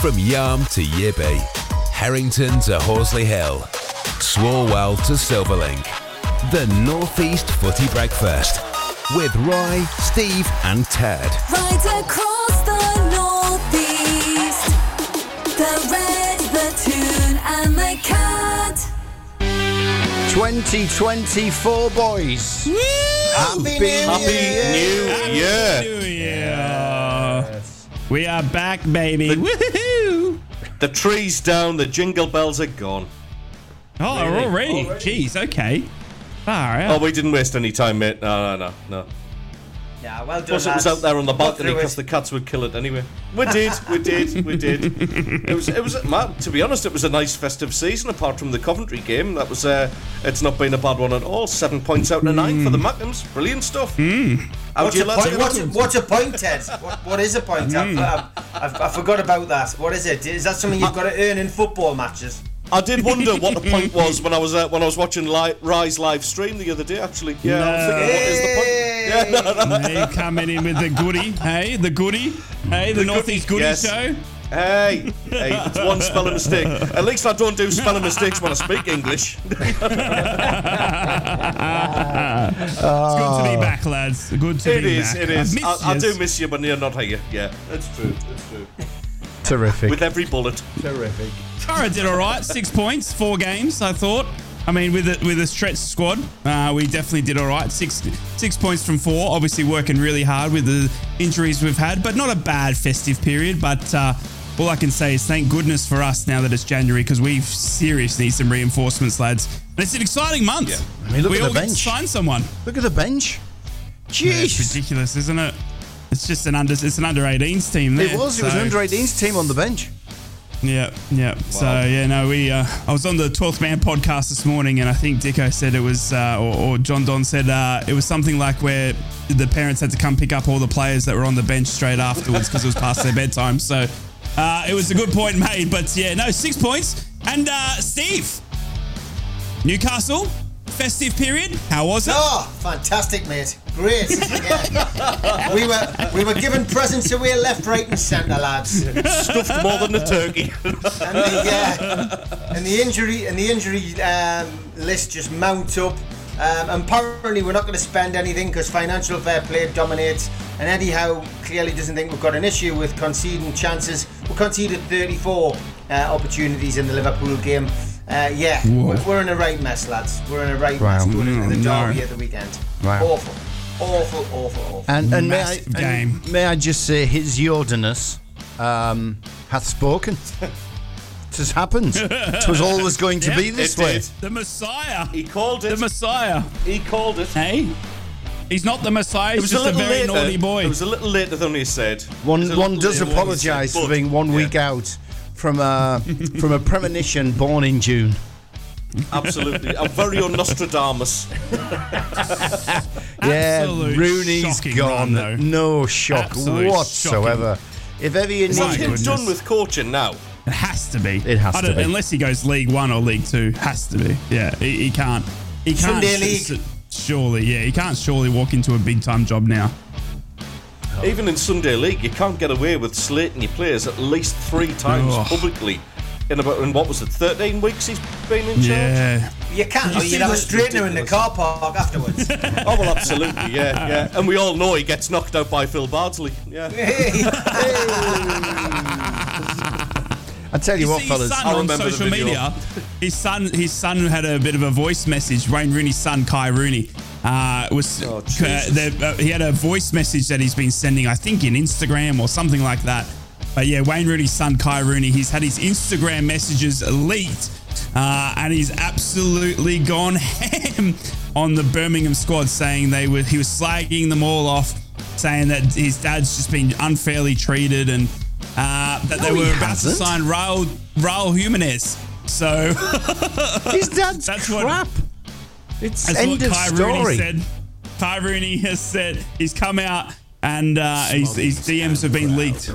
From Yarm to Yibby, Harrington to Horsley Hill, Swalwell to Silverlink. The Northeast Footy Breakfast with Roy, Steve, and Ted. Right across the northeast, the red, the toon, and the cat. 2024 boys. Happy New Happy Year. New Year. New Year. We are back, baby. Woohoo! The tree's down, the jingle bells are gone. Oh, already? Jeez, okay. All right. Oh, we didn't waste any time, mate. No, no, no, no. Yeah, well done. Plus, it was out there on the balcony because the cats would kill it anyway. We did, we did, we did. It was, it was. Man, to be honest, it was a nice festive season. Apart from the Coventry game, that was. Uh, it's not been a bad one at all. Seven points out of nine for the Mackems. Brilliant stuff. Mm. What's a, point, what's, a, what's a point, Ted? What, what is a point? I've, I've, I've, I forgot about that. What is it? Is that something you've got to earn in football matches? I did wonder what the point was when I was uh, when I was watching li- Ry's live stream the other day. Actually, yeah, I was thinking, what is the point? Yeah, no, no. Hey, coming in with the goody, Hey, the goody, Hey, the, Northeast Goodie yes. Show. Hey, hey, it's one spelling mistake. At least I don't do spelling mistakes when I speak English. It's good to be ah. back, lads. Good to It be is, back. it I've is. missed I, I do miss you, but you're not here. Yeah, that's true, That's true. Terrific. With every bullet. Terrific. Tara did all right. Six points, four games. I thought. I mean, with a, with a stretched squad, uh, we definitely did all right. Six six points from four. Obviously, working really hard with the injuries we've had, but not a bad festive period. But uh, all I can say is thank goodness for us now that it's January because we seriously need some reinforcements, lads. And it's an exciting month. I mean, look we at all the get to bench. sign someone. Look at the bench. Yeah, it's Jeez. ridiculous, isn't it? It's just an under it's an under 18s team. There, It was. It was an under 18s team on the bench. Yeah, yeah. So yeah, no, we. Uh, I was on the 12th Man podcast this morning, and I think Dicko said it was, uh, or, or John Don said uh, it was something like where the parents had to come pick up all the players that were on the bench straight afterwards because it was past their bedtime. So uh, it was a good point made. But yeah, no, six points. And uh, Steve, Newcastle festive period. How was it? Oh, fantastic, mate. Great. Yeah. we were we were given presents away left, right, and centre, lads. Stuffed more than a turkey. the, uh, and the injury and the injury um, list just mount up. Um, and apparently, we're not going to spend anything because financial fair play dominates. And Eddie Howe clearly doesn't think we've got an issue with conceding chances. We conceded 34 uh, opportunities in the Liverpool game. Uh, yeah, we're, we're in a right mess, lads. We're in a right Wow. mess going into the No. derby at the weekend. Wow. Awful, awful, awful, awful. And, and, may, I, Massive and may I just say, his Jordanus um, hath spoken. It has happened. it was always going to Yeah, be this way. did. The Messiah. He called it. The. Messiah. He called it. Hey, he's not the Messiah. It He's was a just a, little very later. naughty boy. It was a little later than he said. One one does later than he apologise for being one yeah, week out from a from a premonition born in June. Absolutely. I'm very on Nostradamus. Yeah, Absolute Rooney's shocking gone. run, no shock Absolute whatsoever. If ever you Is that need him goodness. done with coaching now? It has to be. It has I to don't- be. Unless he goes League One or League Two, has to be. Yeah, he, he can't. He can't. Sunday s- League. Surely, yeah, he can't surely walk into a big time job now. Even in Sunday League, you can't get away with slating your players at least three times Ugh. publicly. In about in what was it, 13 weeks he's been in charge? Yeah, You can't. You Or see you'd have a the- straightener in the car park afterwards. Oh well, absolutely, yeah, yeah. And we all know he gets knocked out by Phil Bardsley. Yeah. I tell you, You what, see fellas. I on remember the social video. media. His son, his son had a bit of a voice message. Wayne Rooney's son, Kai Rooney, uh, was Oh, uh, the, uh, he had a voice message that he's been sending, I think, in Instagram or something like that. But yeah, Wayne Rooney's son, Kai Rooney, he's had his Instagram messages leaked, uh, and he's absolutely gone ham on the Birmingham squad, saying they were he was slagging them all off, saying that his dad's just been unfairly treated and. Uh, that they No, he were about to sign Raul Raul Jimenez. So His dad's That's what- crap. It's that's end what of Kai story. Rooney said. Kai Rooney has said he's come out and uh, his, his DMs have been leaked.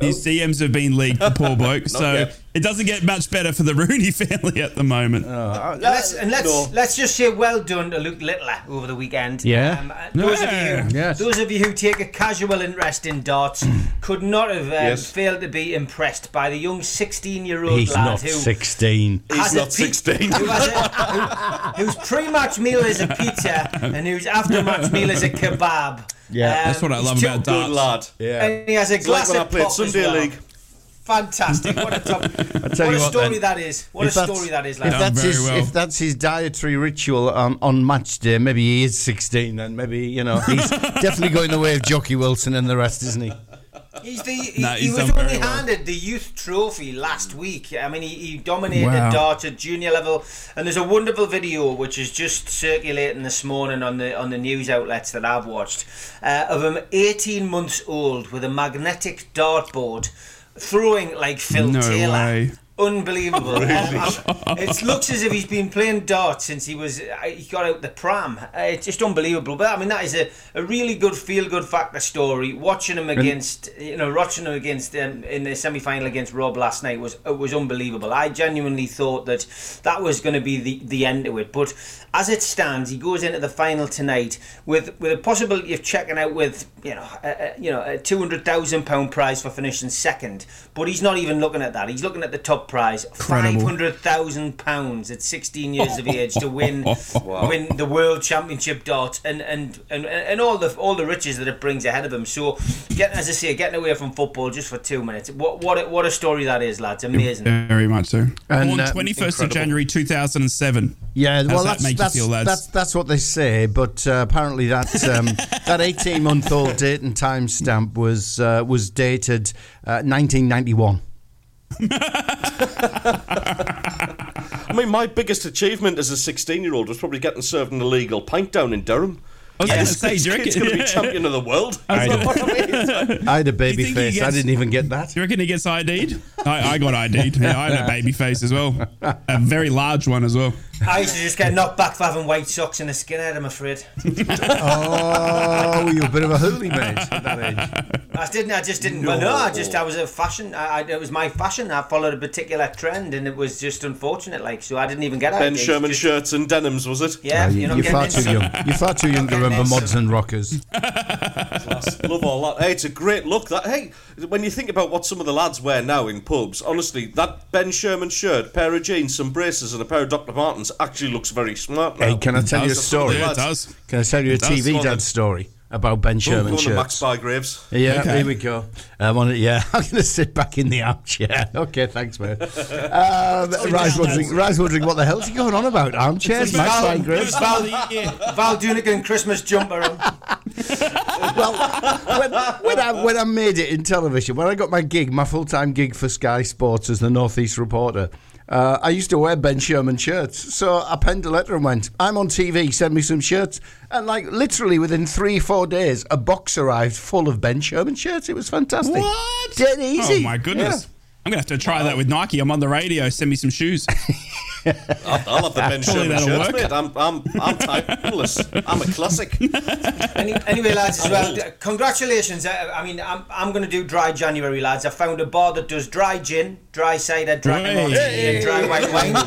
His DMs have been leaked, the poor bloke. so yet. It doesn't get much better for the Rooney family at the moment. Uh, Let's, and let's No. let's just say well done to Luke Littler over the weekend. Yeah. Um, uh, those of you, Yes. those of you who take a casual interest in darts, could not have um, Yes. failed to be impressed by the young 16-year-old He's lad not who 16. He's not pi- 16. who has a, who, whose pre-match meal is a pizza and whose after-match meal is a kebab. Yeah, That's what I love too- about Good darts. lad. Yeah. And he has a It's like glass when I of played pop as Sunday well. League. Fantastic! What a top! what tell a what, story then, that is! What a If that's- story that is, If lad. Done that's, his, well. if that's his dietary ritual on, on match day, maybe he is 16, and maybe, you know, he's definitely going the way of Jocky Wilson and the rest, isn't he? He's the he, No, he was done very only well. handed the youth trophy last week. I mean, he, he dominated Wow. darts at junior level, and there's a wonderful video which is just circulating this morning on the on the news outlets that I've watched uh, of him 18 months old with a magnetic dartboard throwing like Phil No Taylor. way. Unbelievable. Um, um, it looks as if he's been playing darts since he was uh, he got out the pram. Uh, it's just unbelievable. But I mean, that is a, a really good feel good factor story. Watching him against you know watching him against um, in the semi final against Rob last night was it was unbelievable. I genuinely thought that that was going to be the the end of it. But as it stands, he goes into the final tonight with with a possibility of checking out with you know a, a, you know a two hundred thousand pound prize for finishing second. But he's not even looking at that. He's looking at the top prize, five Incredible. hundred thousand pounds at sixteen years of age to win win the world championship darts and, and, and, and all the all the riches that it brings ahead of him. So, getting as I say, getting away from football just for two minutes. What what a, what a story that is, lads! Amazing. Very much so. And, Born uh, 21st of. January 2007. Yeah, How's well, that that's that's, feel, lads? that's that's what they say. But uh, apparently, that um, that eighteen-month-old date and timestamp was uh, was dated uh, 1991. I mean, my biggest achievement as a 16 year old was probably getting served an illegal pint down in Durham. I was going to say, do you kid's reckon, going to be champion of the world. I had a baby think he face. I didn't even get that. do you reckon he gets ID'd? I, I got ID'd. Yeah, I had a baby face as well. A very large one as well. I used to just get knocked back for having white socks and a skinhead. I'm afraid. Oh, you're a bit of a hoolie, mate, at that age. I didn't. I just didn't. Well, no, I just. I was a fashion. I, I, it was my fashion. I followed a particular trend, and it was just unfortunate. Like, so I didn't even get out. Ben It's Sherman just- shirts and denims, was it? Yeah, ah, You- you're not you're far too young. You're far too young to getting remember mods and rockers. Love all that. Hey, it's a great look. That hey, when you think about what some of the lads wear now in pubs, honestly, that Ben Sherman shirt, pair of jeans, some braces, and a pair of Dr. Martens actually looks very smart. Now. Hey, can I tell you a story? Yeah, it does. Can I tell you a does. TV Go dad story about Ben Go Sherman on to Max shirts? Bygraves. Yeah, Okay. here we go. I want to, yeah, I'm going to sit back in the armchair. Okay, thanks, mate. Um, Ry's wondering, Ry's wondering what the hell's he going on about? Armchairs, Max Val, Bygraves. Val, Val Doonican Christmas jumper. Well, when, when, I, when I made it in television, when I got my gig, my full time gig for Sky Sports as the Northeast reporter, uh, I used to wear Ben Sherman shirts. So I penned a letter and went, I'm on TV, send me some shirts. And like literally within three, four days, a box arrived full of Ben Sherman shirts. It was fantastic. What? Dead easy. Oh, my goodness. I'm going to have to try that with Nike. I'm on the radio. Send me some shoes. I'll, I'll have the Ben Sherman that'll shirts, work. mate. I'm, I'm, I'm timeless. I'm a classic. Any, anyway, lads, as well, congratulations. I, I mean, I'm, I'm going to do dry January, lads. I found a bar that does dry gin, dry cider, dry Hey. martini, and dry white wine.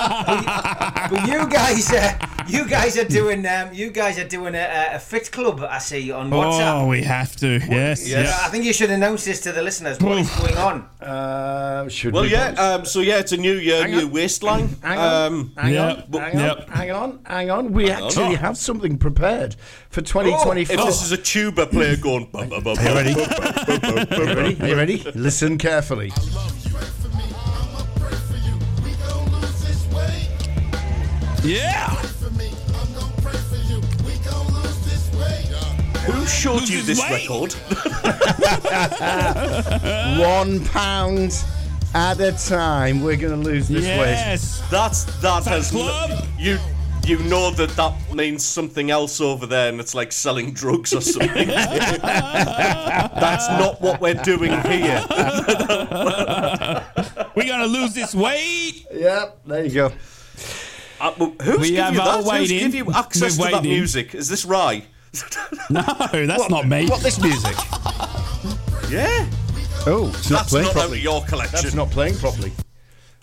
but, but you guys, uh, you guys are doing, um, you guys are doing a, a fit club. I see on WhatsApp. Oh, we have to. Yes. Yeah, yes. I think you should announce this to the listeners. What is going on? Uh, should Well, we yeah. Um, so yeah, it's a new year, Hang new on. Waistline. Hang on, Um, hang Yep. on, hang on, Yep. hang on, hang on. We actually on. have something prepared for 2024. if this is a tuba player going, Are you ready? Are you ready? Are you ready? Listen carefully. Yeah. Who showed you this weight. record? One pound at a time. We're going to lose this weight. Yes. That's that that has club? you. You know that that means something else over there, and it's like selling drugs or something. That's not what we're doing here. We're going to lose this weight. Yep, there you go. Uh, well, who's We give you our that? Who's waiting. give you access We're to that music? Is this Ry? No, that's not me. What, this music? Yeah. Oh, it's not That's playing not out properly. of your collection. That's not playing properly.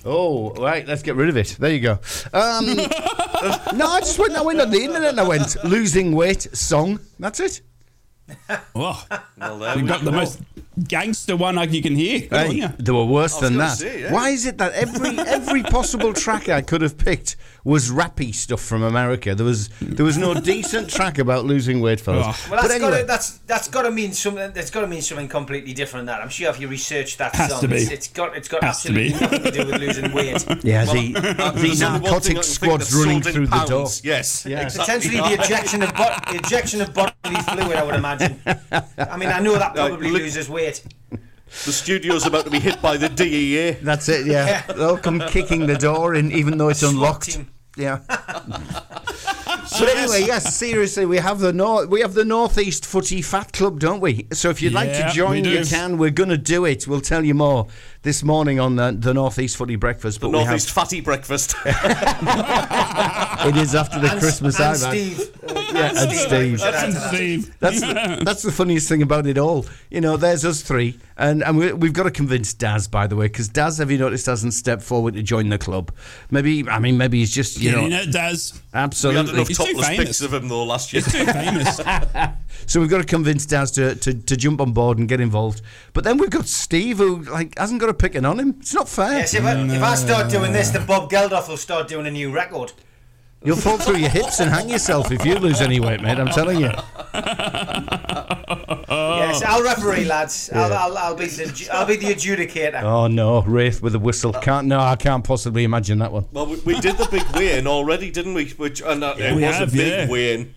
Oh, right, let's get rid of it. There you go. Um, no, I just went, I went on the internet and I went, losing weight song. That's it. Oh, Well, there you we got the go. most gangster one like you can hear. Good on Hey, they were worse than that. say, yeah. Why is it that every every possible track I could have picked was rappy stuff from America? There was there was no decent track about losing weight, fellas. Oh. Well, but that's anyway, got to that's that's got to mean something. That's got to mean something completely different. Than that I'm sure if you research that Has song, to be. It's, it's got it's got Has to absolutely be. nothing to do with losing weight. yeah, Well, the, uh, the there's only one thing I narcotic squad's that's running sold in through the door. Yes, Yeah. exactly. Potentially the ejection of bo- the ejection of bodily fluid. I would imagine. I mean, I know that probably look- loses weight. The studio's about to be hit by the DEA. That's it. Yeah, they'll come kicking the door in, even though it's unlocked. team. Yeah. but anyway, yes, seriously, we have the north, we have the Northeast Footy Fat Club, don't we? So if you'd like to join, we do. you can. We're going to do it. We'll tell you more this morning on the, the Northeast Footy Breakfast. But Northeast Fatty Breakfast. we have, it is after the And, Christmas and Eve. Steve. Yeah, and Steve. Shout out And. Steve. That's the, that's the funniest thing about it all. You know, there's us three, and, and we, we've got to convince Daz, by the way, because Daz, have you noticed, hasn't stepped forward to join the club. Maybe, I mean, maybe he's just, you Getting know, it does. we had absolutely. enough He's too topless famous. pics of him though last year. He's too famous. So we've got to convince Daz to, to, to jump on board and get involved. But then we've got Steve, who like hasn't got a picking on him. It's not fair. Yes, if I, if I start doing this, then Bob Geldof will start doing a new record. You'll fall through your hips and hang yourself if you lose any weight, mate. I'm telling you. Yes, I'll referee, lads. I'll, I'll, I'll be the I'll be the adjudicator. Oh no, Wraith with a whistle. Can't no, I can't possibly imagine that one. Well, we, we did the big weigh-in already, didn't we? Which and uh, it was have, a big yeah. weigh-in.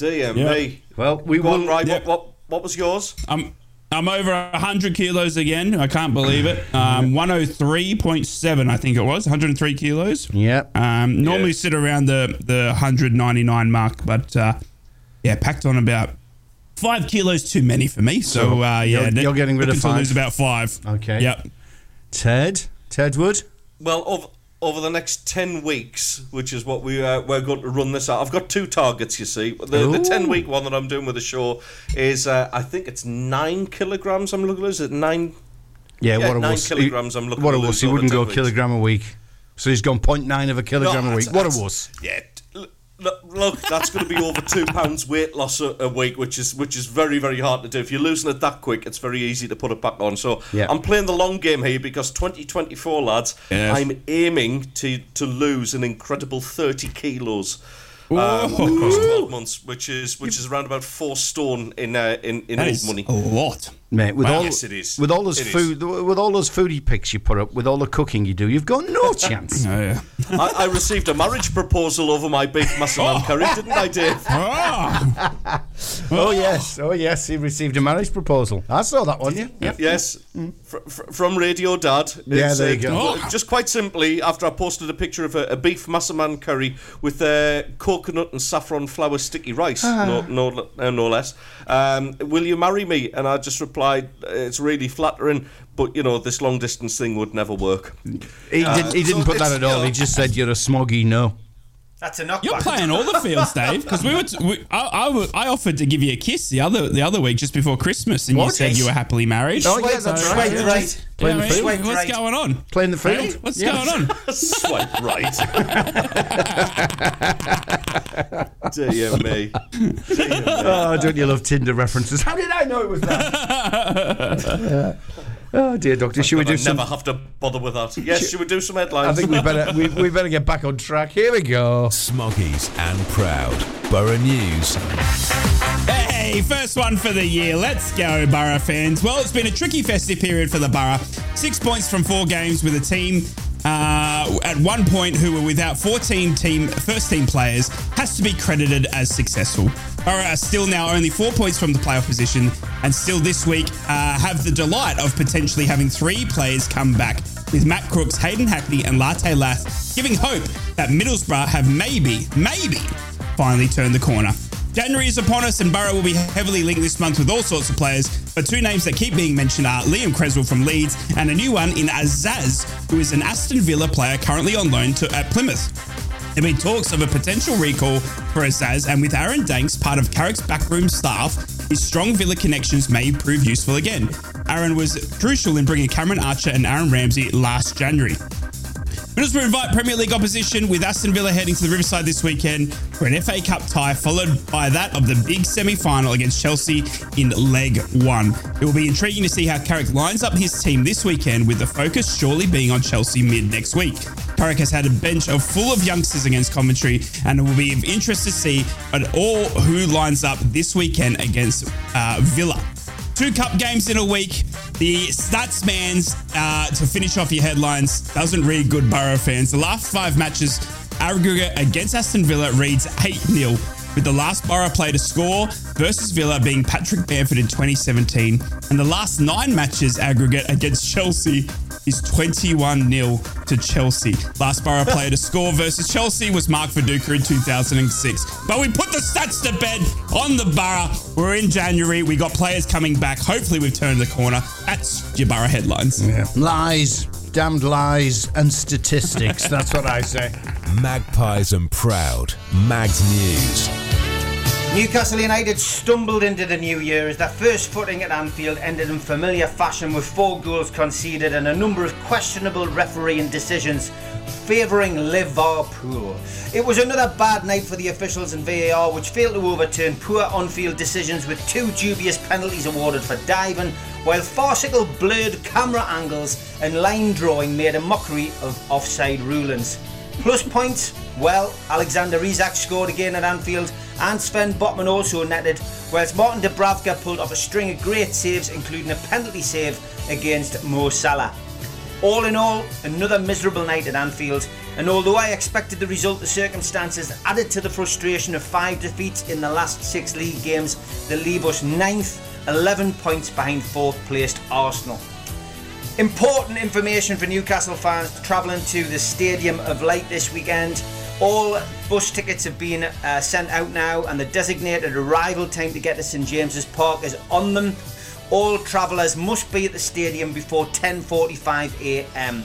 Yeah. me. Well, we Go on, won. right? yeah. What, what what was yours? I'm I'm over 100 kilos again. I can't believe it. Um, 103.7, I think it was. 103 kilos. Yeah. Um, normally Yeah. sit around the, the 199 mark, but uh, yeah, packed on about five kilos too many for me. So, So uh, yeah, you're- you're getting rid of five? lose about five. Okay. Yep. Ted, Ted Wood. Well, over, over the next 10 weeks, which is what we, uh, we're going to run this out, I've got two targets, you see. The, the 10 week one that I'm doing with the show is, uh, I think it's 9 kilograms I'm looking at. Is it 9? Yeah, Yeah, what a nine kilograms I'm looking What a wuss. He wouldn't go a kilogram a week. So he's gone 0.9 of a kilogram a week. that's- What a wuss. Yeah. T- Look, look, look, that's going to be over two pounds weight loss a, a week, which is which is very very hard to do. If you're losing it that quick, it's very easy to put it back on. So Yeah. I'm playing the long game here because 2024 lads, Yes. I'm aiming to to lose an incredible 30 kilos. Um, across 12 months, which is which is around about four stone in uh, in in That old is money. a lot. Mate, with Wow. all Yes, it is. with all those It is. food, with all those foodie pics you put up, with all the cooking you do, you've got no chance. Oh, yeah. I, I received a marriage proposal over my beef massaman curry, didn't I, Dave? Ah, oh yes, oh yes, he received a marriage proposal. I saw that one. Yeah, yeah. Yes, fr- fr- from Radio Dad. Yeah, there you uh, go. well, Just quite simply, after I posted a picture of a, a beef massaman curry with uh, coconut and saffron flour sticky rice, Ah. no, no, uh, no less. Um, will you marry me? And I just replied, uh, it's really flattering, but you know this long distance thing would never work. He didn't. He didn't so put that at all. He just said you're a smoggy no. That's a knockback. you're playing all the fields, Dave. Because we were, t- we, I, I, w- I offered to give you a kiss the other the other week just before Christmas, and you said you were happily married. Oh, yeah, that's So- right. Swipe yeah. right. Playing the field. mate, Swipe What's right. going on? Playing the field. Mate, What's Yeah. going on? Swipe right. Dear me. Oh, don't you love Tinder references? How did I know it was that? Oh dear, Doctor. Should we I do some? never have to bother with that. Yes, should we do some headlines. I think we better we, we better get back on track. Here we go. Smoggies and Proud. Boro News. Hey, first one for the year. Let's go, Boro fans. Well, it's been a tricky festive period for the Boro. Six points from four games with a team uh, at one point who were without 14 team first team players has to be credited as successful. Are still now only four points from the playoff position and still this week uh, have the delight of potentially having three players come back with Matt Crooks, Hayden Hackney, and Latte Lath giving hope that Middlesbrough have maybe, maybe finally turned the corner. January is upon us, and Boro will be heavily linked this month with all sorts of players. But two names that keep being mentioned are Liam Creswell from Leeds and a new one in Azaz, who is an Aston Villa player currently on loan to at Plymouth. There talks of a potential recall for Azaz, and with Aaron Danks part of Carrick's backroom staff, his strong Villa connections may prove useful again. Aaron was crucial in bringing Cameron Archer and Aaron Ramsey last January. Middlesbrough invite Premier League opposition with Aston Villa heading to the Riverside this weekend for an FA Cup tie, followed by that of the big semi final against Chelsea in leg one. It will be intriguing to see how Carrick lines up his team this weekend, with the focus surely being on Chelsea mid next week. Carrick has had a bench of full of youngsters against Coventry, and it will be of interest to see at all who lines up this weekend against uh, Villa. Two cup games in a week. The stats man's uh, to finish off your headlines doesn't read good, Boro fans. The last five matches aggregate against Aston Villa reads 8 0, with the last Boro player to score versus Villa being Patrick Bamford in 2017, and the last nine matches aggregate against Chelsea is 21 0 to Chelsea. Last Boro player to score versus Chelsea was Mark Viduka in 2006. But we put the stats to bed on the Boro. We're in January. We got players coming back. Hopefully, we've turned the corner. That's your Boro headlines. Yeah. Lies, damned lies, and statistics. That's what I say. Magpies and proud. Mags News. Newcastle United stumbled into the new year as their first footing at Anfield ended in familiar fashion with four goals conceded and a number of questionable refereeing decisions favouring Liverpool. It was another bad night for the officials in VAR, which failed to overturn poor on-field decisions with two dubious penalties awarded for diving, while farcical blurred camera angles and line drawing made a mockery of offside rulings. Plus points, well, Alexander Isak scored again at Anfield and Sven Botman also netted, whilst Martin Dubravka pulled off a string of great saves, including a penalty save against Mo Salah. All in all, another miserable night at Anfield, and although I expected the result, the circumstances added to the frustration of five defeats in the last six league games that leave us ninth, 11 points behind fourth placed Arsenal. Important information for Newcastle fans travelling to the Stadium of Light this weekend. All bus tickets have been uh, sent out now, and the designated arrival time to get to St James's Park is on them. All travellers must be at the stadium before 10:45 a.m.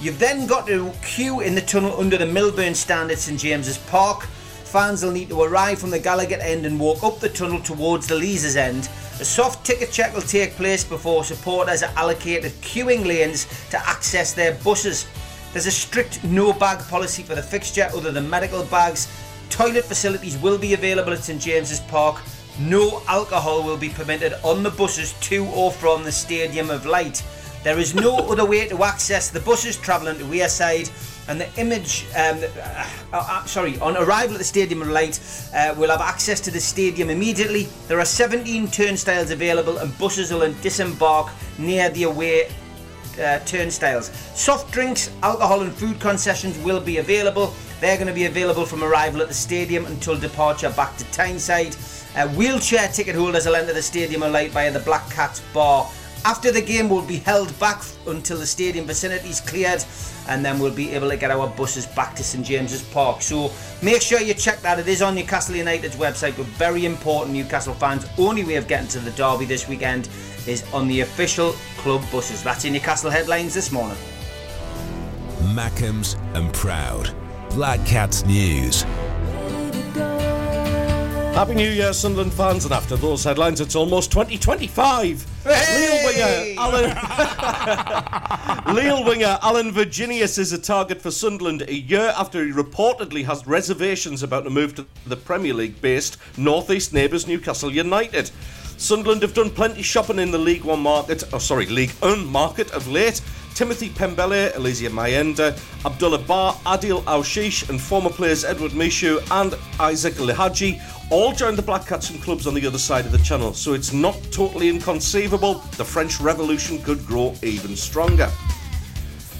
You've then got to queue in the tunnel under the Milburn stand at St James's Park. Fans will need to arrive from the Gallowgate end and walk up the tunnel towards the Leazes end. A soft ticket check will take place before supporters are allocated queuing lanes to access their buses. There's a strict no bag policy for the fixture other than medical bags. Toilet facilities will be available at St James's Park. No alcohol will be permitted on the buses to or from the Stadium of Light. There is no other way to access the buses travelling to Wearside. And the image, um, uh, uh, sorry, on arrival at the Stadium of Light, uh, we'll have access to the stadium immediately. There are 17 turnstiles available, and buses will disembark near the away uh, turnstiles. Soft drinks, alcohol, and food concessions will be available. They're going to be available from arrival at the stadium until departure back to Tyneside. Wheelchair ticket holders will enter the Stadium of Light via the Black Cats bar. After the game, we'll be held back until the stadium vicinity is cleared, and then we'll be able to get our buses back to St James's Park. So make sure you check that. It is on Newcastle United's website, but very important Newcastle fans. Only way of getting to the derby this weekend is on the official club buses. That's in Newcastle headlines this morning. Mackems and proud. Black Cats News. Happy New Year, Sunderland fans, and after those headlines, it's almost 2025. Leal winger Alan Lille winger Alan Virginius is a target for Sunderland a year after he reportedly has reservations about a move to the Premier League-based northeast neighbours Newcastle United. Sunderland have done plenty shopping in the League One market, oh sorry, League One market of late. Timothy Pembele, Eliezer Mayenda, Abdoullah Ba, Adil Aouchiche, and former players Edward Michut and Isaac Lihadji all joined the Black Cats from clubs on the other side of the channel, so it's not totally inconceivable the French Revolution could grow even stronger.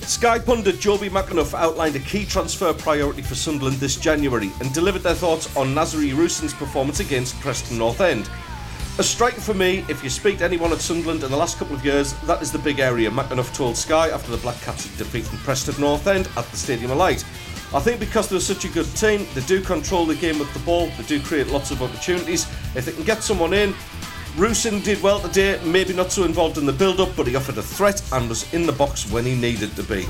Sky pundit Jobi McAnuff outlined a key transfer priority for Sunderland this January and delivered their thoughts on Nazari Rusyn's performance against Preston North End. A strike for me, if you speak to anyone at Sunderland in the last couple of years, that is the big area, McAnuff told Sky after the Black Cats defeated Preston North End at the Stadium of Light. I think because they're such a good team, they do control the game with the ball, they do create lots of opportunities. If they can get someone in, Rusyn did well today, maybe not so involved in the build up, but he offered a threat and was in the box when he needed to be.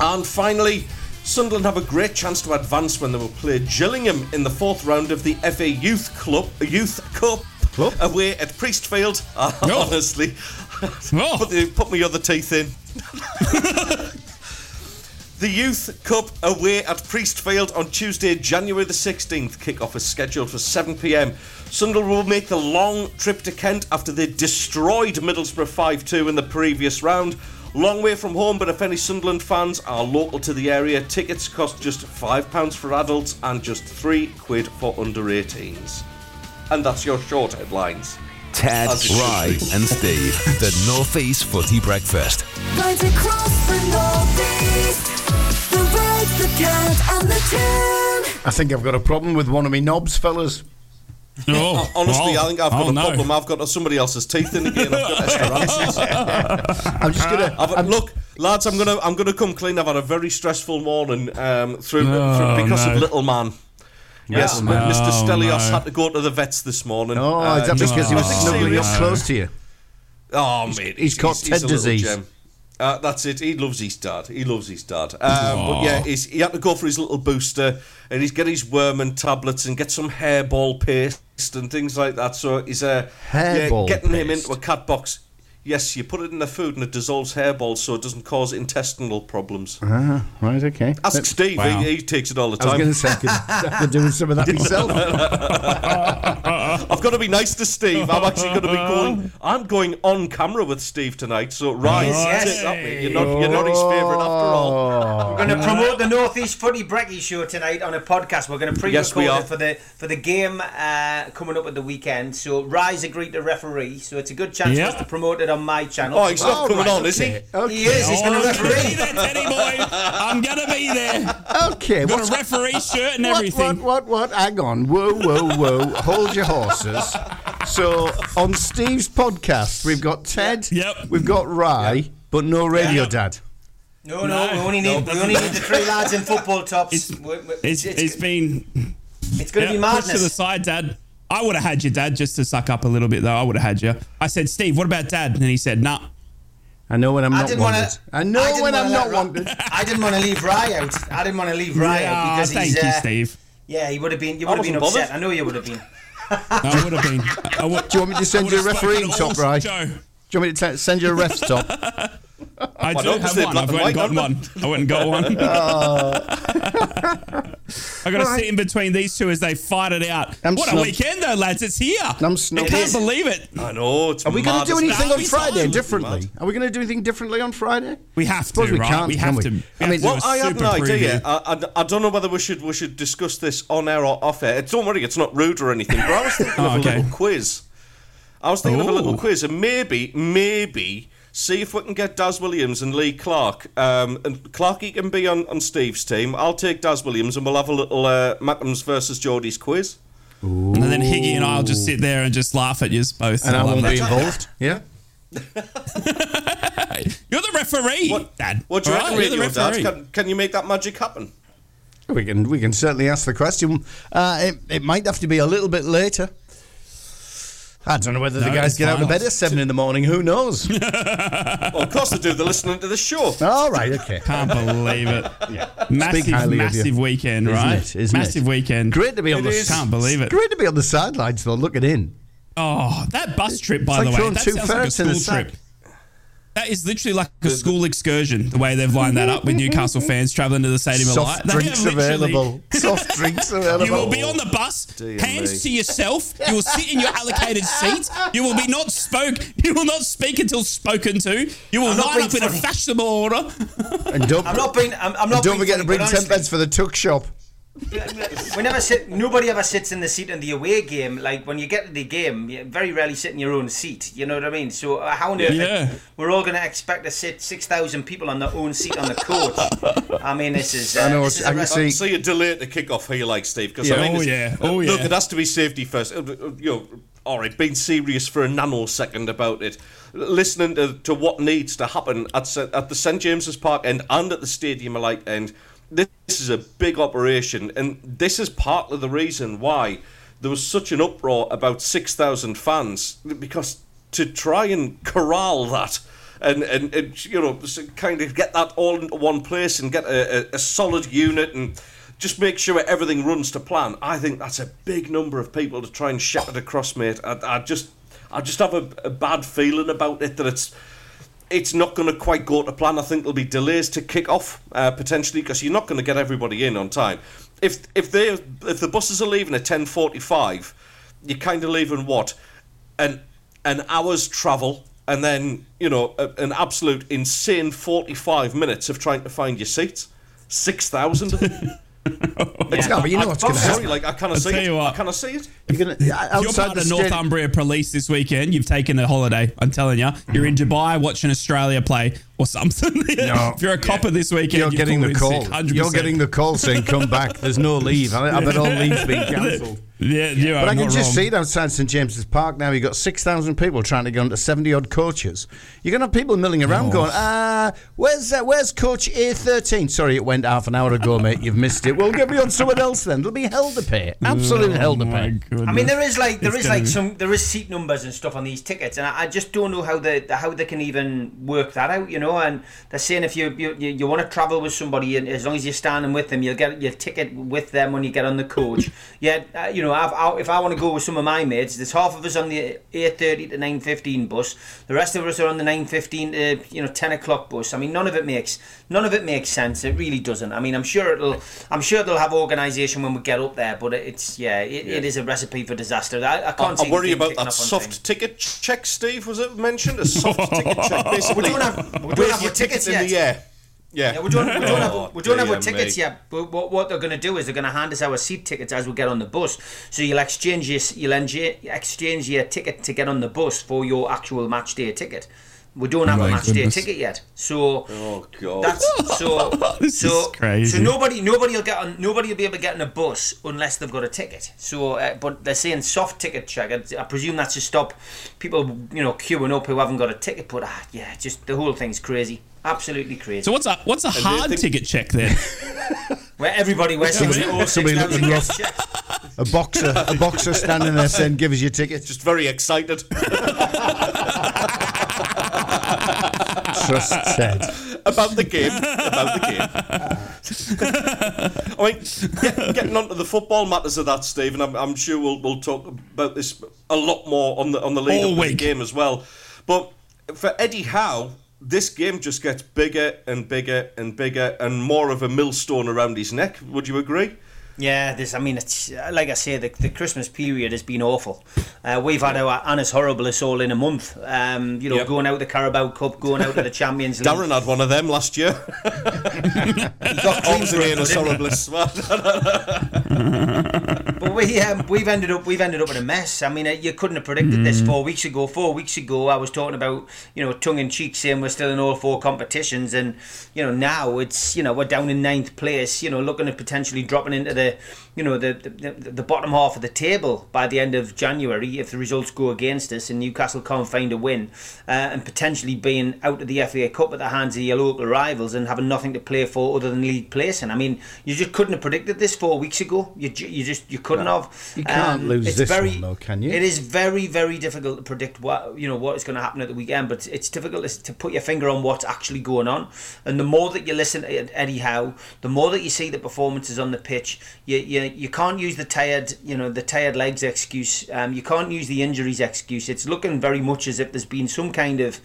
And finally, Sunderland have a great chance to advance when they will play Gillingham in the fourth round of the FA Youth Club Youth Cup Club. away at Priestfield. No. Honestly, Oh. put, the, put my other teeth in. the Youth Cup away at Priestfield on Tuesday, January the 16th. Kick-off is scheduled for 7pm. Sunderland will make the long trip to Kent after they destroyed Middlesbrough 5-2 in the previous round. Long way from home, but if any Sunderland fans are local to the area, tickets cost just £5 for adults and just 3 quid for under 18s. And that's your short headlines. Ted, As Ry, and Steve. The Northeast Footy Breakfast. Right across the northeast, the red, the cat, and the tune. I think I've got a problem with one of me knobs, fellas. Oh, Honestly, oh, I think I've got oh, a no. problem. I've got somebody else's teeth in again. I've got Esperanza's. I'm just gonna. I've, look, lads, I'm gonna I'm gonna come clean. I've had a very stressful morning um, through, Oh, through because no. of little man. Yes, Little man. Mr. Stelios no. had to go to the vets this morning. Oh, Uh, is that just- because he was Oh, snuggling up close to you? Oh, mate, he's caught he's Ted a disease. Uh, that's it. He loves his dad. He loves his dad. Um, but yeah, he's, he had to go for his little booster, and he's get his worm and tablets and get some hairball paste and things like that. So he's uh, yeah, Hairball getting him into a cat box. Yes, you put it in the food and it dissolves hairballs, so it doesn't cause intestinal problems. Ah, right, okay. Ask But- Steve. Wow. He, he takes it all the time. I was time. going to say, I could, I could do some of that myself. I've got to be nice to Steve. I'm actually going to be going. I'm going on camera with Steve tonight. So rise. Yes, yes. You're not, you're not his favourite after all. Oh. We're going to promote the Northeast Footy Brekky Show tonight on a podcast. We're going to pre-record Yes, we are. it for the for the game uh, coming up at the weekend. So Ry's agreed to referee, so it's a good chance Yep. for us to promote it on my channel. Oh, he's not All coming right, on, is he? okay, Okay. he is. He's going Oh, to I'm gonna be referee. there, Teddy boy. I'm gonna be there. Okay, Got what's- a referee shirt and what, everything. What, what, what? Hang on. Whoa, whoa, whoa. Hold your horses. So, on Steve's podcast, we've got Ted, Yep. we've got Ry, but no Radio Yep. Dad. No, no, No, we only no, need we only need the three lads in football tops. It's- We- we- It's, it's been it's going to be yeah, pushed to the side, Dad. I would have had your Dad, just to suck up a little bit, though. I would have had you. I said, Steve, what about Dad? And he said, Nah. I know when I'm I not wanted. want to. I know when I'm not wanted. I didn't want to leave Ry out. I didn't want to leave Ry out Yeah, because thank he's. you, uh, Steve. Yeah, he would have been. You would have been wasn't upset. bothered. I know you would have been. I would have been. I would, Do you want me to send you a refereeing top, Ry? Do you want me to t- send you a ref top? I do not? have one. black I've went and got one. I went and got one. Oh. I got to sit in between these two as they fight it out. I'm what a weekend, though, lads! It's here. I'm I can't believe it. I know. It's Are we going to do anything on Friday fine. differently? Are we going to do anything differently on Friday? We have to, Suppose we right? can't, we have we? to. We I mean- Well, a I had an idea. I, I, I don't know whether we should we should discuss this on air or off air. It's, don't worry, it's not rude or anything. But I was thinking Oh, of a oh, okay. little quiz. I was thinking of a little quiz, and maybe, maybe see if we can get Daz Williams and Lee Clark. Um, and Clarky can be on, on Steve's team. I'll take Daz Williams, and we'll have a little uh, Mackems versus Geordie's quiz. And then Higgy and I'll just sit there and just laugh at you both. And I love won't be involved. Yeah. You're the referee, What, Dad. what do you All reckon, right, you're the Radio Dad? referee. Can, can you make that magic happen? We can we can certainly ask the question. Uh, it, it might have to be a little bit later. I don't know whether the guys get out of bed at seven in the morning. Who knows? Well, of course they do. They're listening to the show. All right, okay. Can't believe it. Yeah. Massive, of massive weekend, Isn't right? it? Isn't massive it? weekend. Great to be on It the. is. Can't believe it. Great to be on the sidelines though, looking in. Oh, that bus trip, by like the way, that two sounds like a ferrets in school sack. trip. That is literally like a school excursion. The way they've lined that up with Newcastle fans travelling to the Stadium of Light. Soft drinks available. Soft drinks available. You will be on the bus, Dear hands me. to yourself. You will sit in your allocated seat. You will be not spoke. You will not speak until spoken to. You will I'm not line being up in a funny. fashionable order. And don't, I'm not being. I'm, I'm not. don't being forget funny, to bring but ten pence for the tuck shop. We never sit. Nobody ever sits in the seat in the away game. Like when you get to the game, you very rarely sit in your own seat. You know what I mean? So uh, how on earth Yeah. we're all going to expect to sit six thousand people on their own seat on the coach? I mean, this is. Uh, I know, This is I a can rest- see- So you delay the kick-off here, like Steve, because Yeah. I mean, Oh, yeah. Oh, Look, yeah. it has to be safety first. Uh, uh, You know, all right, being serious for a nanosecond about it, listening to, to what needs to happen at at the St James's Park end and at the Stadium alike Light end. This is a big operation, and this is partly the reason why there was such an uproar about six thousand fans because to try and corral that and, and, and you know kind of get that all into one place and get a, a, a solid unit and just make sure everything runs to plan. I think that's a big number of people to try and shepherd across, mate. I, I just, I just have a, a bad feeling about it that it's it's not going to quite go to plan. I think there'll be delays to kick off uh, potentially because you're not going to get everybody in on time. If if they if the buses are leaving at ten forty five, you're kind of leaving what an an hour's travel and then you know a, an absolute insane forty five minutes of trying to find your seats. Six thousand. It's not, but you know what's going to Sorry, happen. like I kind I'll of see tell it. you what. I kind of see it. You're going uh, You're part the of stadium. Northumbria Police this weekend. You've taken a holiday. I'm telling you. You're in Dubai watching Australia play or something. No. if you're a copper this weekend, You're you've getting the call. 100%. You're getting the call saying come back. There's no leave. I, I bet all leave's been cancelled. Yeah, you are But I can just wrong. see it outside St James's Park now. You've got 6,000 people trying to get onto 70 odd coaches. You're going to have people milling around going, uh, where's uh, where's coach A13? Sorry, it went half an hour ago, mate. You've missed it. Well, get me on someone else then. There'll be hell to pay. Absolute hell to Oh pay. goodness. I mean, there is like there It's is like be- some there is seat numbers and stuff on these tickets, and I, I just don't know how they how they can even work that out, you know. And they're saying if you you, you, you want to travel with somebody, and as long as you're standing with them, you'll get your ticket with them when you get on the coach. yeah, uh, you know, I've, I, if I want to go with some of my mates, there's half of us on the eight thirty to nine fifteen bus. The rest of us are on the nine fifteen to you know ten o'clock bus. I mean, none of it makes none of it makes sense. It really doesn't. I mean, I'm sure it'll I'm sure they'll have organisation when we get up there, but it's yeah, it, it is a recipe for disaster. I, I can't. see I worry about that soft time. ticket check, Steve. Was it mentioned? A soft ticket check, basically. We don't have we don't have our tickets ticket in yet. the air. Yeah. Yeah, we don't, we don't have, we don't have our tickets me. yet. But what, what they're going to do is they're going to hand us our seat tickets as we get on the bus. So you'll exchange your you'll exchange your ticket to get on the bus for your actual match day ticket. We don't have a My match goodness. day ticket yet. So Oh god. that's so This so is crazy. so nobody nobody will get on nobody will be able to get on a bus unless they've got a ticket. So uh, but they're saying soft ticket check. I, I presume that's to stop people you know queuing up who haven't got a ticket. But ah, yeah, just the whole thing's crazy. Absolutely crazy. So what's a what's a do hard think- ticket check then? Where everybody wears Somebody- all somebody looking rough. A boxer, a boxer standing there saying, give us your ticket. Just very excited. Trust said. about the game. About the game. I mean, get, getting on to the football matters of that, Stephen. I'm, I'm sure we'll we'll talk about this a lot more on the on the lead All up the game as well. But for Eddie Howe, this game just gets bigger and bigger and bigger and more of a millstone around his neck. Would you agree? Yeah, this. I mean, it's uh, like I say, the, the Christmas period has been awful. Uh, we've had our Annus Horribilis all in a month. Um, you know, Yep. going out the Carabao Cup, going out to the Champions League. Darren had one of them last year. he got for it, again, but didn't he? horrible But we um, we've ended up we've ended up in a mess. I mean, uh, you couldn't have predicted this four weeks ago. Four weeks ago, I was talking about you know tongue in cheek saying we're still in all four competitions, and you know now it's you know we're down in ninth place. You know, looking at potentially dropping into the you know the the, the bottom half of the table by the end of January if the results go against us and Newcastle can't find a win, uh, and potentially being out of the FA Cup at the hands of your local rivals and having nothing to play for other than league placing. I mean, you just couldn't have predicted this four weeks ago. You you just you couldn't have. You can't lose it's this very, one, though, can you? It is very very difficult to predict what you know what is going to happen at the weekend, but it's difficult to- to put your finger on what's actually going on. And the more that you listen to Eddie Howe, the more that you see the performances on the pitch, you you, you can't use the tired you know the tired legs excuse. Um, you can't use the injuries excuse. It's looking very much as if there's been some kind of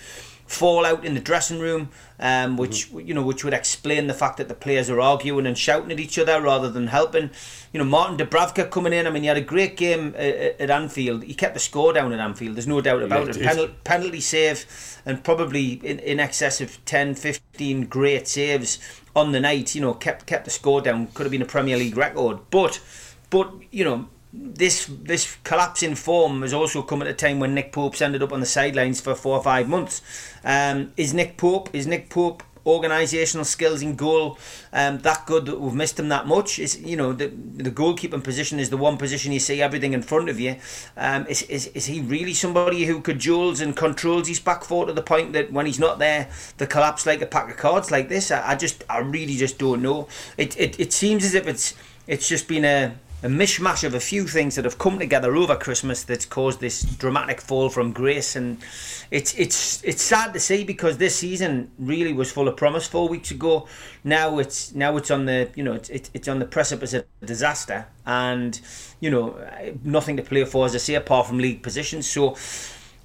fallout in the dressing room, um, which you know, which would explain the fact that the players are arguing and shouting at each other rather than helping. You know, Martin Dubravka coming in. I mean, he had a great game uh, at Anfield. He kept the score down at Anfield. There's no doubt about it. did. Penal- penalty save and probably in, in excess of 10, 15 great saves on the night. You know, kept kept the score down. Could have been a Premier League record, but but you know this this collapse in form has also come at a time when Nick Pope's ended up on the sidelines for four or five months. Um, is Nick Pope is Nick Pope organisational skills in goal um, that good that we've missed him that much? Is you know the the goalkeeping position is the one position you see everything in front of you. Um, is, is is he really somebody who cajoles and controls his back four to the point that when he's not there, the collapse like a pack of cards like this? I, I just I really just don't know. It, it it seems as if it's it's just been a a mishmash of a few things that have come together over Christmas that's caused this dramatic fall from grace, and it's it's it's sad to see because this season really was full of promise four weeks ago. Now it's now it's on the you know it's it's on the precipice of disaster, and you know nothing to play for as I say apart from league positions. So.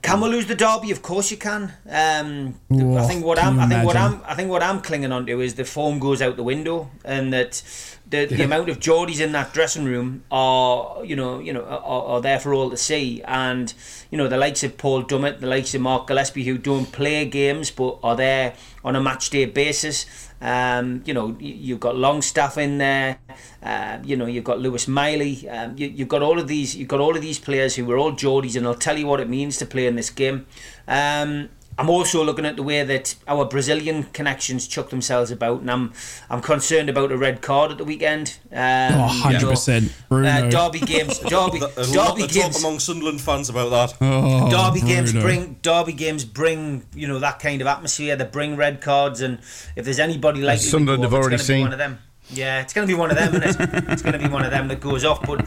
Can we lose the derby? Of course you can. Um, Ooh, I think what I'm. I think what? I'm. I think what I'm clinging on to is the form goes out the window, and that the, the amount of Geordies in that dressing room are, you know, you know, are, are there for all to see, and you know the likes of Paul Dummett, the likes of Mark Gillespie, who don't play games but are there on a match day basis. Um, you know, you- you've got Longstaff in there. Uh, you know, you've got Lewis Miley. Um, you, you've got all of these. You've got all of these players who were all Geordies, and I'll tell you what it means to play in this game. Um, I'm also looking at the way that our Brazilian connections chuck themselves about, and I'm I'm concerned about a red card at the weekend. Um, Oh, 100%. Bruno. Uh, derby games, derby, A lot derby of talk games. among Sunderland fans about that. Oh, Derby games bring Derby games bring you know that kind of atmosphere. They bring red cards, and if there's anybody like Sunderland have already seen. one of them. Yeah, it's going to be one of them, isn't it? it's going to be one of them that goes off. But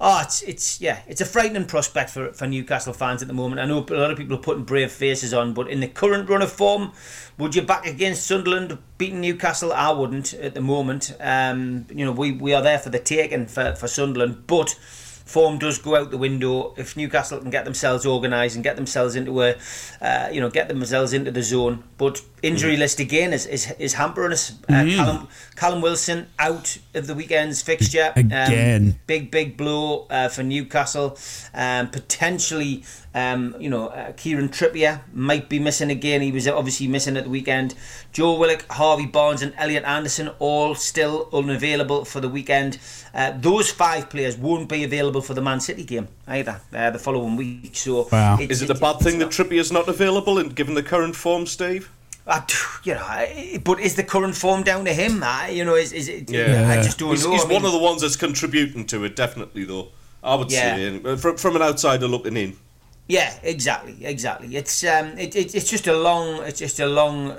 oh, it's it's yeah, it's a frightening prospect for for Newcastle fans at the moment. I know a lot of people are putting brave faces on, but in the current run of form, would you back against Sunderland beating Newcastle? I wouldn't at the moment. Um, you know, we we are there for the taking for for Sunderland, but form does go out the window if Newcastle can get themselves organised and get themselves into a, uh, you know, get themselves into the zone. But injury list again is is, is hampering us. Uh, Callum Callum Wilson out of the weekend's fixture Um, Again. big big blow uh, for Newcastle. Um, potentially, um, you know, uh, Kieran Trippier might be missing again. He was obviously missing at the weekend. Joe Willock, Harvey Barnes, and Elliot Anderson all still unavailable for the weekend. Uh, those five players won't be available for the Man City game either uh, the following week. So, Wow. it's- Is it a bad it's thing not- that is not available, and given the current form, Steve? I d- you know, I, but is the current form down to him? I, you know, is is it? Yeah. I just don't He's, know. he's I mean- one of the ones that's contributing to it, definitely, though. I would Yeah. say, uh, from, from an outsider looking in. Yeah, exactly, exactly. It's um, it, it, it's just a long, it's just a long,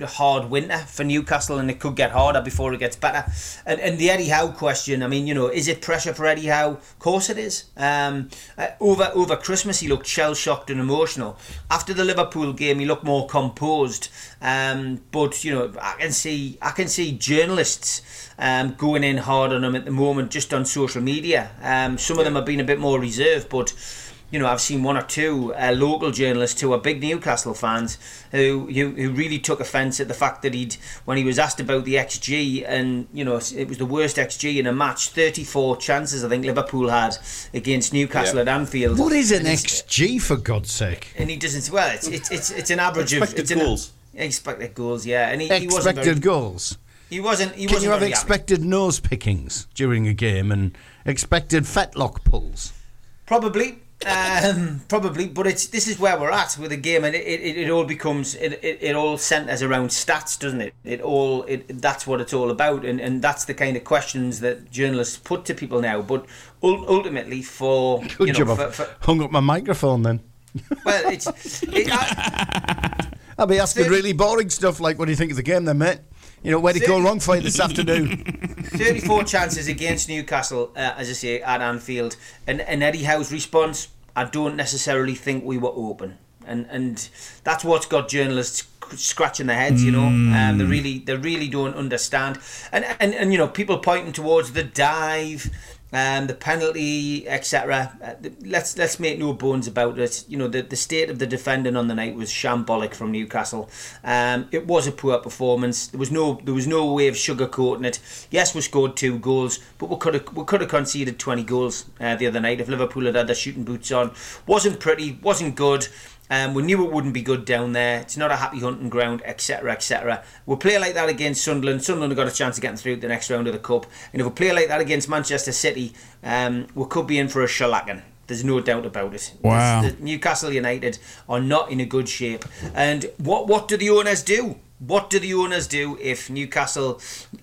uh, hard winter for Newcastle, and it could get harder before it gets better. And and the Eddie Howe question, I mean, you know, is it pressure for Eddie Howe? Of course it is. Um, uh, over over Christmas, he looked shell shocked and emotional. After the Liverpool game, he looked more composed. Um, but you know, I can see, I can see journalists um, going in hard on him at the moment, just on social media. Um, some of them have been a bit more reserved, but you know, I've seen one or two uh, local journalists who are big Newcastle fans who, who who really took offence at the fact that he'd when he was asked about the XG and you know it was the worst XG in a match, 34 chances I think Liverpool had against Newcastle Yeah. at Anfield. What is an XG for God's sake? And he doesn't. Well, it's it's it's, it's an average of Expected it's an- goals. expected goals, yeah. And he, he wasn't Expected very, goals. He wasn't. He Can wasn't you have very happy. expected nose pickings during a game and expected fetlock pulls? Probably, um, probably, but it's this is where we're at with the game, and it, it, it all becomes it, it, it all centers around stats, doesn't it? It all it that's what it's all about, and, and that's the kind of questions that journalists put to people now. But ultimately, for Good you know, job. for, for, hung up my microphone then. well, it's it, I, I'll be asking really boring stuff like, what do you think of the game then, mate? You know, where'd it go wrong for you this afternoon? 34 chances against Newcastle, uh, as I say, at Anfield. And, and Eddie Howe's response, I don't necessarily think we were open. And and that's what's got journalists scratching their heads, you know. Um, they really they really don't understand. And, and and you know, people pointing towards the dive, um, the penalty, etc. Uh, let's let's make no bones about it. You know, the, the state of the defending on the night was shambolic from Newcastle. Um, it was a poor performance. There was no there was no way of sugarcoating it. Yes, we scored two goals, but we could have we could have conceded twenty goals uh, the other night if Liverpool had had their shooting boots on. wasn't pretty, wasn't good. Um, we knew it wouldn't be good down there. It's not a happy hunting ground, etc., etc. We'll play like that against Sunderland. Sunderland have got a chance of getting through the next round of the cup. And if we play like that against Manchester City, um, we could be in for a shellacking. There's no doubt about it. Wow. The- Newcastle United are not in a good shape. And what what do the owners do? What do the owners do if Newcastle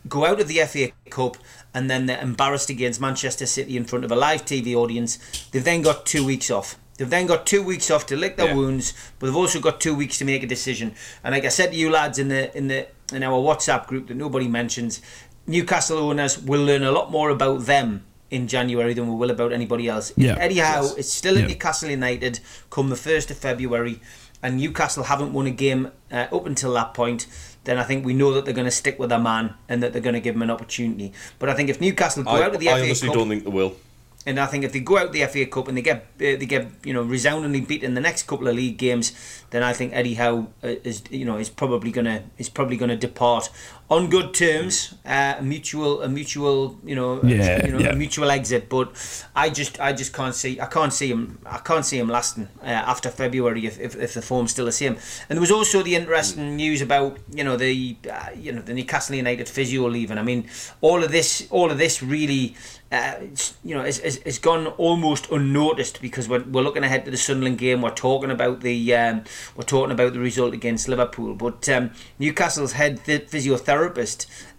go out of the FA Cup and then they're embarrassed against Manchester City in front of a live TV audience? They've then got two weeks off. They've then got two weeks off to lick their Yeah. wounds, but they've also got two weeks to make a decision. And like I said to you lads in the in the in our WhatsApp group that nobody mentions, Newcastle owners will learn a lot more about them in January than we will about anybody else. Yeah. Eddie Howe is still at Yeah. Newcastle United come the 1st of February, and Newcastle haven't won a game uh, up until that point, then I think we know that they're going to stick with their man and that they're going to give him an opportunity. But I think if Newcastle go I, out of the I FA honestly Cup, don't think they will. And I think if they go out the FA Cup and they get uh, they get you know resoundingly beat in the next couple of league games, then I think Eddie Howe uh, is you know is probably gonna is probably gonna depart on good terms, uh, a mutual a mutual you know Yeah, you know yeah. a mutual exit. But I just I just can't see I can't see him I can't see him lasting uh, after February if, if, if the form's still the same. And there was also the interesting news about you know the uh, you know the Newcastle United physio leaving. I mean all of this all of this really uh, you know, it's, it's, it's gone almost unnoticed because we're, we're looking ahead to the Sunderland game. We're talking about the um, we're talking about the result against Liverpool. But um, Newcastle's head th- physiotherapist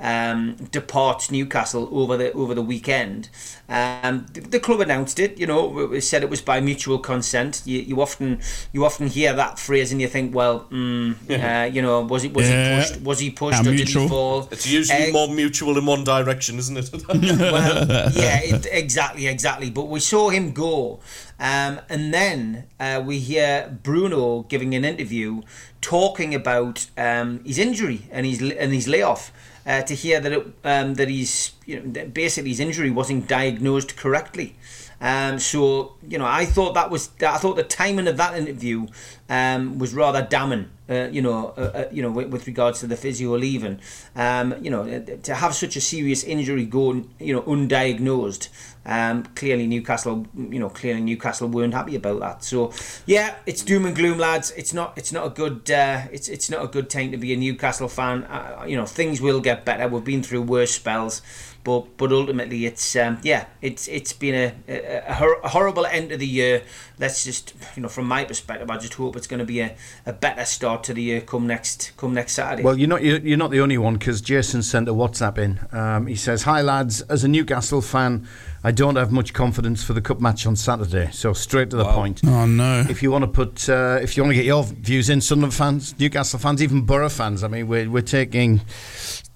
um, departs Newcastle over the over the weekend. Um, the, the club announced it. You know, it said it was by mutual consent. You, you often you often hear that phrase and you think, well, mm, uh, you know, was it was Yeah. he pushed? Was he pushed Yeah, or mutual. did he fall? It's usually Uh, more mutual in one direction, isn't it? well, yeah, it, exactly, exactly. But we saw him go, um, and then uh, we hear Bruno giving an interview talking about um, his injury and his and his layoff. Uh, to hear that it, um, that he's you know that basically his injury wasn't diagnosed correctly. Um, so you know, I thought that was I thought the timing of that interview um, was rather damning. Uh, you know, uh, uh, you know, with, with regards to the physio leaving, um, you know, uh, to have such a serious injury go, you know, undiagnosed. Um, clearly, Newcastle, you know, clearly Newcastle weren't happy about that. So, yeah, it's doom and gloom, lads. It's not, it's not a good, uh, it's it's not a good time to be a Newcastle fan. Uh, you know, things will get better. We've been through worse spells, but but ultimately, it's um, yeah, it's it's been a, a, a horrible end of the year. Let's just, you know, from my perspective, I just hope it's going to be a, a better start to the year come next come next Saturday. Well, you're not you're you're not the only one because Jason sent a WhatsApp in. Um, he says, "Hi lads, as a Newcastle fan, I don't have much confidence for the cup match on Saturday. So straight to the point. Oh no. If you want to put, uh, if you want to get your views in, Sunderland fans, Newcastle fans, even Boro fans. I mean, we're we're taking.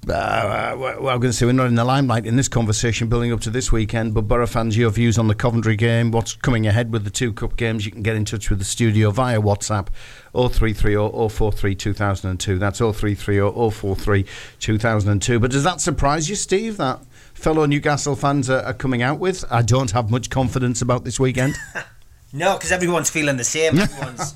Uh, well, I'm going to say we're not in the limelight in this conversation building up to this weekend, but Boro fans, your views on the Coventry game, what's coming ahead with the two cup games, you can get in touch with the studio via WhatsApp 0330 043 2002. That's 0330 043 2002. But does that surprise you, Steve, that fellow Newcastle fans are, are coming out with? I don't have much confidence about this weekend. No, because everyone's feeling the same. Everyone's,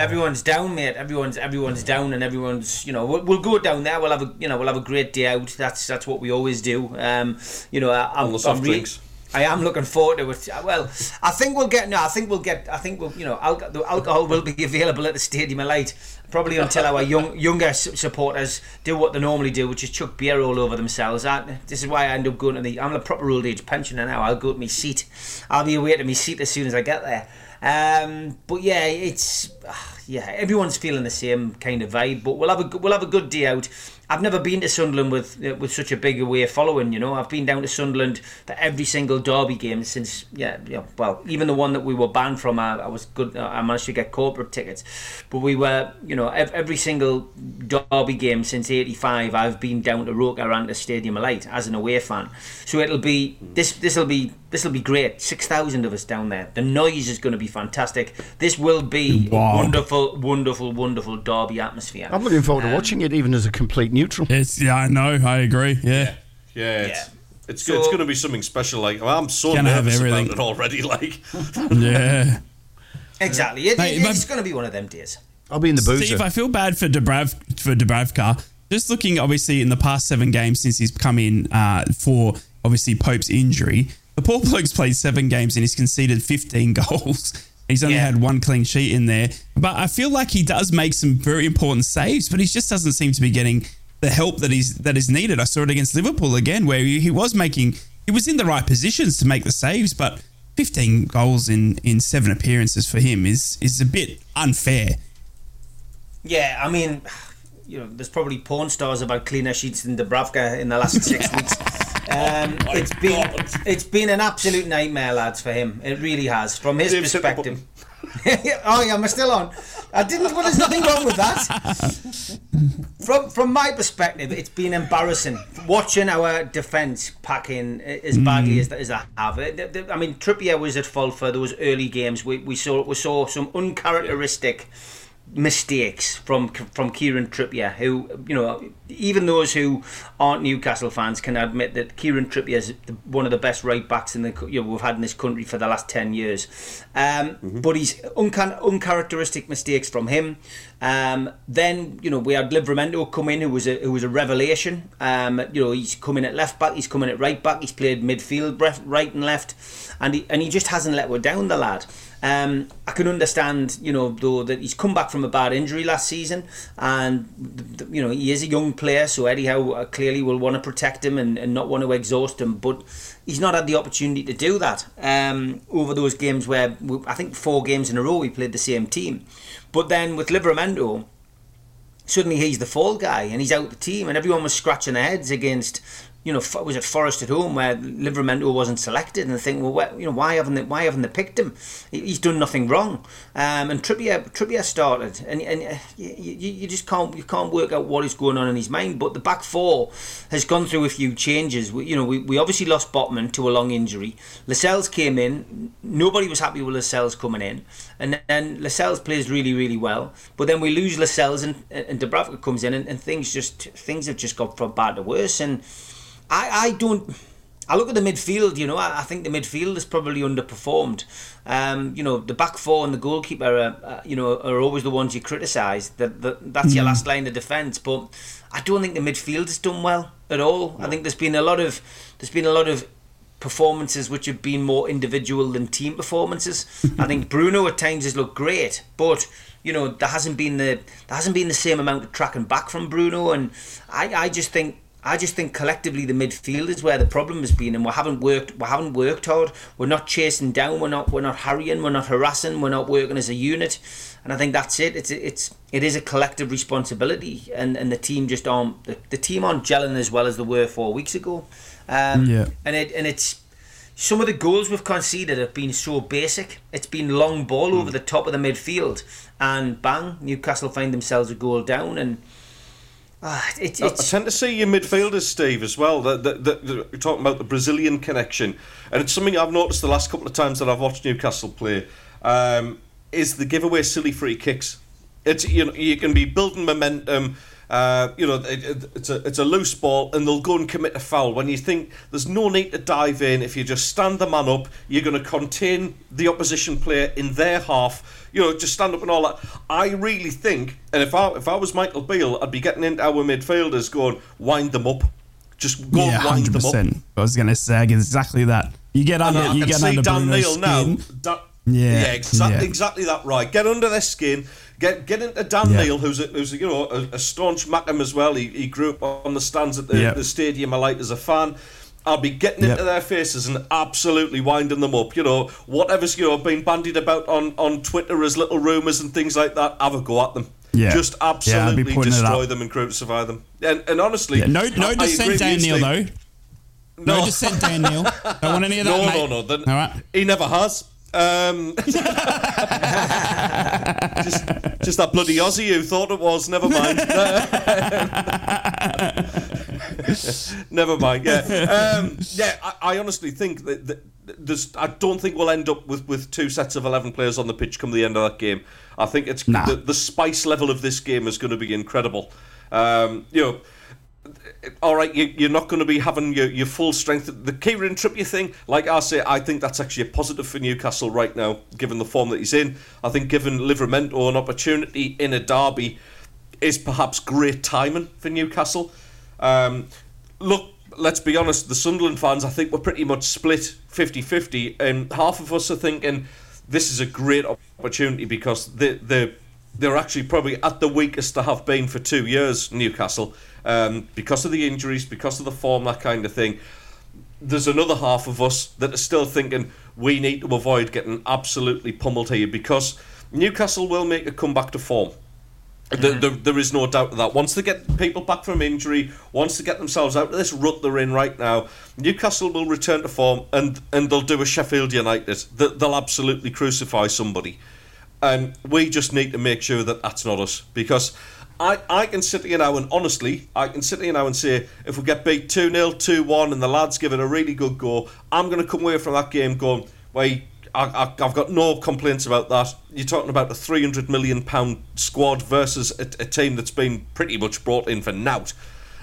everyone's down, mate. Everyone's everyone's down, and everyone's you know we'll, we'll go down there. We'll have a you know we'll have a great day out. That's that's what we always do. Um, you know, I, I'm, On the soft I'm really- drinks. I am looking forward to it. Well, I think we'll get. No, I think we'll get. I think we'll. You know, alco- the alcohol will be available at the Stadium Light probably until our young younger supporters do what they normally do, which is chuck beer all over themselves. I, this is why I end up going to the. I'm a proper old age pensioner now. I'll go to my seat. I'll be away to my seat as soon as I get there. Um, but yeah, it's yeah, everyone's feeling the same kind of vibe. But we'll have a we'll have a good day out. I've never been to Sunderland with uh, with such a big away following. You know, I've been down to Sunderland for every single derby game since yeah, yeah. Well, even the one that we were banned from, I, I was good. uh, I managed to get corporate tickets, but we were you know ev- every single derby game since '85. I've been down to Roker and to Stadium of Light as an away fan. So it'll be this. This will be this will be great. Six thousand of us down there. The noise is going to be fantastic. This will be Wow. a wonderful, wonderful, wonderful derby atmosphere. I'm looking forward to Um, watching it, even as a complete neutral. It's yeah, I know. I agree. Yeah. Yeah, it's, Yeah. it's, So- it's going to be something special. Like well, I'm so Gonna have nervous about everything. it already. Like, Yeah. Exactly. It, Mate, it- it's going to be one of them days. I'll be in the boozer. Steve, I feel bad for Dubrav for Dubravka. Just looking, obviously, in the past seven games since he's come in uh, for obviously Pope's injury, the poor bloke's played seven games and he's conceded 15 goals. He's only Yeah. had one clean sheet in there, but I feel like he does make some very important saves, but he just doesn't seem to be getting the help that he's that is needed. I saw it against Liverpool again, where he, he was making, he was in the right positions to make the saves, but 15 goals in in seven appearances for him is is a bit unfair. Yeah, I mean, you know, there's probably porn stars about cleaner sheets than Dubravka in the last six weeks. Um, my it's been God. it's it's been an absolute nightmare, lads, for him. It really has, from his Dave's hit perspective. oh yeah, am I still on? I didn't. Well, there's nothing wrong with that. From from my perspective, it's been embarrassing watching our defence packing as badly as, as I have. It- the- the- I mean, Trippier was at fault for those early games. We, we saw we saw some uncharacteristic mistakes from from Kieran Trippier, who you know even those who aren't Newcastle fans can admit that Kieran Trippier is the, one of the best right backs in the you know, we've had in this country for the last ten years. Um, But he's uncan- uncharacteristic mistakes from him. Um, then you know we had Livramento come in, who was a who was a revelation. Um, you know he's coming at left back, he's coming at right back, he's played midfield, right and left, and he and he just hasn't let us down. The lad. Um, I can understand, you know, though that he's come back from a bad injury last season, and you know he is a young player, so Eddie Howe uh, clearly will want to protect him and, and not want to exhaust him. But he's not had the opportunity to do that um, over those games where we, I think four games in a row we played the same team. But then with Livramento, suddenly he's the fall guy and he's out the team, and everyone was scratching their heads against. You know, was it Forest at home where Livramento wasn't selected, and think, well, wh- you know, why haven't they, why haven't they picked him? He's done nothing wrong. Um, and Trippier, Trippier started, and and uh, you, you, just can't you can't work out what is going on in his mind. But the back four has gone through a few changes. We, you know, we, we obviously lost Botman to a long injury. Lascelles came in. Nobody was happy with Lascelles coming in, and then Lascelles plays really really well. But then we lose Lascelles, and and Dubravka comes in, and, and things just things have just got from bad to worse. And I I don't. I look at the midfield. You know, I, I think the midfield is probably underperformed. Um, you know, the back four and the goalkeeper, are, uh, you know, are always the ones you criticise. That, that that's your last line of defence. But I don't think the midfield has done well at all. I think there's been a lot of there's been a lot of performances which have been more individual than team performances. I think Bruno at times has looked great, but you know there hasn't been the there hasn't been the same amount of tracking back from Bruno, and I, I just think. I just think collectively the midfield is where the problem has been, and we haven't worked. We haven't worked hard. We're not chasing down. We're not. We're not harrying. We're not harassing. We're not working as a unit. And I think that's it. It's it's it is a collective responsibility, and, and the team just aren't the, the team aren't gelling as well as they were four weeks ago. Um, Yeah. and it and it's some of the goals we've conceded have been so basic. It's been long ball over the top of the midfield, and bang, Newcastle find themselves a goal down, and ah, it, I tend to see your midfielders, Steve, as well. That- you're talking about the Brazilian connection, and it's something I've noticed the last couple of times that I've watched Newcastle play. Um, is the giveaway silly free kicks? It's you know you can be building momentum. Uh, you know it, it, it's a it's a loose ball, and they'll go and commit a foul. When you think there's no need to dive in, if you just stand the man up, you're going to contain the opposition player in their half. You know, just stand up and all that. I really think, and if I if I was Michael Beale, I'd be getting into our midfielders, going wind them up, just go yeah, and wind hundred them up. I was going to say exactly that. You get And under, I you can get see under Dan Neil now. skin. Yeah, yeah, exactly, yeah. exactly that. Right, get under their skin. Get get into Dan Yeah. Neil, who's a, who's a, you know a, a staunch Mackem as well. He, he grew up on the stands at the, Yeah. the stadium. I like as a fan. I'll be getting Yep. into their faces and absolutely winding them up. You know, whatever's you know been bandied about on, on Twitter as little rumours and things like that. Have a go at them. Yeah. Just Yeah, I'd be absolutely putting it destroy them and crucify them. And, and honestly, Yeah, no, no I dissent, with you, Dan Neil Steve. though. No, dissent, Dan Neil. Don't want any of that, No, mate. no, no. Then All right. He never has. Um, just, just that bloody Aussie who thought it was. Never mind. never mind. Yeah, um, yeah. I, I honestly think that, that there's. I don't think we'll end up with, with two sets of eleven players on the pitch come the end of that game. I think it's Nah. the, the spice level of this game is going to be incredible. Um, you know all right, you, you're not going to be having your, your full strength. The Kieran Trippier thing, like I say, I think that's actually a positive for Newcastle right now, given the form that he's in. I think giving Livramento an opportunity in a derby is perhaps great timing for Newcastle. Um, look, let's be honest, the Sunderland fans, I think we're pretty much split 50 50, and half of us are thinking this is a great opportunity because they, they, they're actually probably at the weakest they have been for two years, Newcastle, um, because of the injuries, because of the form, that kind of thing. There's another half of us that are still thinking we need to avoid getting absolutely pummeled here because Newcastle will make a comeback to form. The, the, there is no doubt of that. Once they get people back from injury, once they get themselves out of this rut they're in right now, Newcastle will return to form and, and they'll do a Sheffield United. They'll absolutely crucify somebody. And we just need to make sure that that's not us. Because I, I can sit here now and honestly, I can sit here now and say if we get beat 2 0, 2 1, and the lads give it a really good go, I'm going to come away from that game going, wait, I, I, I've got no complaints about that. You're talking about a 300 million pound squad versus a, a team that's been pretty much brought in for nout.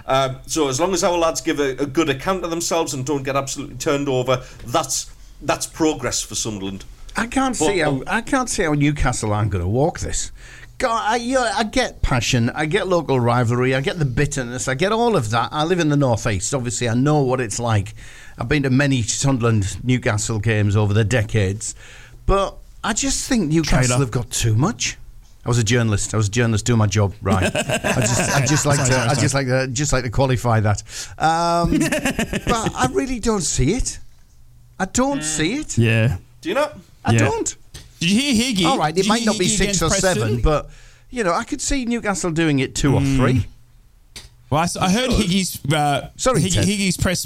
Um, so as long as our lads give a, a good account of themselves and don't get absolutely turned over, that's that's progress for Sunderland. I can't But- see how I can't see how Newcastle aren't going to walk this. God, I, you know, I get passion, I get local rivalry, I get the bitterness, I get all of that. I live in the northeast, obviously. I know what it's like. I've been to many Sunderland Newcastle games over the decades, but I just think Newcastle Trader. have got too much. I was a journalist. I was a journalist doing my job right. I just, I just like Sorry, to, sorry, I just like to, just like to qualify that. Um, but I really don't see it. I don't see it. Yeah. Do you know? I Yeah. don't. Did you hear Higgy? All right, it might not be six or seven, but you know, I could see Newcastle doing it two or Hmm. three. Well, I, I heard Higgy's uh, Sorry, Higgy, Higgy's press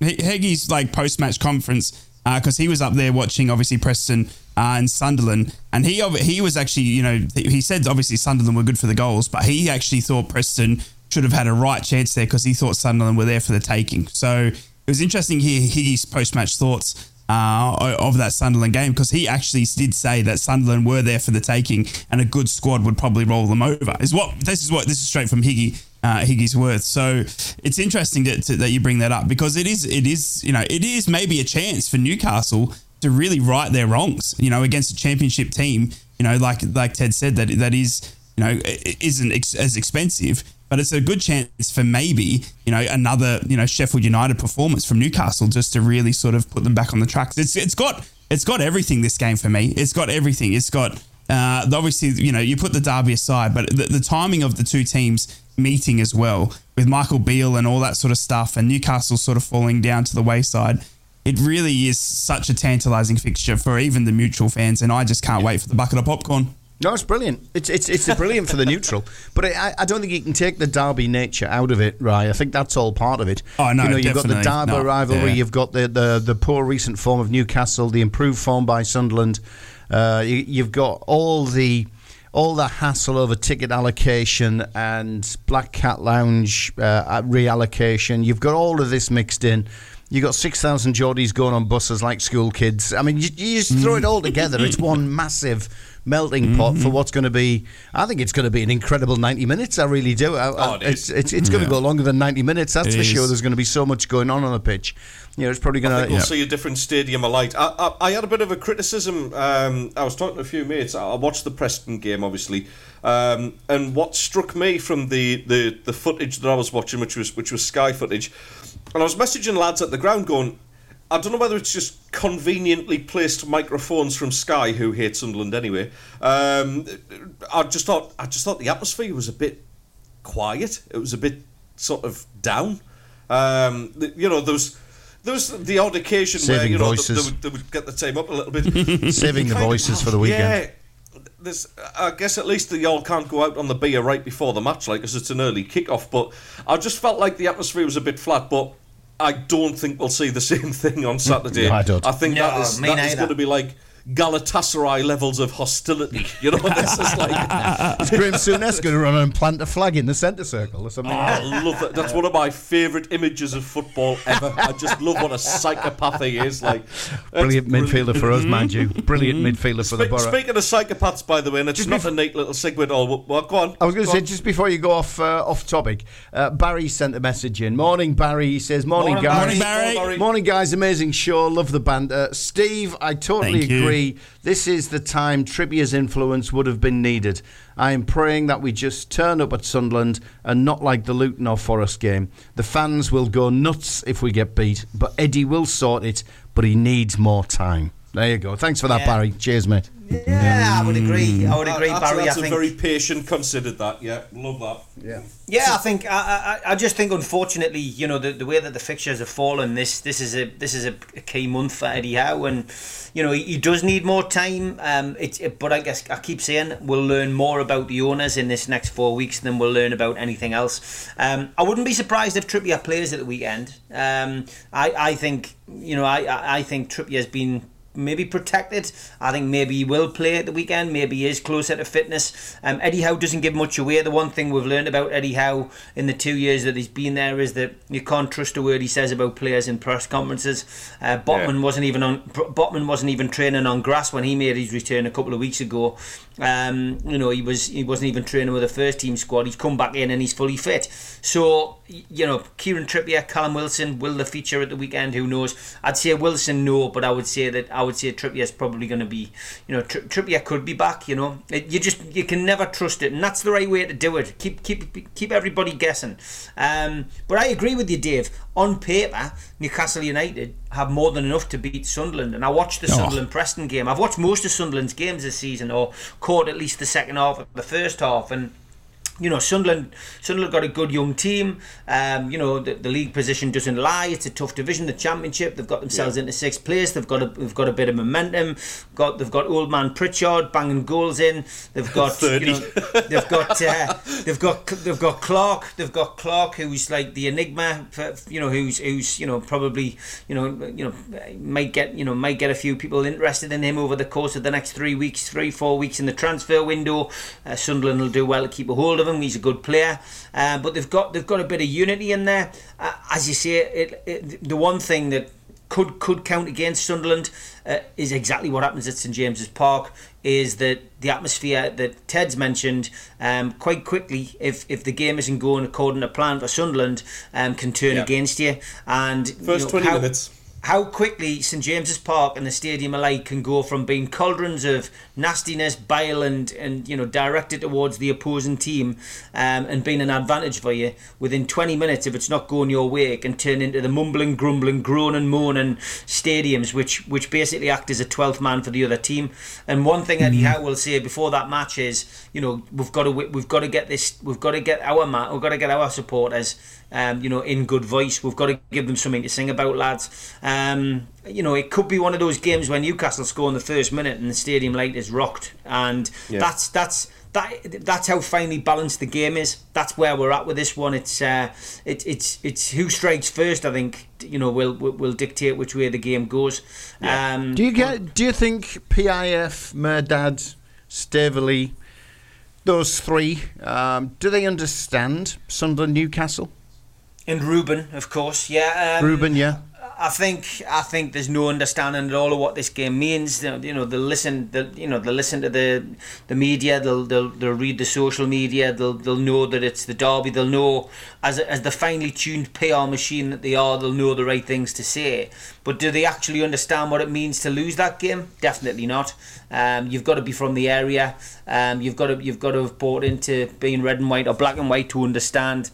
Higgy's like post match conference because he was up there watching obviously Preston uh, and Sunderland, and he he was actually you know he said obviously Sunderland were good for the goals, but he actually thought Preston should have had a right chance there because he thought Sunderland were there for the taking. So it was interesting to hear Higgy's post match thoughts. Uh, of that Sunderland game because he actually did say that Sunderland were there for the taking and a good squad would probably roll them over. Is what this is what this is straight from Higgy uh, Higgy's worth. So it's interesting that, you bring that up because it is it is you know it is maybe a chance for Newcastle to really right their wrongs. You know against a championship team. You know like like Ted said that that is you know isn't ex- as expensive. But it's a good chance for maybe you know another you know Sheffield United performance from Newcastle just to really sort of put them back on the tracks. It's it's got it's got everything this game for me. It's got everything. It's got uh, obviously you know you put the derby aside, but the, the timing of the two teams meeting as well with Michael Beale and all that sort of stuff, and Newcastle sort of falling down to the wayside. It really is such a tantalising fixture for even the mutual fans, and I just can't wait for the bucket of popcorn. No, it's brilliant. It's it's it's brilliant for the neutral, but I, I don't think you can take the derby nature out of it, right? I think that's all part of it. Oh, no, you know, you've got the derby No, rivalry, yeah. you've got the, the the poor recent form of Newcastle, the improved form by Sunderland. Uh, you, you've got all the all the hassle over ticket allocation and Black Cat Lounge uh, reallocation. You've got all of this mixed in. You've got 6,000 Geordies going on buses like school kids. I mean, you, you just throw it all together. It's one massive melting pot for what's going to be. I think it's going to be an incredible 90 minutes. I really do. I, Oh, it is. it's it's, it's going to go longer than 90 minutes. That's It for sure. There's going to be so much going on on the pitch. You know, it's probably going to. we'll see a different stadium alight. I, I, I had a bit of a criticism. Um, I was talking to a few mates. I I watched the Preston game, obviously, um, and what struck me from the, the, the footage that I was watching, which was which was Sky footage, and I was messaging lads at the ground, going, I don't know whether it's just conveniently placed microphones from Sky, who hate Sunderland anyway. Um, I just thought I just thought the atmosphere was a bit quiet. It was a bit sort of down. Um, you know, there was there was the odd occasion where you know they, voices. they, would, they would get the team up a little bit, Saving the Kind of- voices for the weekend. Yeah, there's, I guess at least y'all can't go out on the beer right before the match, like, because it's an early kickoff. But I just felt like the atmosphere was a bit flat. But I don't think we'll see the same thing on Saturday. No, I don't. I think No, that is me that is neither. going to be like. Galatasaray levels of hostility, you know. This is like Is Graham Souness going to run and plant a flag in the centre circle or something? I love that. That's one of my favourite images of football ever. I just love what a psychopath he is. Like Brilliant midfielder for us, mind you. Brilliant midfielder for the Boro. Speaking of psychopaths, by the way, and it's Just not bef- a neat little segue at all. Well, well, go on. I was going to say, on. just before you go off uh, off topic, uh, Barry sent a message in. Morning, Barry. He says, Morning, Morning, guys. Morning, Barry. Morning. Morning, guys. Amazing show. Love the banter. Steve, I totally Thank you. This is the time Trippier's influence would have been needed. I am praying that we just turn up at Sunderland and not like the Luton or Forest game. The fans will go nuts if we get beat, but Eddie will sort it, but he needs more time. There you go. Thanks for that, Yeah. Barry. Cheers, mate. Yeah, I would agree. I would agree, That's, Barry. that's I a think. very patient, considered that. Yeah, love that. Yeah. Yeah, I think I, I, I just think unfortunately, you know, the, the way that the fixtures have fallen, this this is a this is a, a key month for Eddie Howe, and you know he, he does need more time. Um, it, it, but I guess I keep saying we'll learn more about the owners in this next four weeks than we'll learn about anything else. Um, I wouldn't be surprised if Trippier plays at the weekend. Um, I I think you know I I I think Trippier's been maybe protected. I think maybe he will play at the weekend. Maybe he is closer to fitness. Um, Eddie Howe doesn't give much away. The one thing we've learned about Eddie Howe in the two years that he's been there is that you can't trust a word he says about players in press conferences. Uh, Botman wasn't even on. Botman wasn't even training on grass when he made his return a couple of weeks ago. Um, you know he was he wasn't even training with the first team squad. He's come back in and he's fully fit. So you know Kieran Trippier, Callum Wilson will the feature at the weekend. Who knows? I'd say Wilson no, but I would say that I would say Trippier's probably going to be. You know Tri- Trippier could be back. You know it, you just you can never trust it, and that's the right way to do it. Keep keep keep everybody guessing. Um, but I agree with you, Dave. On paper, Newcastle United have more than enough to beat Sunderland, and I watched the Oh. Sunderland Preston game. I've watched most of Sunderland's games this season, or caught at least the second half of the first half, and you know, Sunderland, Sunderland got a good young team. Um, you know, the, the league position doesn't lie. It's a tough division, the championship. They've got themselves into sixth place. They've got a, they've got a bit of momentum. Got they've got old man Pritchard banging goals in. They've got you know, they've got uh, they've got they've got Clarke. They've got Clarke, who's like the enigma. For, you know, who's who's you know probably you know you know might get you know might get a few people interested in him over the course of the next three weeks, three four weeks in the transfer window. Uh, Sunderland will do well to keep a hold of him. He's a good player, uh, but they've got they've got a bit of unity in there. Uh, as you say, it, it, the one thing that could could count against Sunderland uh, is exactly what happens at St James's Park. Is that the atmosphere that Ted's mentioned um, quite quickly? If if the game isn't going according to plan for Sunderland, um, can turn Yeah. against you. And First you know, 20 how- minutes. How quickly St James's Park and the stadium alike can go from being cauldrons of nastiness, bile, and, and you know directed towards the opposing team, um, and being an advantage for you within 20 minutes if it's not going your way, it can turn into the mumbling, grumbling, groaning, moaning stadiums, which which basically act as a 12th man for the other team. And one thing Eddie Howe will say before that match is, you know, we've got to we've got to get this, we've got to get our man, we've got to get our supporters um, you know, in good voice. We've got to give them something to sing about, lads. Um, you know, it could be one of those games where Newcastle score in the first minute and the stadium light is rocked, and Yeah. that's that's. That, that's how finely balanced the game is. That's where we're at with this one. It's uh, it, it's it's who strikes first. I think you know will will, will dictate which way the game goes. Um, Do you get? Do you think PIF, Mehrdad, Staveley, those three, um, do they understand Sunderland, Newcastle, and Reuben, of course, yeah. Um, Reuben? Yeah. I think I think there's no understanding at all of what this game means. You know, they'll listen. They'll, you know, they'll listen to the the media. They'll they'll, they'll read the social media. They'll they'll know that it's the derby. They'll know as as the finely tuned PR machine that they are. They'll know the right things to say. But do they actually understand what it means to lose that game? Definitely not. Um, you've got to be from the area. Um, you've got to you've got to have bought into being red and white or black and white to understand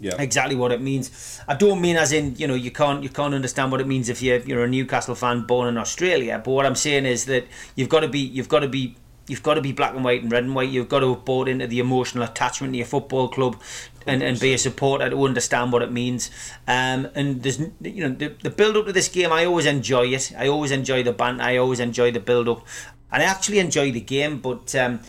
Yeah. exactly what it means. I don't mean as in you know you can't you can't understand what it means if you're you're a Newcastle fan born in Australia. But what I'm saying is that you've got to be you've got to be you've got to be black and white and red and white. You've got to have bought into the emotional attachment to your football club. And, and be a supporter to understand what it means. Um, and there's, you know, the, the build up to this game, I always enjoy it. I always enjoy the banter. I always enjoy the build up. And I actually enjoy the game, but um,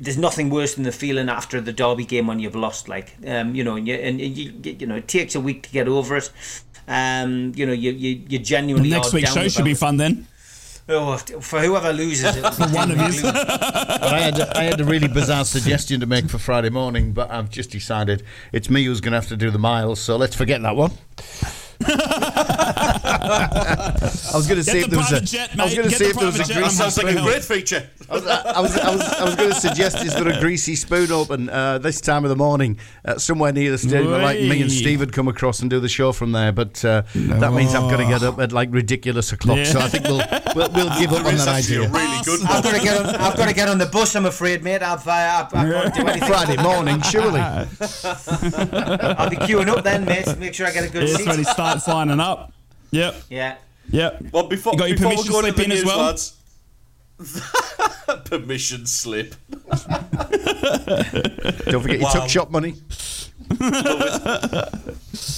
there's nothing worse than the feeling after the derby game when you've lost. Like, um, you know, and you, and you, you know, it takes a week to get over it. Um, you know, you you, you genuinely Next week's show should be fun then. Oh, for whoever loses, it, For one of you. I had, I had a really bizarre suggestion to make for Friday morning, but I've just decided it's me who's going to have to do the miles, so let's forget that one. I was going to see Get if there was a. jet, I was going to Get see the if there was a private jet. I'm Sounds like a spoon. great feature. I was, I was, I was, I was going to suggest is there a greasy spoon open uh, this time of the morning uh, somewhere near the stadium? where, Like me and Steve would come across and do the show from there, but uh, that means I've got to get up at like ridiculous o'clock. So I think we'll we'll, we'll give up on that actually a idea. really good I've got to get on. I've got to get on the bus. I'm afraid, mate. I've, uh, I've, I've got to do anything. Friday morning, surely. I'll be queuing up then, mate. Make sure I get a good Yes, seat. when he starts lining up. Yep, Yeah. yep. Well, before, You got your before we permission go into slip the in as well? lads. Permission slip. Don't forget your Wow. tuck shop money.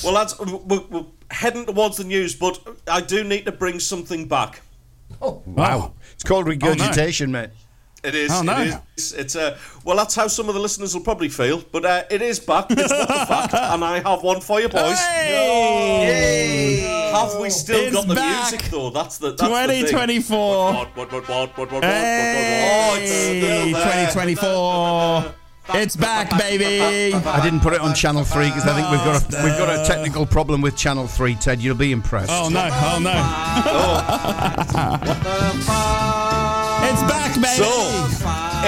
Well, lads, we're, we're heading towards the news, but I do need to bring something back. Oh wow. It's called oh, regurgitation, mate. It is. Oh, no. It is. It's uh, well, that's how some of the listeners will probably feel, but uh, it is back. It's what the fact, and I have one for you, boys. Have we still It's got the back. music though? That's the that's the thing. 2024. What, what, what, what, what, what, what, Hey, Oh, it's 2024. It's back, baby. I didn't put it on Channel 3 because I think we've got a, we've got a technical problem with Channel 3, Ted. You'll be impressed. Oh no! Oh no! It's back, baby. So,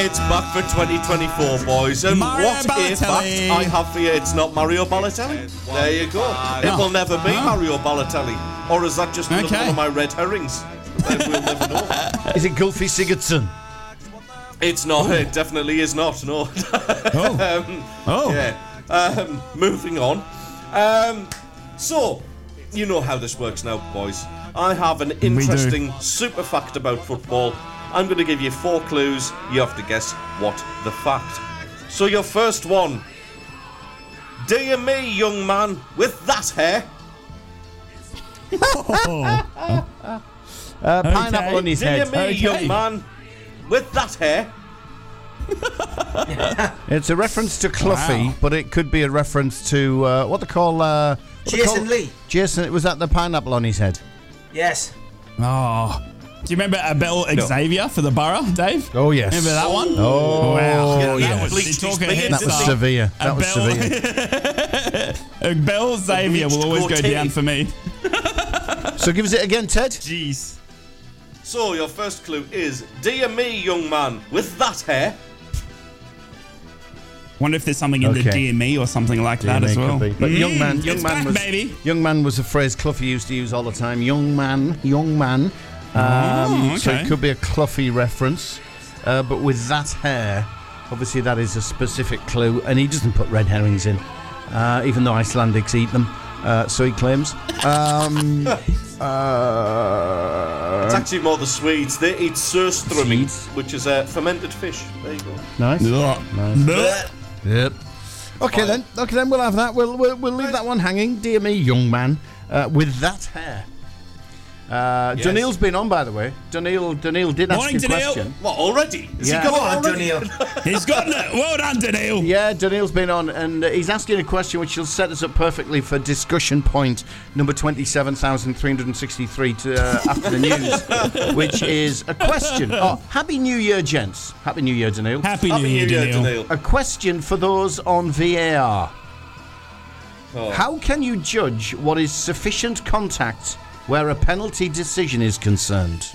it's back for 2024, boys. And Mario what a fact I have for you, it's not Mario Balotelli. There you go. It will never be Mario Balotelli. Or is that just Okay. one of my red herrings? Then we'll never know. Is it Gylfi Sigurdsson? It's not. It definitely is not. No. Oh. um, Oh. Yeah. Um, moving on. Um, so, you know how this works now, boys. I have an interesting super fact about football. I'm going to give you four clues. You have to guess what the fact. So, your first one. Dear me, young man, with that hair. Uh, Pineapple on his Dear head. me, Okay. young man, with that hair. It's a reference to Cloughie, Wow. but it could be a reference to uh, what they call. Uh, what they Jason call- Lee. Jason, was that the pineapple on his head? Yes. Oh. Do you remember Abel Xavier for the Boro, Dave? Oh, yes. Remember that one? Oh, wow. yeah, that that was bleached you're his talking beard, head That was severe. That was Abel- severe. Abel Xavier will always go goatee. down for me. So give us it again, Ted. Jeez. So, your first clue is Dear me, young man, with that hair. Wonder if there's something in the DME or something like that as well. be. But young man, Mm, young man back, was baby. young man was a phrase Cloughie used to use all the time. Young man, young man. Um, Oh, So it could be a Cloughie reference, uh, but with that hair, obviously that is a specific clue, and he doesn't put red herrings in, uh, even though Icelandics eat them. Uh, so he claims. Um, uh, It's actually more the Swedes. They eat surströmming, Swedes? which is a fermented fish. There you go. nice. Blech. Yep. Okay then. Okay then. We'll have that. We'll we'll, we'll leave that one hanging. Dear me, young man, uh, with that hair. Uh, Yes. Dunil's been on, by the way. Dunil, Dunil did ask Morning, a Dunil. question. What, already? Is Yeah. he got Go it on, already? Dunil. He's got it. Well done, Daniel. Yeah, Dunil's been on, and uh, he's asking a question which will set us up perfectly for discussion point number twenty-seven thousand three hundred and sixty-three uh, after the news, which is a question. Oh, Happy New Year, gents! Happy New Year, Dunil. Happy, Happy New Year, Daniel. Daniel. A question for those on VAR. Oh. How can you judge what is sufficient contact where a penalty decision is concerned?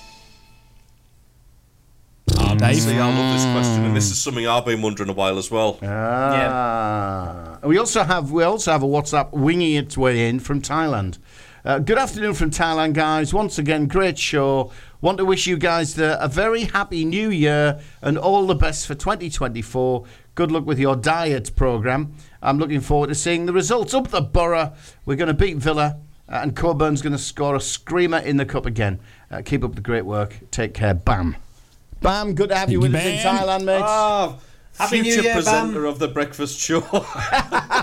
Dave. See, I love this question, and this is something I've been wondering a while as well. Ah. We also have we also have a WhatsApp winging its way in from Thailand. Uh, good afternoon from Thailand, guys. Once again, great show. Want to wish you guys the, a very happy new year and all the best for 2024. Good luck with your diet program. I'm looking forward to seeing the results. Up the Boro, we're going to beat Villa, uh, and Coburn's going to score a screamer in the cup again. Uh, keep up the great work. Take care. Bam. Bam. Good to have you with us in Thailand, mate. Ah, Happy New future Year, presenter Bam. of the breakfast show.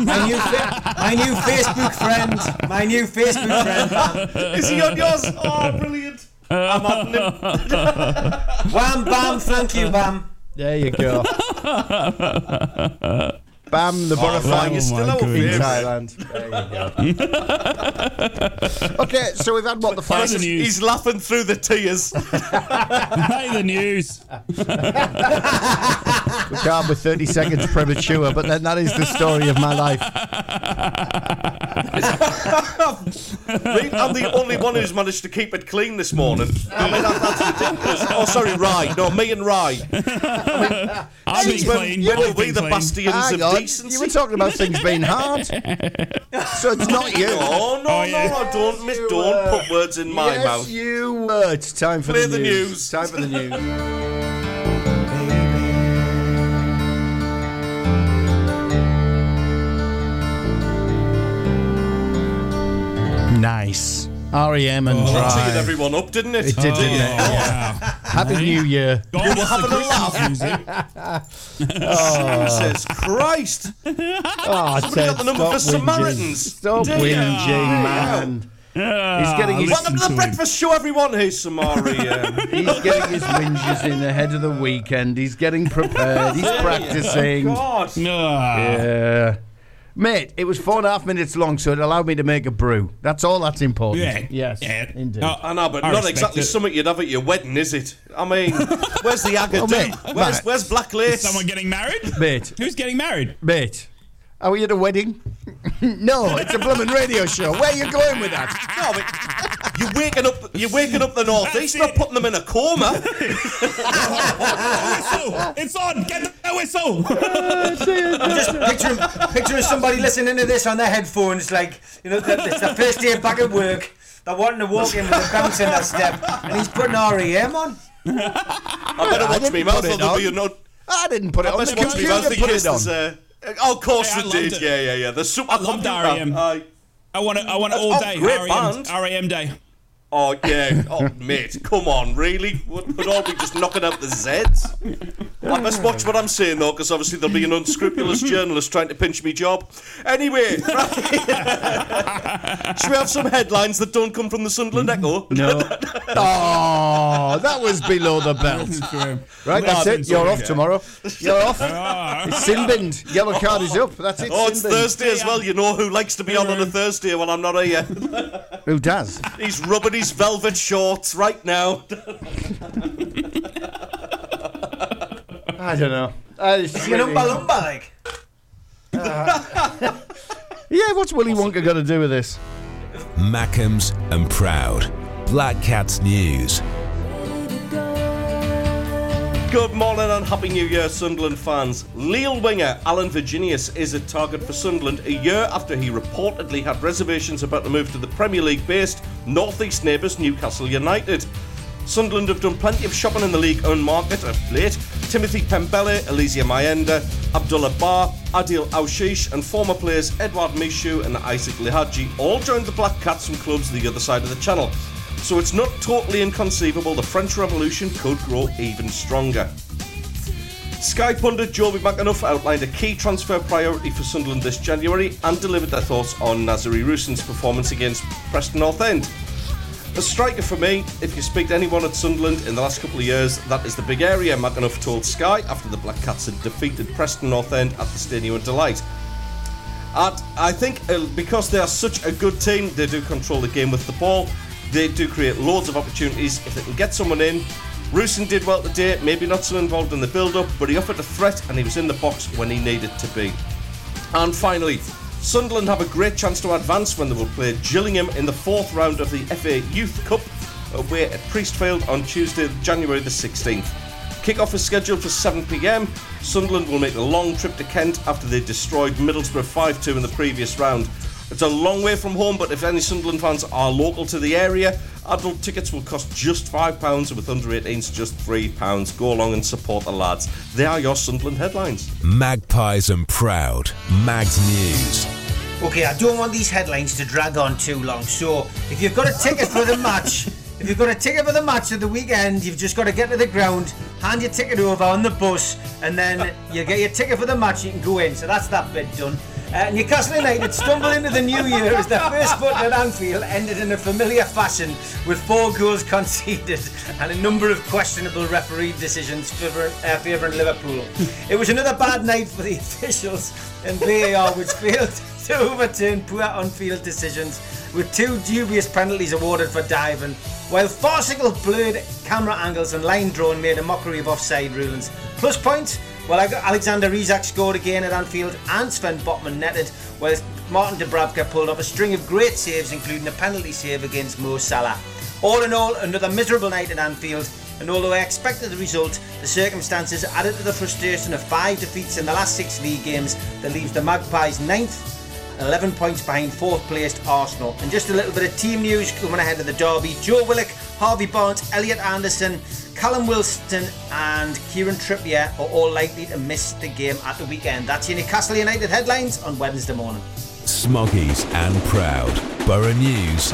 My new, fa- my new Facebook friend. My new Facebook friend. Is he on yours? Oh, brilliant! I'm adding him. Wham, bam, thank you, Bam. There you go. Bam, the Boro Oh, flag you're is still my our goodness. in. Thailand. There you go. okay, so we've had what the Play first. the news. He's laughing through the tears. Play the news. We can't with 30 seconds premature, but then that is the story of my life. I'm the only one who's managed to keep it clean this morning. I mean, that, that's ridiculous. Oh, sorry, Ry. No, me and Ry. I've been Since when, clean. when I've were we the clean. bastions Hang of on, decency? you were talking about things being hard. So it's not you. Oh no, Oh, yeah. no, I don't, miss, don't uh, put words in my yes, mouth. you were. It's time for Play the, the news. news. Time for the news. Nice. REM and that Drive. everyone up, didn't it? It did, Oh, didn't it? Oh, wow. Happy New Year. God, were it's having a laugh. music. Oh. Jesus Christ! Oh, Somebody Ted, got the number for whinging. Samaritans. Stop Dear. whinging, man. He's getting his- Welcome to the breakfast show, everyone. Hey, Samari. He's getting his whinges in ahead of the weekend. He's getting prepared. He's practicing. God. Yeah. Mate, it was four and a half minutes long, so it allowed me to make a brew. That's all that's important. Yeah. Yes. Yeah. Indeed. Oh, I know, but I not exactly it. something you'd have at your wedding, is it? I mean, where's the agate? Well, mate, where's, Matt. where's Black Lace? Someone getting married? Mate, Who's getting married? mate. Are we at a wedding? no, it's a blooming radio show. Where are you going with that? No, but you're waking up. You're waking up the northeast, not putting them in a coma. whistle! It's on! Get the whistle! I'm just picturing, picturing somebody listening to this on their headphones, like, you know, the- it's the first day back at work. They're wanting to walk in with a bounce in their step, and he's putting REM on. I better watch didn't me mouth, put or it there'll be a note. I didn't put it I on the better watch me computer. mouth in Put it on. there's a. Oh, of course Hey, I did. it. Yeah, yeah, yeah. The super loved computer. REM. Aye. I want it. I want it all day. great REM. REM day. Oh yeah. Oh mate, come on, really? Would, would all be just knocking out the Zs? I must watch what I'm saying though, because obviously there'll be an unscrupulous journalist trying to pinch me job. Anyway, right. should we have some headlines that don't come from the Sunderland Echo? No. oh, that was below the belt. Right, that's it. You're off tomorrow. You're off. It's sin binned. Yellow card is up. That's it. Oh, it's sin binned. Thursday as well. You know who likes to be on on a Thursday when I'm not here. Who does? He's rubbing his velvet shorts right now. I don't know. Uh, it's You know, really- Balumba, like. yeah, what's Willy Wonka got to do with this? Mackems and Proud. Black Cats News. Good morning and Happy New Year, Sunderland fans. Lille winger Alan Virginius is a target for Sunderland a year after he reportedly had reservations about the move to the Premier League based northeast neighbours Newcastle United. Sunderland have done plenty of shopping in the Ligue 1 market of late. Timothy Pembele, Eliezer Mayenda, Abdoullah Ba, Adil Aouchiche, and former players Edouard Michut and Isaac Lihadji all joined the Black Cats from clubs the other side of the channel. So it's not totally inconceivable the French Revolution could grow even stronger. Sky pundit Jobi McAnuff outlined a key transfer priority for Sunderland this January and delivered their thoughts on Nazari Rusyn's performance against Preston North End. A striker for me, if you speak to anyone at Sunderland in the last couple of years, that is the big area, McAnuff told Sky after the Black Cats had defeated Preston North End at the Stadium of Delight. I think uh, because they are such a good team, they do control the game with the ball. They do create loads of opportunities if they can get someone in. Rusyn did well today, maybe not so involved in the build-up, but he offered a threat and he was in the box when he needed to be. And finally, Sunderland have a great chance to advance when they will play Gillingham in the fourth round of the FA Youth Cup away at Priestfield on Tuesday, January the 16th. Kick-off is scheduled for 7pm. Sunderland will make the long trip to Kent after they destroyed Middlesbrough 5-2 in the previous round. It's a long way from home, but if any Sunderland fans are local to the area, adult tickets will cost just £5 and with under 18s just £3. Go along and support the lads. They are your Sunderland headlines. Magpies and Proud. Mags News. Okay, I don't want these headlines to drag on too long. So, if you've got a ticket for the match, if you've got a ticket for the match at the weekend, you've just got to get to the ground, hand your ticket over on the bus, and then you get your ticket for the match. You can go in. So that's that bit done. Uh, Newcastle United stumbled into the new year as their first footing at Anfield ended in a familiar fashion with four goals conceded and a number of questionable referee decisions favouring uh, favouring Liverpool. It was another bad night for the officials and VAR, which failed to overturn poor on-field decisions with two dubious penalties awarded for diving, while farcical blurred camera angles and line drawing made a mockery of offside rulings. Plus points, well, Alexander Isak scored again at Anfield and Sven Botman netted, whilst Martin Dubravka pulled off a string of great saves, including a penalty save against Mo Salah. All in all, another miserable night at Anfield, and although I expected the result, the circumstances added to the frustration of five defeats in the last six league games that leaves the Magpies ninth 11 points behind fourth placed Arsenal. And just a little bit of team news coming ahead of the derby. Joe Willock, Harvey Barnes, Elliot Anderson, Callum Wilson, and Kieran Trippier are all likely to miss the game at the weekend. That's your Newcastle United headlines on Wednesday morning. Smoggies and Proud. Boro News.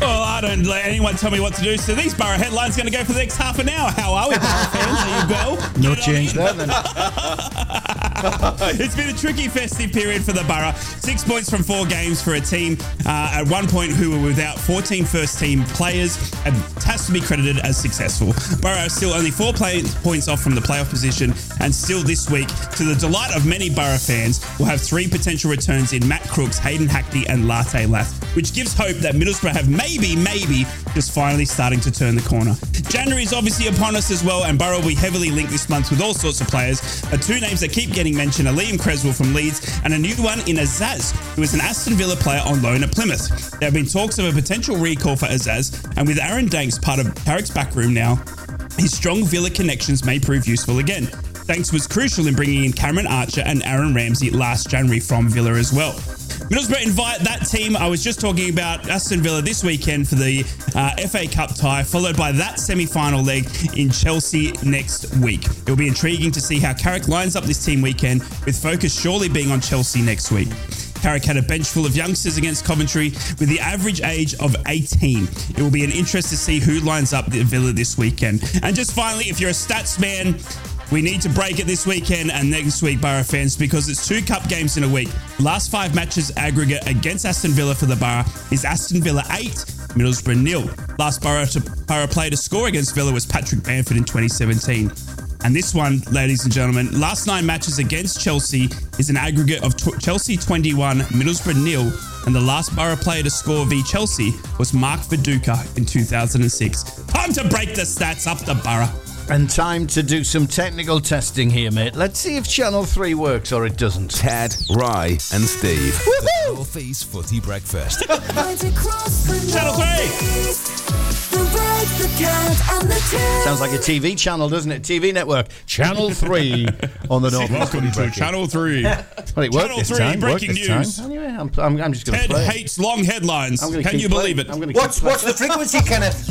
Well, I don't let anyone tell me what to do. So these Boro headlines going to go for the next half an hour. How are we, Boro fans? Are you well? No change there then. It's been a tricky festive period for the Boro. Six points from four games for a team uh, at one point who were without 14 first team players and has to be credited as successful. Boro are still only four play- points off from the playoff position, and still this week, to the delight of many Boro fans, will have three potential returns in Matt Crooks, Hayden Hackney, and Latte Lath, which gives hope that Middlesbrough have maybe, maybe just finally starting to turn the corner. January is obviously upon us as well, and Boro will be heavily linked this month with all sorts of players. But two names that keep getting mentioned are Liam Creswell from Leeds and a new one in Azaz, who is an Aston Villa player on loan at Plymouth. There have been talks of a potential recall for Azaz, and with Aaron Danks part of Carrick's backroom now, his strong Villa connections may prove useful again. Danks was crucial in bringing in Cameron Archer and Aaron Ramsey last January from Villa as well. Middlesbrough invite that team I was just talking about, Aston Villa, this weekend for the uh, FA Cup tie, followed by that semi final leg in Chelsea next week. It'll be intriguing to see how Carrick lines up this team weekend, with focus surely being on Chelsea next week. Carrick had a bench full of youngsters against Coventry with the average age of 18. It will be an interest to see who lines up the Villa this weekend. And just finally, if you're a stats man, we need to break it this weekend and next week, Boro fans, because it's two cup games in a week. Last five matches aggregate against Aston Villa for the Boro is Aston Villa 8, Middlesbrough nil. Last Boro, to, Boro player to score against Villa was Patrick Bamford in 2017. And this one, ladies and gentlemen, last nine matches against Chelsea is an aggregate of Chelsea 21, Middlesbrough nil, and the last Boro player to score v Chelsea was Mark Viduka in 2006. Time to break the stats up the Boro. And time to do some technical testing here, mate. Let's see if Channel 3 works or it doesn't. Ted, Ry, and Steve. The North East Footy Breakfast. Right across the Channel three. northeast, The red, the cat, and the tin. Sounds like a TV channel, doesn't it? TV network. Channel 3 on the North Welcome to Channel 3. Well, it worked Channel this 3 time. worked breaking this time. news. Anyway, I'm, I'm, I'm just going to Ted play. it. hates long headlines. Can keep you believe it? I'm going to What's what's the frequency, Kenneth?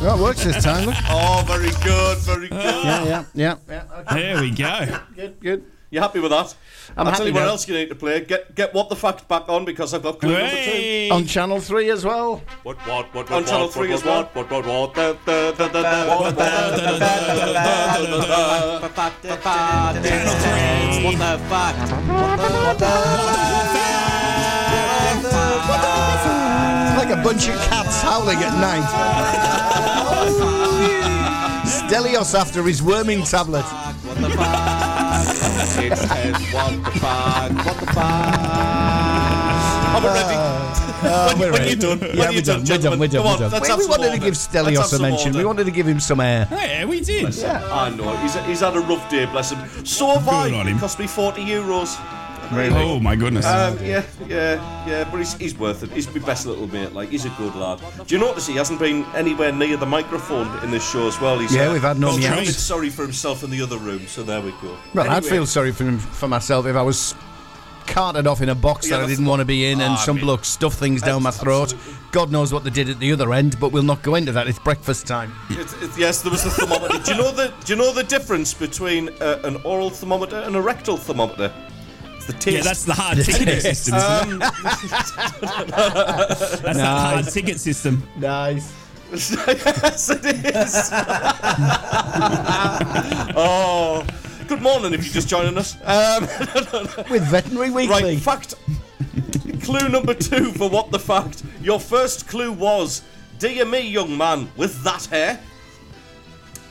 Oh, it works this time. Look. Oh, very good, very good. Yeah, yeah, yeah. yeah. Okay. There we go. Good, good. You happy with that? I'm I'll tell you what else you need to play. Get get what the fact back on because I've got clue number two. On Channel 3 as well. What, what, what, On what, Channel what, 3 what, as well. What, what, what, what, the, the, what, the fact, what the fact, a bunch of cats howling at night. Stelios after his worming tablet. what the fact, it says what the fact, what the fact. Are we ready? Uh, when, when you're done, Yeah, when we're you're done, done, we're done, we're done, we're on, done. let's We have some wanted to give Stelios a some mention. We wanted to give him some air. Hey, we did. Yeah. I know he's, he's had a rough day, bless him. So have I. Good on him. It cost me forty euros. Oh my goodness. Um, yeah, yeah, yeah, but he's, he's worth it. He's my best little mate. Like he's a good lad. Do you notice he hasn't been anywhere near the microphone in this show as well? He's Yeah, we've had no felt bit sorry for himself in the other room. So there we go. Well, I'd feel sorry for him, for myself if I was carted off in a box Yeah, that I didn't want to be in, and Ah, some I mean- bloke stuffed things down my throat. God knows what they did at the other end, but we'll not go into that. It's breakfast time. It's, it's, yes, there was the thermometer. do you know the Do you know the difference between uh, an oral thermometer and a rectal thermometer? It's the taste. yeah, that's the hard ticket system. isn't it? That's the hard ticket system. Nice. yes, it is. oh, good morning if you're just joining us. Um, With Veterinary Weekly. right, fact. clue number two for what the fact. Your first clue was, dear me, young man, with that hair.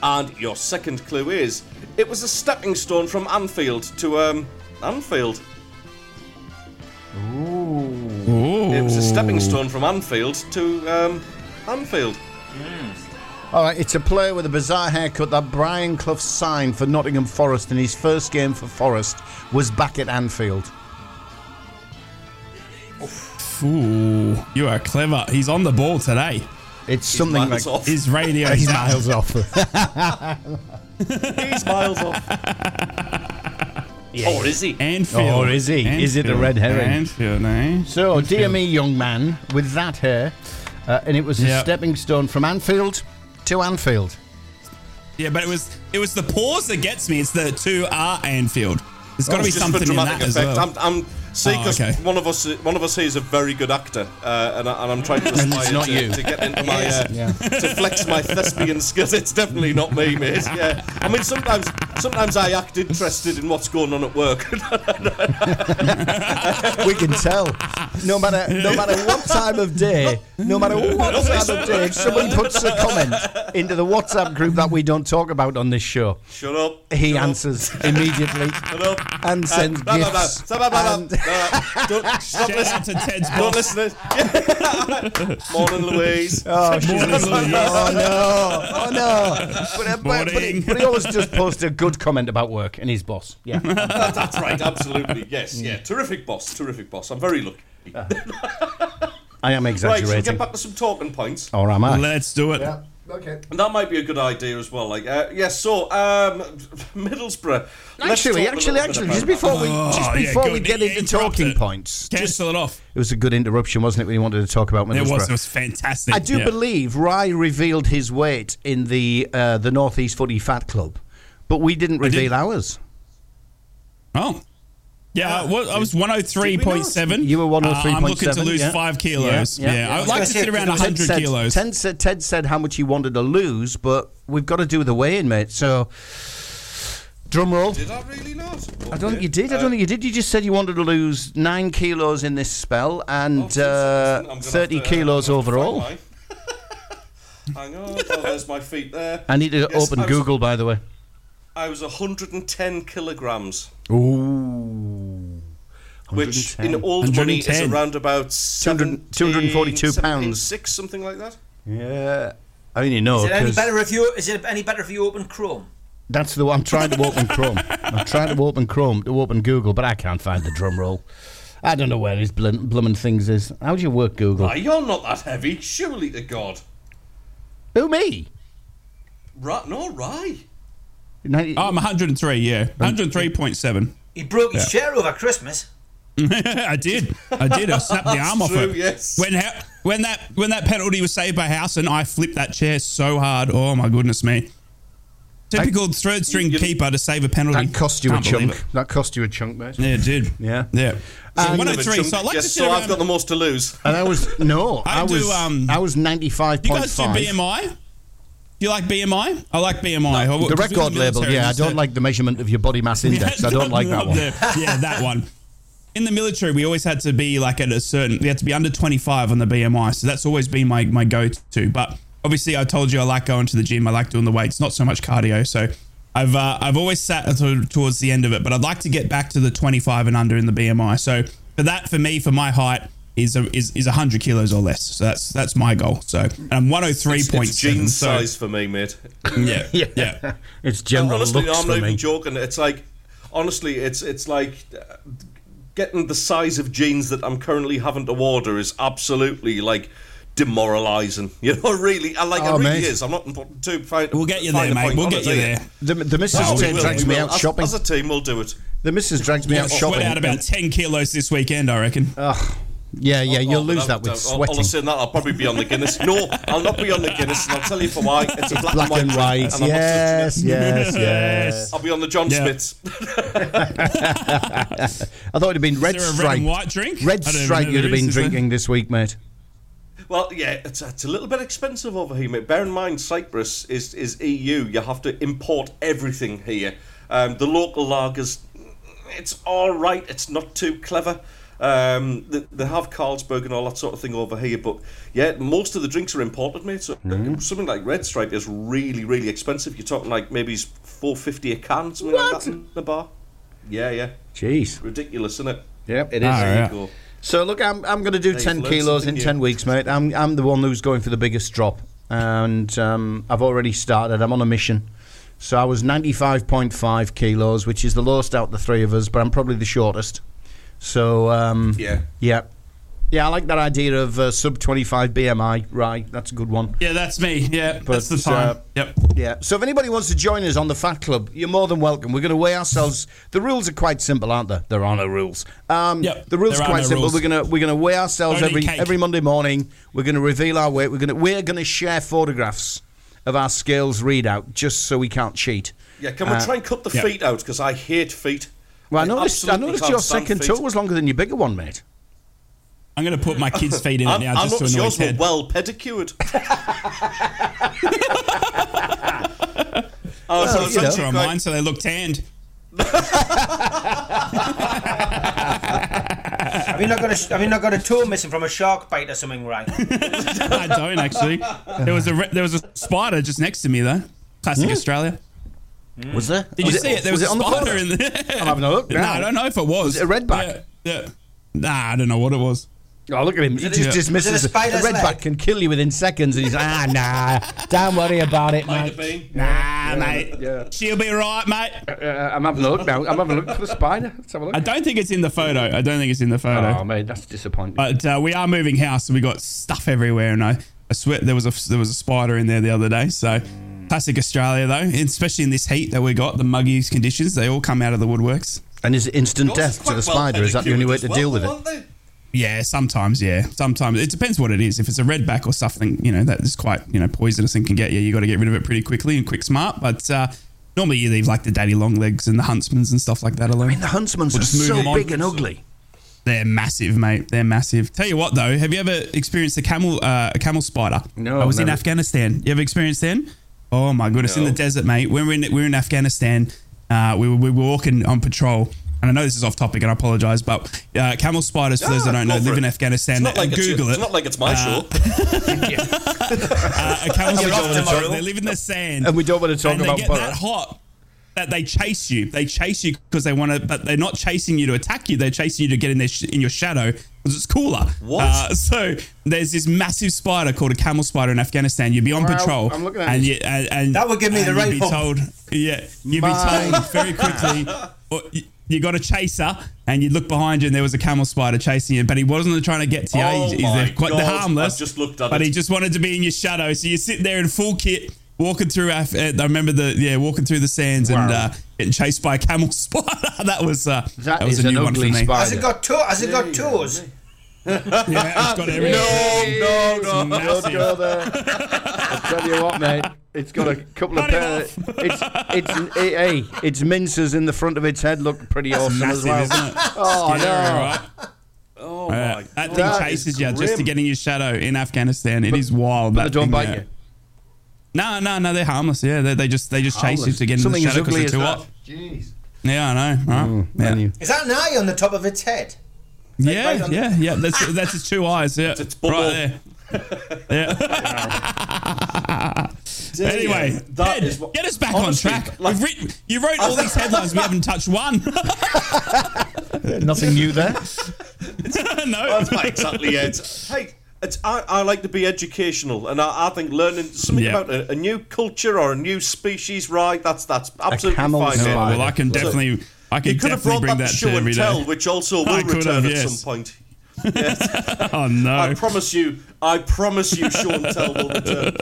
And your second clue is, it was a stepping stone from Anfield to um Anfield. Ooh. It was a stepping stone from Anfield to um Anfield. All right, it's a player with a bizarre haircut that Brian Clough signed for Nottingham Forest in his first game for Forest was back at Anfield. Ooh, you are clever. He's on the ball today. It's something like miles off. His radio he's miles off. He's miles off. Or is he? Anfield. Or is he? Is it a red herring? Anfield, eh? so, dear me, young man with that hair, uh, and it was a Yep. stepping stone from Anfield to Anfield. Yeah, but it was it was the pause that gets me. It's the two R Anfield. There's got to be something in dramatic that as well. I'm, I'm See, Oh, because okay. one of us, one of us here is a very good actor, uh, and, I, and I'm trying to aspire to, to get into my uh, Yeah. to flex my thespian skills. It's definitely not me, mate. Yeah, I mean sometimes sometimes I act interested in what's going on at work. we can tell. No matter no matter what time of day, no matter what time of day, if somebody puts a comment into the WhatsApp group that we don't talk about on this show, Shut up. he Shut up. answers immediately Shut up. and sends blah, blah, blah. gifts. Blah, blah, blah, blah. and- Uh, don't, stop Shout out listening. to Ted's Don't listen. to Morning, Louise. Oh, she's Morning, Louise. oh no! Oh no! But, uh, but, but, he, but he always just posts a good comment about work and his boss. Yeah. That- that's right. Absolutely. Yes. Yeah. Terrific boss. Terrific boss. I'm very lucky. I am exaggerating. Right. Shall we exaggerating. get back to some talking points? or am I? Let's do it. Okay. And that might be a good idea as well. Like, uh, yes. so, um, Middlesbrough. let's Actually, actually, actually, just before we Oh, just yeah, before we get into talking it. points, just, Cancel it off. it was a good interruption, wasn't it? When you wanted to talk about It Middlesbrough. was. It was fantastic. I do yeah. believe Ry revealed his weight in the uh, the Northeast Footy Fat Club, but we didn't did. reveal ours. Oh. Yeah, I was, I was 103.7. You were Uh, I'm looking to lose yeah. five kilos. Yeah, Yeah, yeah. I I would like gonna to sit around Ted 100 said, kilos. Ted said, Ted said how much he wanted to lose, but we've got to do the weigh-in, mate. So, drum roll. Did I really not? I don't think you did. I don't think you did. You just said you wanted to lose nine kilos in this spell and uh, 30 kilos overall. Hang on. Oh, there's my feet there. I need to Yes, open I was- Google, by the way. I was 110 kilograms, Ooh. Which in old money is around about 200 242 pounds. six something like that. Yeah. I only know Is it any 'cause better if you? Is it any better if you open Chrome? that's the one. I'm trying to open Chrome. I'm trying to open Chrome to open Google, but I can't find the drum roll. I don't know where his blum- bloomin' things is. How do you work Google? Ah, you're not that heavy, surely to God. Who me? Right? No, right. 90 Oh, I'm 103, yeah. 103.7. He broke his chair over Christmas. I did. I did. I snapped the arm off true, it. yes. When ha- when that when that penalty was saved by House and I flipped that chair so hard. Oh my goodness me. Typical third string you- keeper to save a penalty. that cost you a Can't believe chunk. it. That cost you a chunk, mate. Yeah, it did. Yeah. Yeah. So And- 103. So I'd like yes, to sit so around. I've got the most to lose. And I was no, I, I do, was um, I was ninety five you point guys do. BMI? Do you like BMI? I like BMI. The Because in record label, yeah. I don't said- like the measurement of your body mass index. I don't like that one. Yeah, that one. In the military, we always had to be like at a certain. We had to be under 25 on the BMI, so that's always been my my go-to. But obviously, I told you I like going to the gym. I like doing the weights, not so much cardio. So I've uh, I've always sat towards the end of it, but I'd like to get back to the 25 and under in the BMI. So for that, for me, for my height. Is, a, is is 100 kilos or less, so that's that's my goal. So and I'm 103.7. It's jeans so, size for me, mate. Yeah, Yeah. yeah. It's general honestly, looks I'm for not me. even joking. It's like, honestly, it's it's like uh, getting the size of jeans that I'm currently having to order is absolutely like demoralising. You know, really, I like Oh, it really mate. is. I'm not important too find, We'll get you there, mate. We'll get you there. The, the missus Oh, will, drags me will. out As- shopping. As a team, we'll do it. the missus drags me out Sweat shopping. out about 10 kilos this weekend, I reckon. Yeah, yeah, you'll Oh, lose without that with doubt. All- All sweating. of saying that, I'll probably be on the Guinness. No, I'll not be on the Guinness, and I'll tell you for why. It's a black, Black and drink, white. and I'm not touching Yes, it. yes, yes. I'll be on the John Yeah. Smiths. I thought it'd have been red Is there a red and white drink? Red I stripe you'd have been is, is there? drinking this week, mate. Well, yeah, it's, it's a little bit expensive over here, mate. Bear in mind, Cyprus is, is EU. You have to import everything here. Um, the local lagers, it's all right. It's not too clever. Um, they, they have Carlsberg and all that sort of thing over here, but yeah, most of the drinks are imported, mate. So Mm-hmm. something like Red Stripe is really, really expensive. You're talking like maybe four fifty a can, something like that in the bar. Yeah, yeah, Jeez. ridiculous, isn't it? Yep, it Ah, yeah. you. So look, I'm I'm going to do Hey, ten you've learned kilos in something ten new. weeks, mate. I'm I'm the one who's going for the biggest drop, and um, I've already started. I'm on a mission. So I was 95.5 kilos, which is the lowest out of the three of us, but I'm probably the shortest. So um, Yeah. yeah, yeah. I like that idea of uh, sub 25 BMI. Right, that's a good one. Yeah, that's me. Yeah, that's the But, time. uh, yep. Yeah. So if anybody wants to join us on the Fat Club, you're more than welcome. We're going to weigh ourselves. The rules are quite simple, aren't there? There are no rules. Um, Yep, the rules there are are quite no simple. rules. We're going to we're going to weigh ourselves Only every cake. every Monday morning. We're going to reveal our weight. We're going to we're going to share photographs of our scales readout just so we can't cheat. Yeah, can we Uh, try and cut the yeah. feet out? Because I hate feet. Well, I noticed, I noticed your second feet. toe was longer than your bigger one, mate. I'm going to put my kid's feet in it I, now I just to noticed annoy yours were Ted. well pedicured. oh, so it's you know. Picture on mine, so they look tanned. Have you not got a Have you not got a toe missing from a shark bite or something, right? I don't actually. There was a re- there was a spider just next to me though. Classic hmm? Australia. Was there? Did was you see it? There was, was a it on the spider photo? in there. I'm having a look No, now. I don't know if it was. Was it a redback? Yeah, yeah. Nah, I don't know what it was. Oh, look at him. He just a- dismisses was it a. A redback can kill you within seconds. And he's like, ah, nah, don't worry about it, Might mate. been. Nah, mate. yeah. She'll be right, mate. Uh, I'm having a look now. I'm having a look for the spider. Let's have a look. I don't think it's in the photo. I don't think it's in the photo. Oh, mate, that's disappointing. But uh, we are moving house, so we got stuff everywhere. And I, I swear there was a there was a spider in there the other day. So classic Australia though, especially in this heat that we got, the muggy conditions, they all come out of the woodworks. and is it instant Yours death to quite the well spider? Is that the only way to as deal with it? aren't? Yeah, sometimes. Yeah, sometimes it depends what it is. If it's a redback or something, you know that is quite you know poisonous and can get you. You got to get rid of it pretty quickly and quick smart. But uh, normally you leave like the daddy long legs and the huntsmans and stuff like that alone. I mean, the huntsmans We'll are just move so them on. big and ugly. They're massive, mate. They're massive. Tell you what, though, have you ever experienced a camel uh, a camel spider? No, I was in never. Afghanistan. You ever experienced them? Oh my goodness, in the desert, mate. When we're in we were in Afghanistan, uh, we, were, we were walking on patrol. And I know this is off topic, and I apologise, but uh, camel spiders, for those that don't know, live it. in Afghanistan. It's not like it's, Google it's it. not like it's my show. uh, a camel off they live in the sand. And we don't want to talk and they about get that hot that they chase you. They chase you because they want to, but they're not chasing you to attack you. They're chasing you to get in their sh- in your shadow because it's cooler. What? Uh, so there's this massive spider called a camel spider in Afghanistan. You'd be on Wow, patrol, I'm looking at and, you, and, and That would give me and the you'd be told, yeah, you'd My- be told very quickly. or you, you got a chaser, and you'd look behind you, and there was a camel spider chasing you. But he wasn't trying to get to you. Oh He's- my quite God, harmless. I've just looked at but it. he just wanted to be in your shadow. So you sit there in full kit, walking through. Af- uh, I remember the yeah, walking through the sands and uh, getting chased by a camel spider. that was uh, That that, was is a an new one for me. spider. Has it got toe? Has it got toes? Yeah, it's got everything. No, no, no, massive. don't go there. I tell you what, mate. It's got a couple of Cut him. It's it's it, hey, its mincers in the front of its head look pretty awesome as Massive, well. isn't it? Oh Scary, no! right? Oh Uh, my that God. thing chases is you just to get in your shadow in Afghanistan. It is wild. But that they don't thing, bite yeah. you. No, no, no. They're harmless. Yeah, they, they just they just chase you to get in Something the as shadow because ugly they're as too that. hot. Jeez. Yeah, I know. Right? Mm, yeah. menu. Is that an eye on the top of its head? Yeah, right on- yeah, yeah. That's that's its two eyes. Yeah, its bubble. right there. Yeah. anyway, That Ted, is what- get us back honestly, on track. like- We've written, you wrote all these headlines. We haven't touched one. Nothing new there. no. That's not exactly it. Hey, it's, I, I like to be educational, and I, I think learning something Yeah. about a, a new culture or a new species, right? That's that's absolutely camel fine. spider. yeah. well, I can So- definitely, I can You could have definitely brought bring that that to show to and every tell, day. which also will return have, at some point. Oh no. I promise you, I promise you, show and tell will return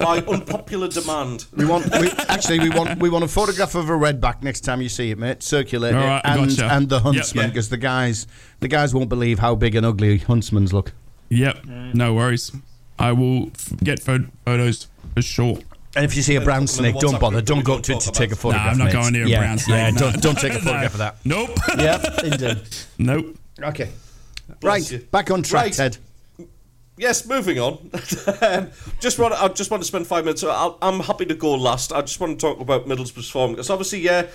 by unpopular demand. We want we, actually we want we want a photograph of a redback next time you see it, mate. Circulate All it and gotcha. and the Yep. huntsman Yeah. because the guys the guys won't believe how big and ugly huntsmans look. Yep. No worries. I will f- get pho- photos for sure. And if you see a brown snake, don't bother. Don't go up to it to take a about Nah, photograph. I'm not mate. going near yeah, a brown snake. Yeah, no. don't don't take a No. photograph of that. Nope. Yep, indeed. nope. Okay. Bless Right, you. back on track, Right. Ted. Yes, moving on. um, just want I just want to spend five minutes. I'll, I'm happy to go last. I just want to talk about Middlesbrough's form because obviously, yeah,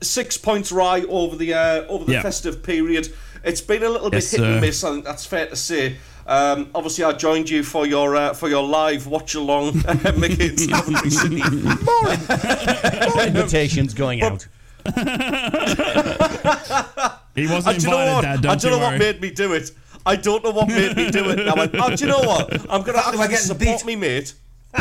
six points right over the uh, over the Yeah. festive period. It's been a little Yes, bit hit and miss. I think that's fair to say. Um, obviously, I joined you for your uh, for your live watch along against Coventry City. More invitations going out. He wasn't And do you know what? Dad. I Don't don't you know what made me do it. I don't know what made me do it. And I went, oh, do you know what? I'm going to Am I actually getting support beat? me, mate.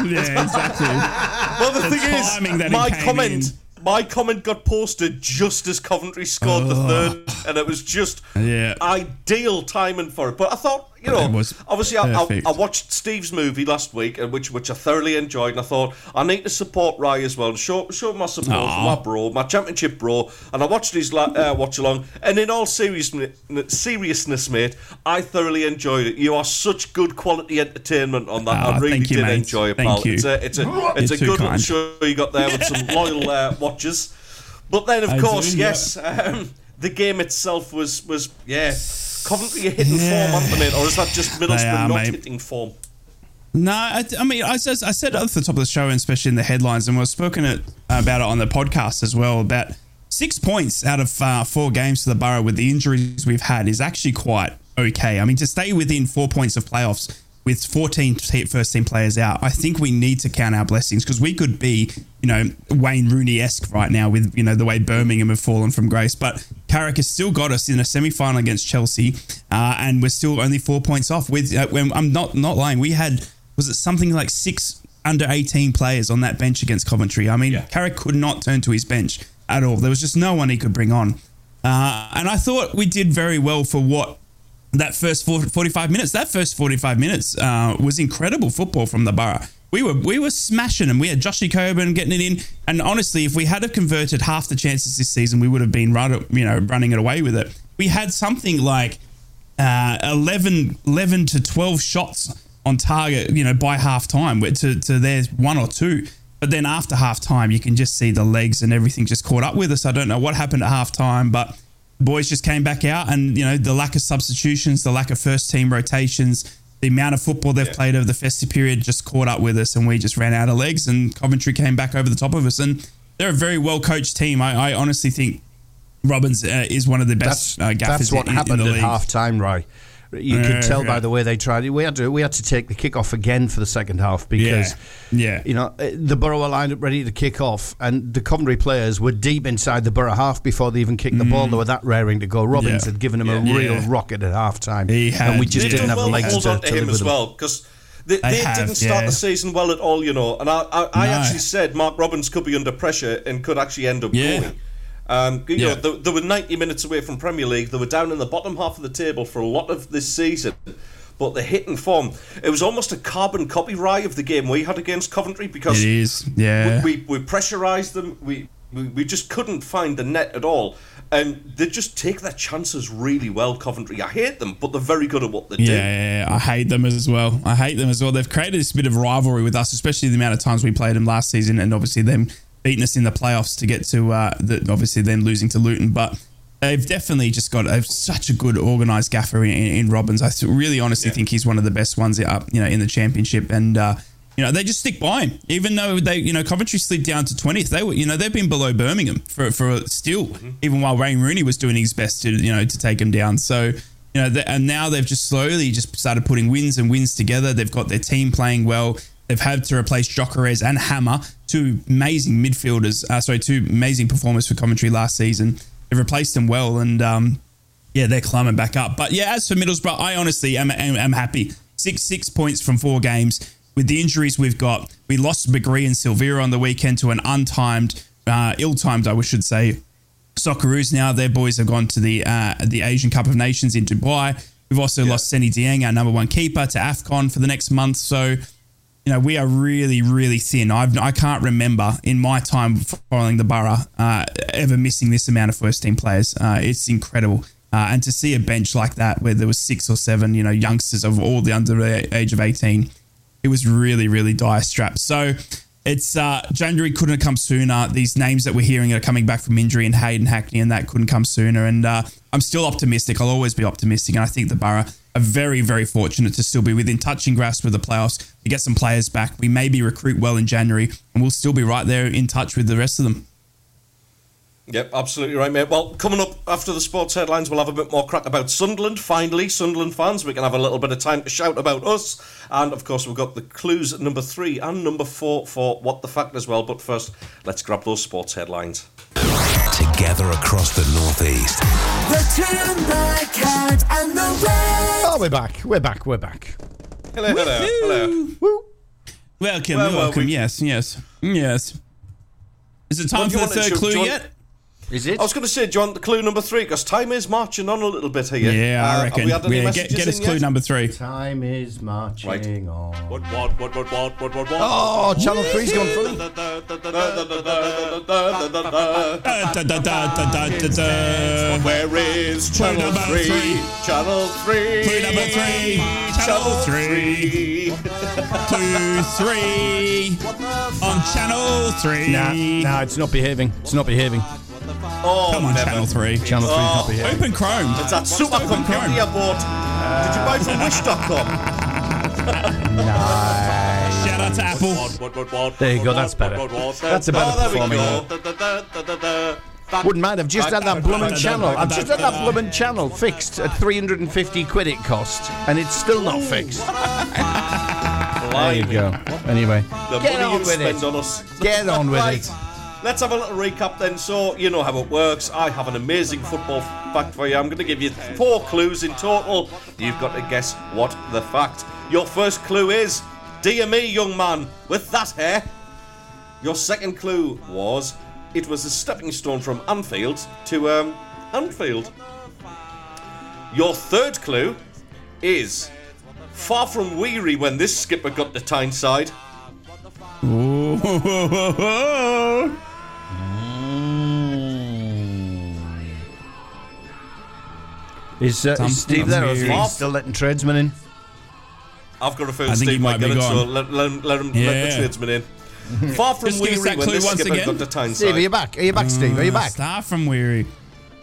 yeah, exactly. Well, the, The thing is, my comment, in. my comment got posted just as Coventry scored the third, and it was just Yeah. ideal timing for it. But I thought, you know, obviously, I, I. I watched Steve's movie last week, and which which I thoroughly enjoyed, and I thought I need to support Ry as well, and show show my support for my bro, my championship bro, and I watched his uh, watch along, and in all seriousness, seriousness, mate, I thoroughly enjoyed it. You are such good quality entertainment on that. I really you, did mate. enjoy it, Thank pal. you. It's a it's a it's You're a good kind. show you got there with some loyal uh, watchers. But then, of I course, do, yes, um, the game itself was was yeah. Coventry are hitting Yeah. form, aren't they, mate? Or is that just Middlesbrough are, not mate. hitting form? No, I, I mean, I, I said at the top of the show, and especially in the headlines, and we've spoken it, about it on the podcast as well. About six points out of uh, four games for the Boro with the injuries we've had is actually quite okay. I mean, to stay within four points of playoffs with 14 first team players out, I think we need to count our blessings because we could be, you know, Wayne Rooney esque right now with, you know, the way Birmingham have fallen from grace. But Carrick has still got us in a semi final against Chelsea, uh, and we're still only four points off. With uh, when I'm not not lying, we had was it something like six under 18 players on that bench against Coventry. I mean, Carrick could not turn to his bench at all. There was just no one he could bring on. Uh, and I thought we did very well for what that first 40 45 minutes. That first 45 minutes uh, was incredible football from the Boro. We were we were smashing them. We had Joshy Coburn getting it in, and honestly, if we had have converted half the chances this season, we would have been run, you know running it away with it. We had something like uh, 11, 11 to twelve shots on target, you know, by half time to to their one or two. But then after half time, you can just see the legs and everything just caught up with us. I don't know what happened at half time, but boys just came back out, and you know the lack of substitutions, the lack of first team rotations, the amount of football they've played over the festive period just caught up with us, and we just ran out of legs, and Coventry came back over the top of us, and they're a very well coached team. I, I honestly think Robins uh, is one of the best That's, uh, gaffers that's what in, in happened the at league. half time, right? You Yeah, could tell by the way they tried it. We had to we had to take the kick off again for the second half because Yeah, yeah. you know uh, the Boro were lined up ready to kick off, and the Coventry players were deep inside the Boro half before they even kicked the ball. They were that raring to go. Robins Mm. Yeah. had given him a real Yeah. rocket at half time, and we just They've didn't done have the well legs hold to, on to, to him as them. well because they, They they have, didn't start yeah. the season well at all, you know. And I, I, I No. actually said Mark Robins could be under pressure and could actually end up Yeah. going. Um, you Yeah. know, they, they were 90 minutes away from Premier League. They were down in the bottom half of the table for a lot of this season. But the hit and form, it was almost a carbon copy Ry of the game we had against Coventry because It is, yeah. we, we, we pressurised them. We, we we just couldn't find the net at all, and they just take their chances really well. Coventry, I hate them, but they're very good at what they Yeah, do. yeah, yeah, I hate them as well. I hate them as well. They've created this bit of rivalry with us, especially the amount of times we played them last season, and obviously them beating us in the playoffs to get to uh, the, obviously then losing to Luton. But they've definitely just got a, such a good organised gaffer in, in Robins. I really honestly think he's one of the best ones up, you know, in the championship, and. Uh, you know, they just stick by him, even though they, you know, Coventry slid down to twentieth. They were, you know, they've been below Birmingham for for still, even while Wayne Rooney was doing his best to, you know, to take them down. So, you know, and now they've just slowly just started putting wins and wins together. They've got their team playing well. They've had to replace Gyökeres and Hamer, two amazing midfielders. Uh, sorry, two amazing performers for Coventry last season. They've replaced them well, and um, yeah, they're climbing back up. But yeah, as for Middlesbrough, I honestly am, am, am happy. Six six points from four games. With the injuries we've got, we lost McGree and Silvera on the weekend to an untimed, uh, ill-timed, I should say, Socceroos. Now their boys have gone to the uh, the Asian Cup of Nations in Dubai. We've also lost Seni Dieng, our number one keeper, to AFCON for the next month. So you know, we are really, really thin. I've, I can't remember in my time following the Boro uh, ever missing this amount of first team players. Uh, it's incredible. Uh, and to see a bench like that where there was six or seven, you know, youngsters of all the under the age of 18, it was really, really dire straps. So it's uh, January couldn't have come sooner. These names that we're hearing are coming back from injury and Hayden Hackney and that couldn't come sooner. And uh, I'm still optimistic. I'll always be optimistic. And I think the Boro are very, very fortunate to still be within touching grasp with the playoffs, to get some players back. We maybe recruit well in January and we'll still be right there in touch with the rest of them. Yep, absolutely right, mate. Well, coming up after the sports headlines, we'll have a bit more crack about Sunderland. Finally, Sunderland fans, we can have a little bit of time to shout about us. And of course, we've got the clues number three and number four for What the Fact as well. But first, let's grab those sports headlines. Together across the Northeast. The Toon Black Cat and the Red. Oh, we're back. We're back. We're back. Hello, hello, hello. Woo. Welcome, Well, well, welcome. we- yes, yes, yes. Is it time Well, for the third clue want- yet? Is it? I was going to say, do you want the clue number three? Because time is marching on a little bit here. Yeah, Uh, I have reckon. we had any Yeah, get, messages get us clue yet? number three. Time is marching Right. on. What, what, what, what, what, what, what, what? Oh, Channel 3's gone fully. Uh, da, da, da, da, da, da, da. Where is Clue Channel number 3? three. Channel 3. Clue number three. Channel three. Clue three on channel three. Nah, nah, it's not behaving. It's not behaving. Oh, Come on, never. Channel 3. Channel 3 Oh. copy here. Open Chrome. It's that supercomputer you bought. Did you buy from Wish.com? Shout out to Apple. There you go, that's better. That's a better oh, there we performing go. Wouldn't mind. I've just had that blooming channel. I've just had that blooming channel fixed at 350 quid it cost, and it's still not fixed. There you go. Anyway, The get on with spend it. on us. Get on with right. it. Let's have a little recap then. So, you know how it works. I have an amazing football fact for you. I'm going to give you four clues in total. You've got to guess what the fact. Your first clue is Dear me, young man, with that hair. Your second clue was it was a stepping stone from Anfield to um, Anfield. Your third clue is far from weary when this skipper got to Tyneside. Ooh. Is, uh, is Steve there, or is he still letting tradesmen in? I've got a feeling I think he Steve might might be get it, gone. so let, let, him- let him let the tradesman in. Far from Just give us weary that when clue this once skipper again. got to Tyneside. Steve, are you back? Are you back, Steve? Are you back? Far from weary.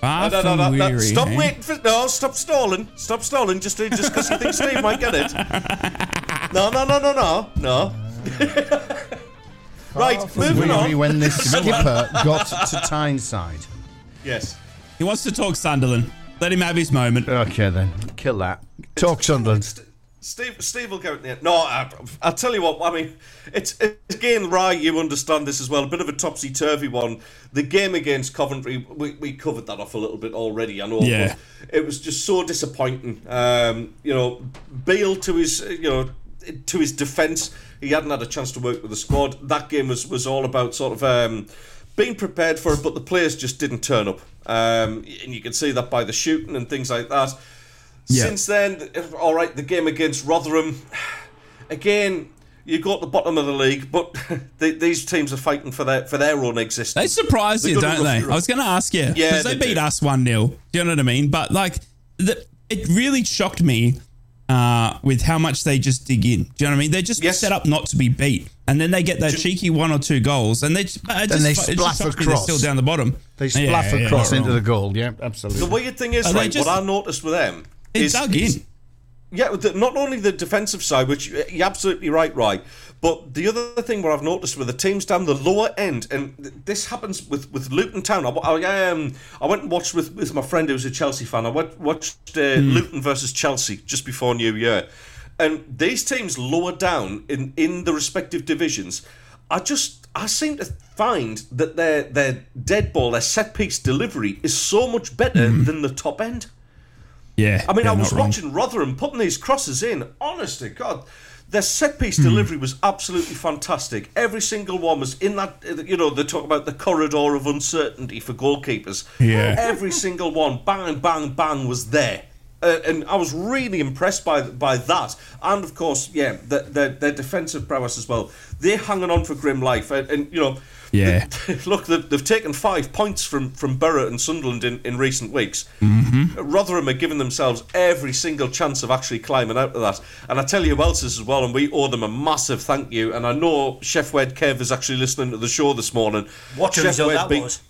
Far No, no, from no, no, weary. Stop eh? waiting for no. Stop stalling. Stop stalling. Just just because you think Steve might get it. No, no, no, no, no, no. right, moving Weary on. when this skipper got to Tyneside. Yes. He wants to talk Sunderland. Let him have his moment. Okay, then. Kill that. Talk Sunderland. Steve, Steve will go at the end. No, I, I'll tell you what. I mean, it's, it's again, Ry. You understand this as well. A bit of a topsy turvy one. The game against Coventry, we, we covered that off a little bit already. I know. Yeah. But it was just so disappointing. Um, you know, Beale to his, you know, to his defence, he hadn't had a chance to work with the squad. That game was was all about sort of. Um, being prepared for it, but the players just didn't turn up, um, and you can see that by the shooting and things like that. Yeah. Since then, all right, the game against Rotherham, again, you go at the bottom of the league, but the, these teams are fighting for their for their own existence. They surprise They're you, don't they? I was going to ask you. Yeah, Because they, they beat do. us 1 0. Do you know what I mean? But, like, the, it really shocked me uh, with how much they just dig in. Do you know what I mean? They're just Yes. set up not to be beat. And then they get that cheeky one or two goals, and they just, it just, they it just splaff shocks me they're across. still down the bottom. They Yeah, splaff yeah, across yeah, into the goal. Yeah, absolutely. the weird thing is, Are right? just- what I noticed with them They is, dug is- Yeah, not only the defensive side, which uh, you're absolutely right, right, but the other thing what I've noticed with the teams down the lower end, and this happens with, with Luton Town. I, I, um, I went and watched with, with my friend who's a Chelsea fan. I went, watched uh, Luton versus Chelsea just before New Year, and these teams lower down in, in the respective divisions. I just I seem to find that their their dead ball, their set piece delivery is so much better than the top end. Yeah. I mean, I was watching Rotherham putting these crosses in. Honest to God, their set piece Hmm. delivery was absolutely fantastic. Every single one was in that. You know, they talk about the corridor of uncertainty for goalkeepers. Yeah. Every single one, bang, bang, bang, was there. Uh, and I was really impressed by by that, and of course, yeah, their their, their defensive prowess as well. They're hanging on for grim life, and, and you know, Yeah. look, they've, they've taken five points from, from Boro and Sunderland in, in recent weeks. Mm-hmm. Rotherham are giving themselves every single chance of actually climbing out of that. And I tell you who else is as well, and we owe them a massive thank you. And I know Sheff Wed Kev is actually listening to the show this morning. What a Sheff result Wed that beat- was.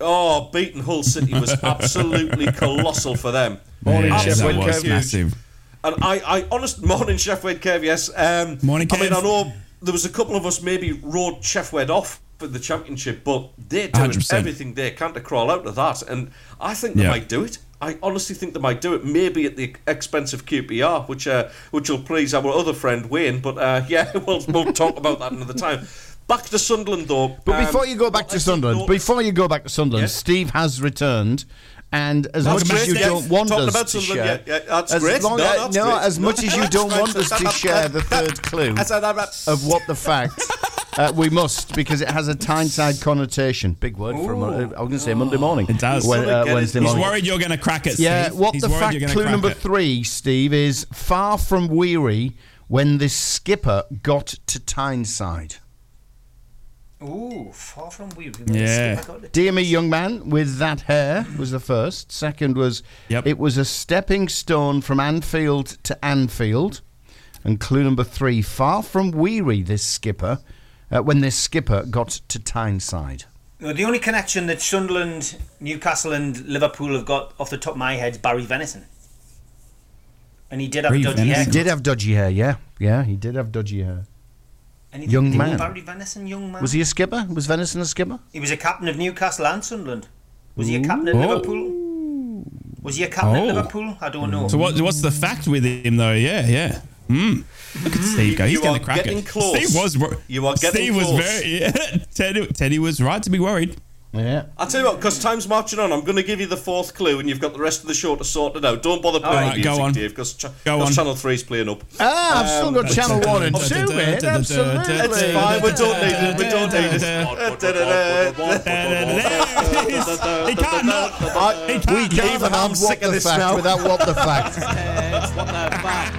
Oh, beating Hull City was absolutely colossal for them. Morning, Yeah, Sheff that Wed was massive. And I, I honest morning, Sheff Wed Kev, yes. Um, Morning, I mean, I know there was a couple of us maybe rode Sheff Wed off for the championship, but they're doing 100%. everything they can to crawl out of that, and I think they Yeah. might do it. I honestly think they might do it, maybe at the expense of QPR, which uh, which will please our other friend Wayne. But uh, yeah, we'll we'll talk about that another time. Back to Sunderland though. But um, before you go back to Sunderland, no- before you go back to Sunderland, Yes? Steve has returned. And as That's much as you Steve. don't want Talking us to share, yeah, yeah, that's as great. long No, as, that's no, great. as much as you don't want us to share the third clue of what the fact, uh, we must because it has a Tyneside connotation. Big word for a Mon- I was going to say Monday morning. It does. When- uh, Get it. Wednesday He's morning. worried you're going to crack it. Yeah, what He's the fact clue number it. three, Steve, is far from weary when this skipper got to Tyneside. Ooh, far from weary. Yeah. Dear me, young man, with that hair was the first. Second was Yep. it was a stepping stone from Anfield to Anfield. And clue number three, far from weary, this skipper, uh, when this skipper got to Tyneside. No, the only connection that Sunderland, Newcastle, and Liverpool have got off the top of my head is Barry Venison. And he did have Barry dodgy Venison? hair. He did have dodgy hair, yeah. Yeah, he did have dodgy hair. Anything Young to do with man. Barry Venison, young man. Was he a skipper? Was Venison a skipper? He was a captain of Newcastle and Sunderland. Was he a captain at Oh. Liverpool? Was he a captain Oh. at Liverpool? I don't know. So what, what's the fact with him though? Yeah, yeah. Hmm. Look at Steve go. He's You going are to crack getting it. close. Steve was. You are getting Steve was very. Yeah, Teddy, Teddy was right to be worried. Yeah. I'll tell you what, because time's marching on, I'm going to give you the fourth clue and you've got the rest of the show to sort it out. Don't bother playing right, music, go on. Dave, because ch- Channel 3's playing up. Ah, I've still got Channel 1 and 2, mate. It's Absolutely. fine, we don't need it, we don't need it. He can't not. We can't. can't Even I'm sick of this now. without what the fact. What the fuck?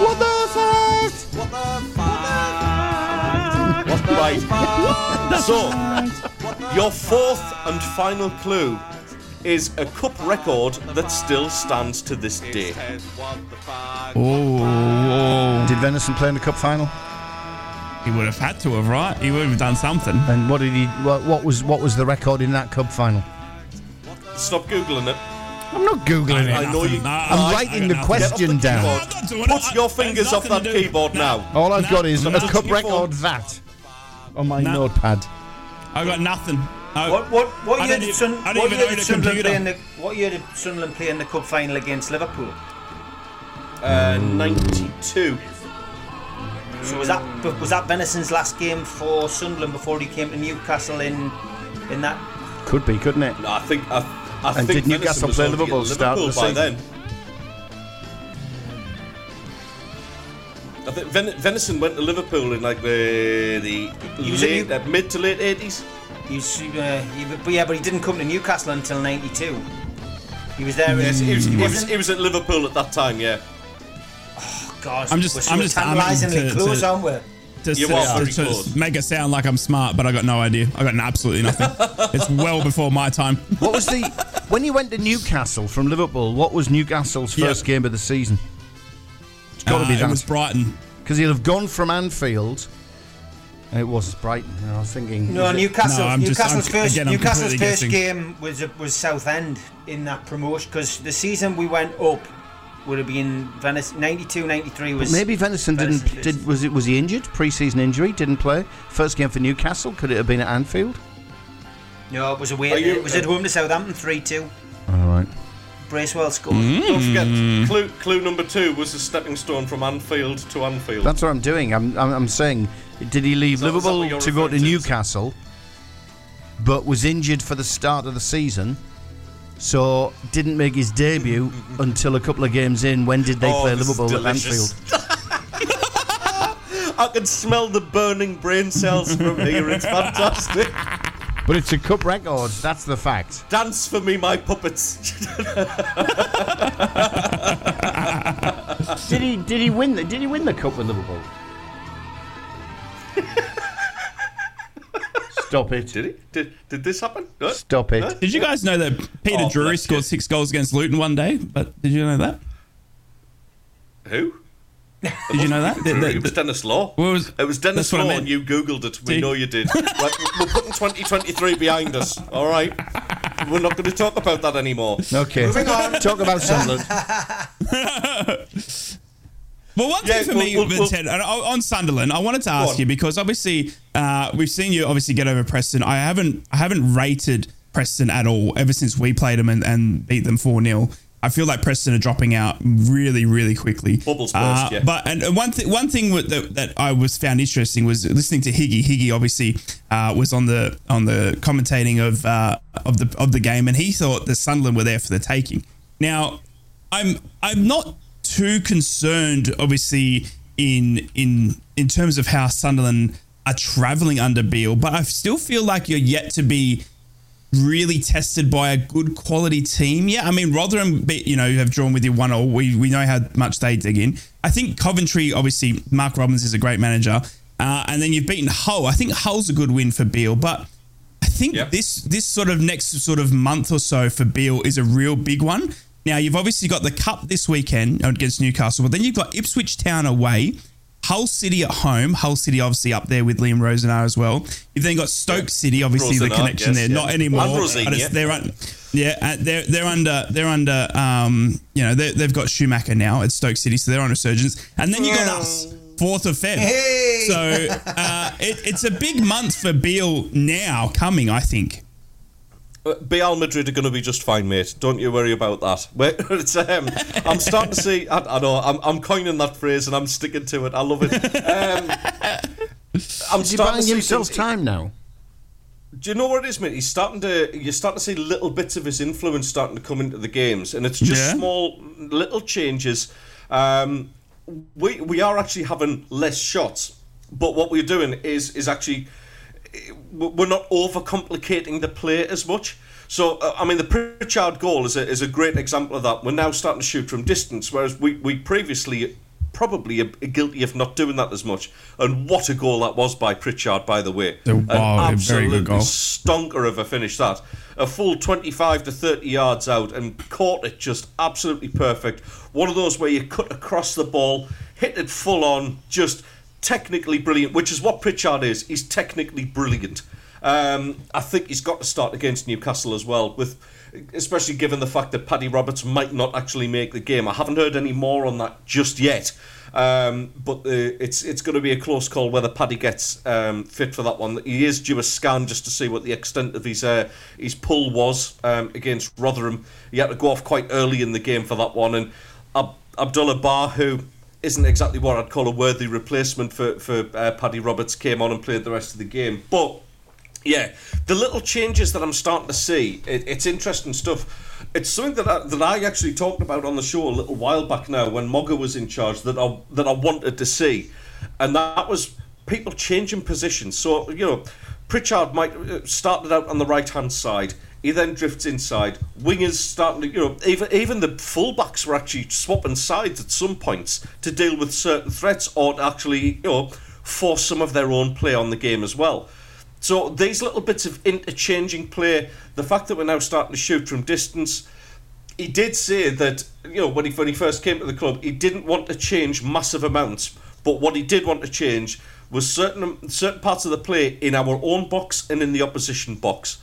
What the fuck? what the fact? What the fuck? What the Right. fuck? So, your fourth and final clue is a cup record that still stands to this day. What the fuck? Oh, Did Venison play in the cup final? he would have had to have, right? He would have done something. And what did he? What, what was what was the record in that cup final? Stop googling it. I'm not googling it. I know you- I'm writing the Get off question the down. keyboard. I'm not doing Put it. your There's fingers off nothing that to do. keyboard No. now. All I've got is a Touch cup your record that on my No. notepad. I got nothing. No. What what what year did Sun, what year did Sunderland play in the what year did Sunderland play in the cup final against Liverpool? Uh, 92. So was that was that Venison's last game for Sunderland before he came to Newcastle in in that? Could be, couldn't it? No, I think I, I And think did Newcastle Venison was play already Liverpool start of the by season? then. I think Ven- Venison went to Liverpool in like the the He was at late, New- uh, mid to late eighties. He was, uh, he, but yeah, but he didn't come to Newcastle until '92. He was there. Yes, he was, he he, was, he was at Liverpool at that time. Yeah, Oh God, I'm just- we're so I'm just tantalisingly close, to- aren't we? Just You to, are to- very to make it sound like I'm smart, but I got no idea. I got absolutely nothing. it's well before my time. What was the when you went to Newcastle from Liverpool? What was Newcastle's Yeah. first game of the season? It's got to Uh, be it was Brighton. because he'll have gone from Anfield. And it was Brighton. I was thinking. No, Newcastle. No, I'm just- Newcastle's first. again, Newcastle's first guessing. game was was Southend in that promotion because the season we went up would have been Venice 92, 93 was Maybe Venison didn't. Venison's Did was it was he injured? Pre-season injury. Didn't play. First game for Newcastle. Could it have been at Anfield? No, it was away. Are you- it was at home to Southampton three two. All right. Bracewell scored. Mm. don't forget clue clue number two was a stepping stone from Anfield to Anfield. That's what I'm doing. I'm I'm, I'm saying, did he leave Is that- is that Liverpool you're to go to referring to? Newcastle, but was injured for the start of the season? So didn't make his debut until a couple of games in. When did they Oh, play this is Liverpool at delicious. Anfield? I can smell the burning brain cells from here. It's fantastic. But it's a cup record. That's the fact. Dance for me, my puppets. Did he? Did he win? The, did he win the cup with Liverpool? Stop it! Did he? Did, did this happen? Huh? Stop it! Did you guys know that Peter Oh, Drury scored six goals against Luton one day? But did you know that? Who? Did you know that? The- the- it was Denis Law. What was- it was Denis that's I Law, and you googled it. We See? know you did. right, we're putting 2023 behind us. All right, we're not going to talk about that anymore. Okay. Moving on. Talk about Sunderland. Well, one Yeah, thing for we'll- me, we'll- we'll- on on Sunderland, I wanted to ask you because obviously uh, we've seen you obviously get over Preston. I haven't, I haven't rated Preston at all ever since we played them and, and beat them four 0 I feel like Preston are dropping out really, really quickly. Bubbles Uh, burst, yeah. But and one thing, one thing that, that I was found interesting was listening to Higgy. Higgy obviously uh, was on the on the commentating of uh, of the of the game, and he thought the Sunderland were there for the taking. Now, I'm I'm not too concerned, obviously, in in in terms of how Sunderland are travelling under Beale, but I still feel like you're yet to be really tested by a good quality team. Yeah, I mean Rotherham, you know, have drawn with you one all. We we know how much they dig in. I think Coventry, obviously, Mark Robins is a great manager, uh, and then you've beaten Hull. I think Hull's a good win for Beale, but. I think Yep. this this sort of next sort of month or so for Beale is a real big one. Now you've obviously got the cup this weekend against Newcastle, but then you've got Ipswich Town away, Hull City at home. Hull City obviously up there with Liam Rosenior as well. You've then got Stoke City, obviously the connection yes, there. yeah. Not anymore. But it's- yeah. They're un- yeah, uh, they're they're under they're under um you know they they've got Schumacher now at Stoke City, so they're on resurgence. And then you got us fourth of Feb. Hey! So uh, it, it's a big month for Beale now coming. I think. Uh, Real Madrid are going to be just fine, mate. Don't you worry about that. It's, um, I'm starting to see. I, I know. I'm, I'm coining that phrase and I'm sticking to it. I love it. Um, I'm Is he starting to buying see himself things- time now? Do you know what it is, mate? He's starting to. You're starting to see little bits of his influence starting to come into the games, and it's just Yeah. small, little changes. Um, we we are actually having less shots, but what we're doing is is actually we're not overcomplicating the play as much. So uh, I mean, the Pritchard goal is a, is a great example of that. We're now starting to shoot from distance, whereas we, we previously probably are guilty of not doing that as much. And what a goal that was by Pritchard, by the way! Oh, An wow, a very good absolutely goal. stonker of a finish that. A full 25 to 30 yards out and caught it just absolutely perfect. One of those where you cut across the ball, hit it full on, just technically brilliant, which is what Pritchard is. He's technically brilliant. Um, I think he's got to start against Newcastle as well, with especially given the fact that Paddy Roberts might not actually make the game. I haven't heard any more on that just yet. Um, but uh, it's it's going to be a close call whether Paddy gets um, fit for that one. He is due a scan just to see what the extent of his uh, his pull was um, against Rotherham. He had to go off quite early in the game for that one, and Ab- Abdoullah Ba, who isn't exactly what I'd call a worthy replacement for for uh, Paddy Roberts, came on and played the rest of the game, but. Yeah, the little changes that I'm starting to see, it, it's interesting stuff. It's something that I, that I actually talked about on the show a little while back now when Mogga was in charge that I that I wanted to see, and that was people changing positions. So you know, Pritchard might uh, started out on the right hand side. He then drifts inside. Wingers starting to, you know, even even the fullbacks were actually swapping sides at some points to deal with certain threats or actually, you know, force some of their own play on the game as well. So these little bits of interchanging play, the fact that we're now starting to shoot from distance, he did say that you know when he when he first came to the club, he didn't want to change massive amounts, but what he did want to change was certain certain parts of the play in our own box and in the opposition box.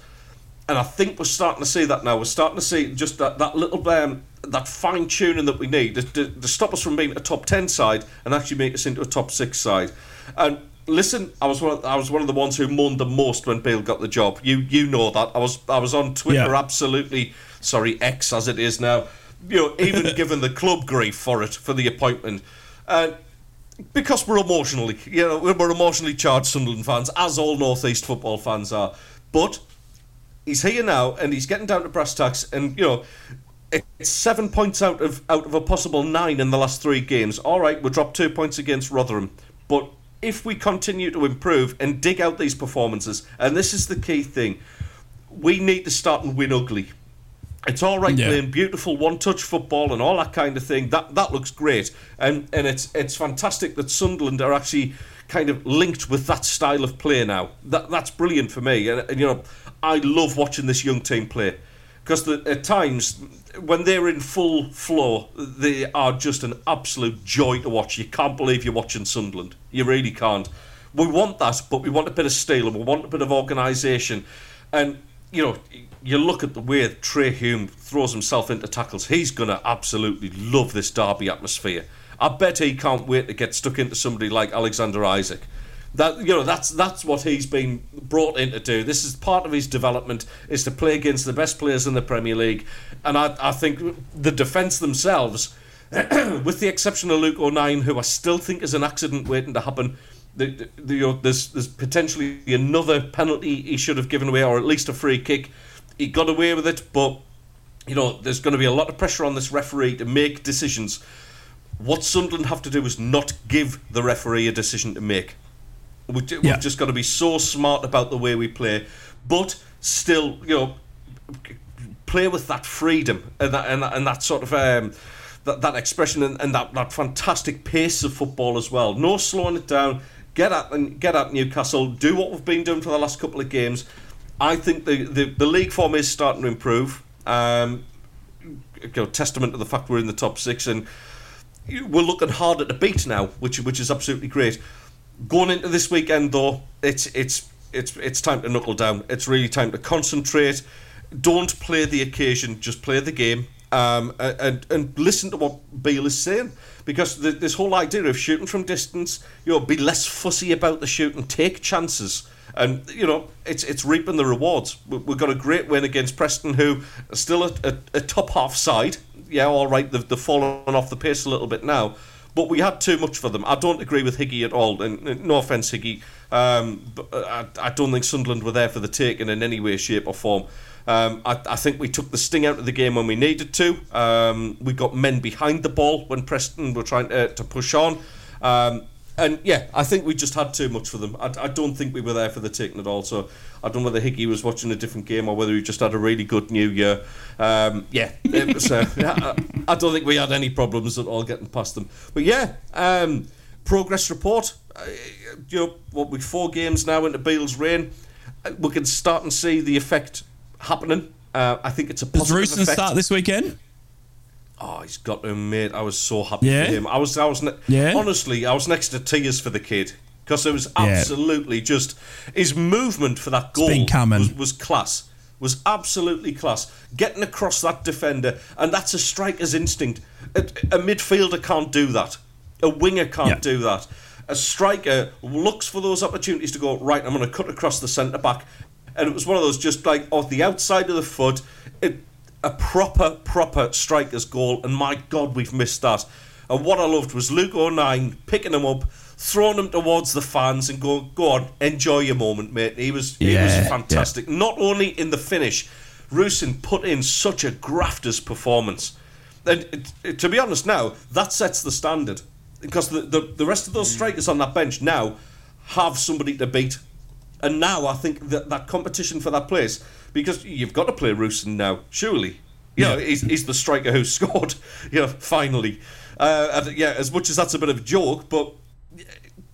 And I think we're starting to see that now. We're starting to see just that, that little um, that fine tuning that we need to, to, to stop us from being a top ten side and actually make us into a top six side. And listen, I was one of, I was one of the ones who mourned the most when Bill got the job. You you know that. I was I was on Twitter Yeah. absolutely sorry X as it is now. You know, even given the club grief for it for the appointment. And because we're emotionally, you know, we're emotionally charged Sunderland fans, as all North East football fans are. But he's here now, and he's getting down to brass tacks, and you know, it's seven points out of out of a possible nine in the last three games. All right, we dropped two points against Rotherham, but if we continue to improve and dig out these performances, and this is the key thing, we need to start and win ugly. It's all right Yeah. playing beautiful one-touch football and all that kind of thing. That that looks great, and and it's it's fantastic that Sunderland are actually kind of linked with that style of play now. That that's brilliant for me, and, and you know I love watching this young team play because at times when they're in full flow, they are just an absolute joy to watch. You can't believe you're watching Sunderland. You really can't. We want that, but we want a bit of steel and we want a bit of organisation. And you know, you look at the way Trai Hume throws himself into tackles. He's going to absolutely love this derby atmosphere. I bet he can't wait to get stuck into somebody like Alexander Isak. That you know, that's that's what he's been brought in to do. This is part of his development is to play against the best players in the Premier League, and I, I think the defence themselves, with the exception of Luke O'Nien, who I still think is an accident waiting to happen. The, the, you know, there's there's potentially another penalty he should have given away, or at least a free kick. He got away with it, but you know, there's going to be a lot of pressure on this referee to make decisions. What Sunderland have to do is not give the referee a decision to make. We, we've Yeah. just got to be so smart about the way we play, but still, you know, play with that freedom and that and, that- and that sort of um, that, that expression and, and that, that fantastic pace of football as well. No slowing it down. Get at and get at Newcastle. Do what we've been doing for the last couple of games. I think the, the, the league form is starting to improve. Um, you know, testament to the fact we're in the top six and we're looking harder to beat now, which which is absolutely great. Going into this weekend, though, it's it's it's it's time to knuckle down. It's really time to concentrate. Don't play the occasion, just play the game, um, and and listen to what Beale is saying. Because the, this whole idea of shooting from distance, you know, be less fussy about the shooting, take chances, and you know, it's it's reaping the rewards. We, we've got a great win against Preston, who are still a, a, a top half side. Yeah, all right, they've, they've fallen off the pace a little bit now, but we had too much for them. I don't agree with Higgy at all, and and no offence, Higgy. Um, but I, I don't think Sunderland were there for the taking in any way, shape, or form. Um, I, I think we took the sting out of the game when we needed to. Um, we got men behind the ball when Preston were trying to, to push on. Um, and yeah, I think we just had too much for them. I, I don't think we were there for the taking at all. So I don't know whether Higgy was watching a different game or whether he just had a really good New Year. Um, yeah, it was, uh, I, I don't think we had any problems at all getting past them. But yeah, um, progress report. Uh, you know, what we four games now into Beale's reign. Uh, We can start and see the effect happening. Uh, I think it's a Does positive Rusyn effect. start this weekend? Oh, he's got to, mate. I was so happy Yeah? for him. I was, I was, ne- Yeah? honestly, I was next to tears for the kid because it was Yeah. absolutely just his movement for that goal was, was class. Was absolutely class. Getting across that defender, and that's a striker's instinct. A, a midfielder can't do that. A winger can't Yeah. do that. A striker looks for those opportunities to go right. I'm going to cut across the centre back, and it was one of those just like off the outside of the foot. It, a proper, proper striker's goal, and my God, we've missed that. And what I loved was Luke O'Nien picking him up, throwing him towards the fans, and going, go on, enjoy your moment, mate. He was, he Yeah, was yeah. fantastic. Not only in the finish, Rusyn put in such a grafter's performance. And it, it- to be honest, now that sets the standard because the, the the rest of those mm. strikers on that bench now have somebody to beat. And now I think that that competition for that place, because you've got to play Rusyn now, surely. You know, Yeah. he's, he's the striker who scored, you know, finally. Uh, and yeah, as much as that's a bit of a joke, but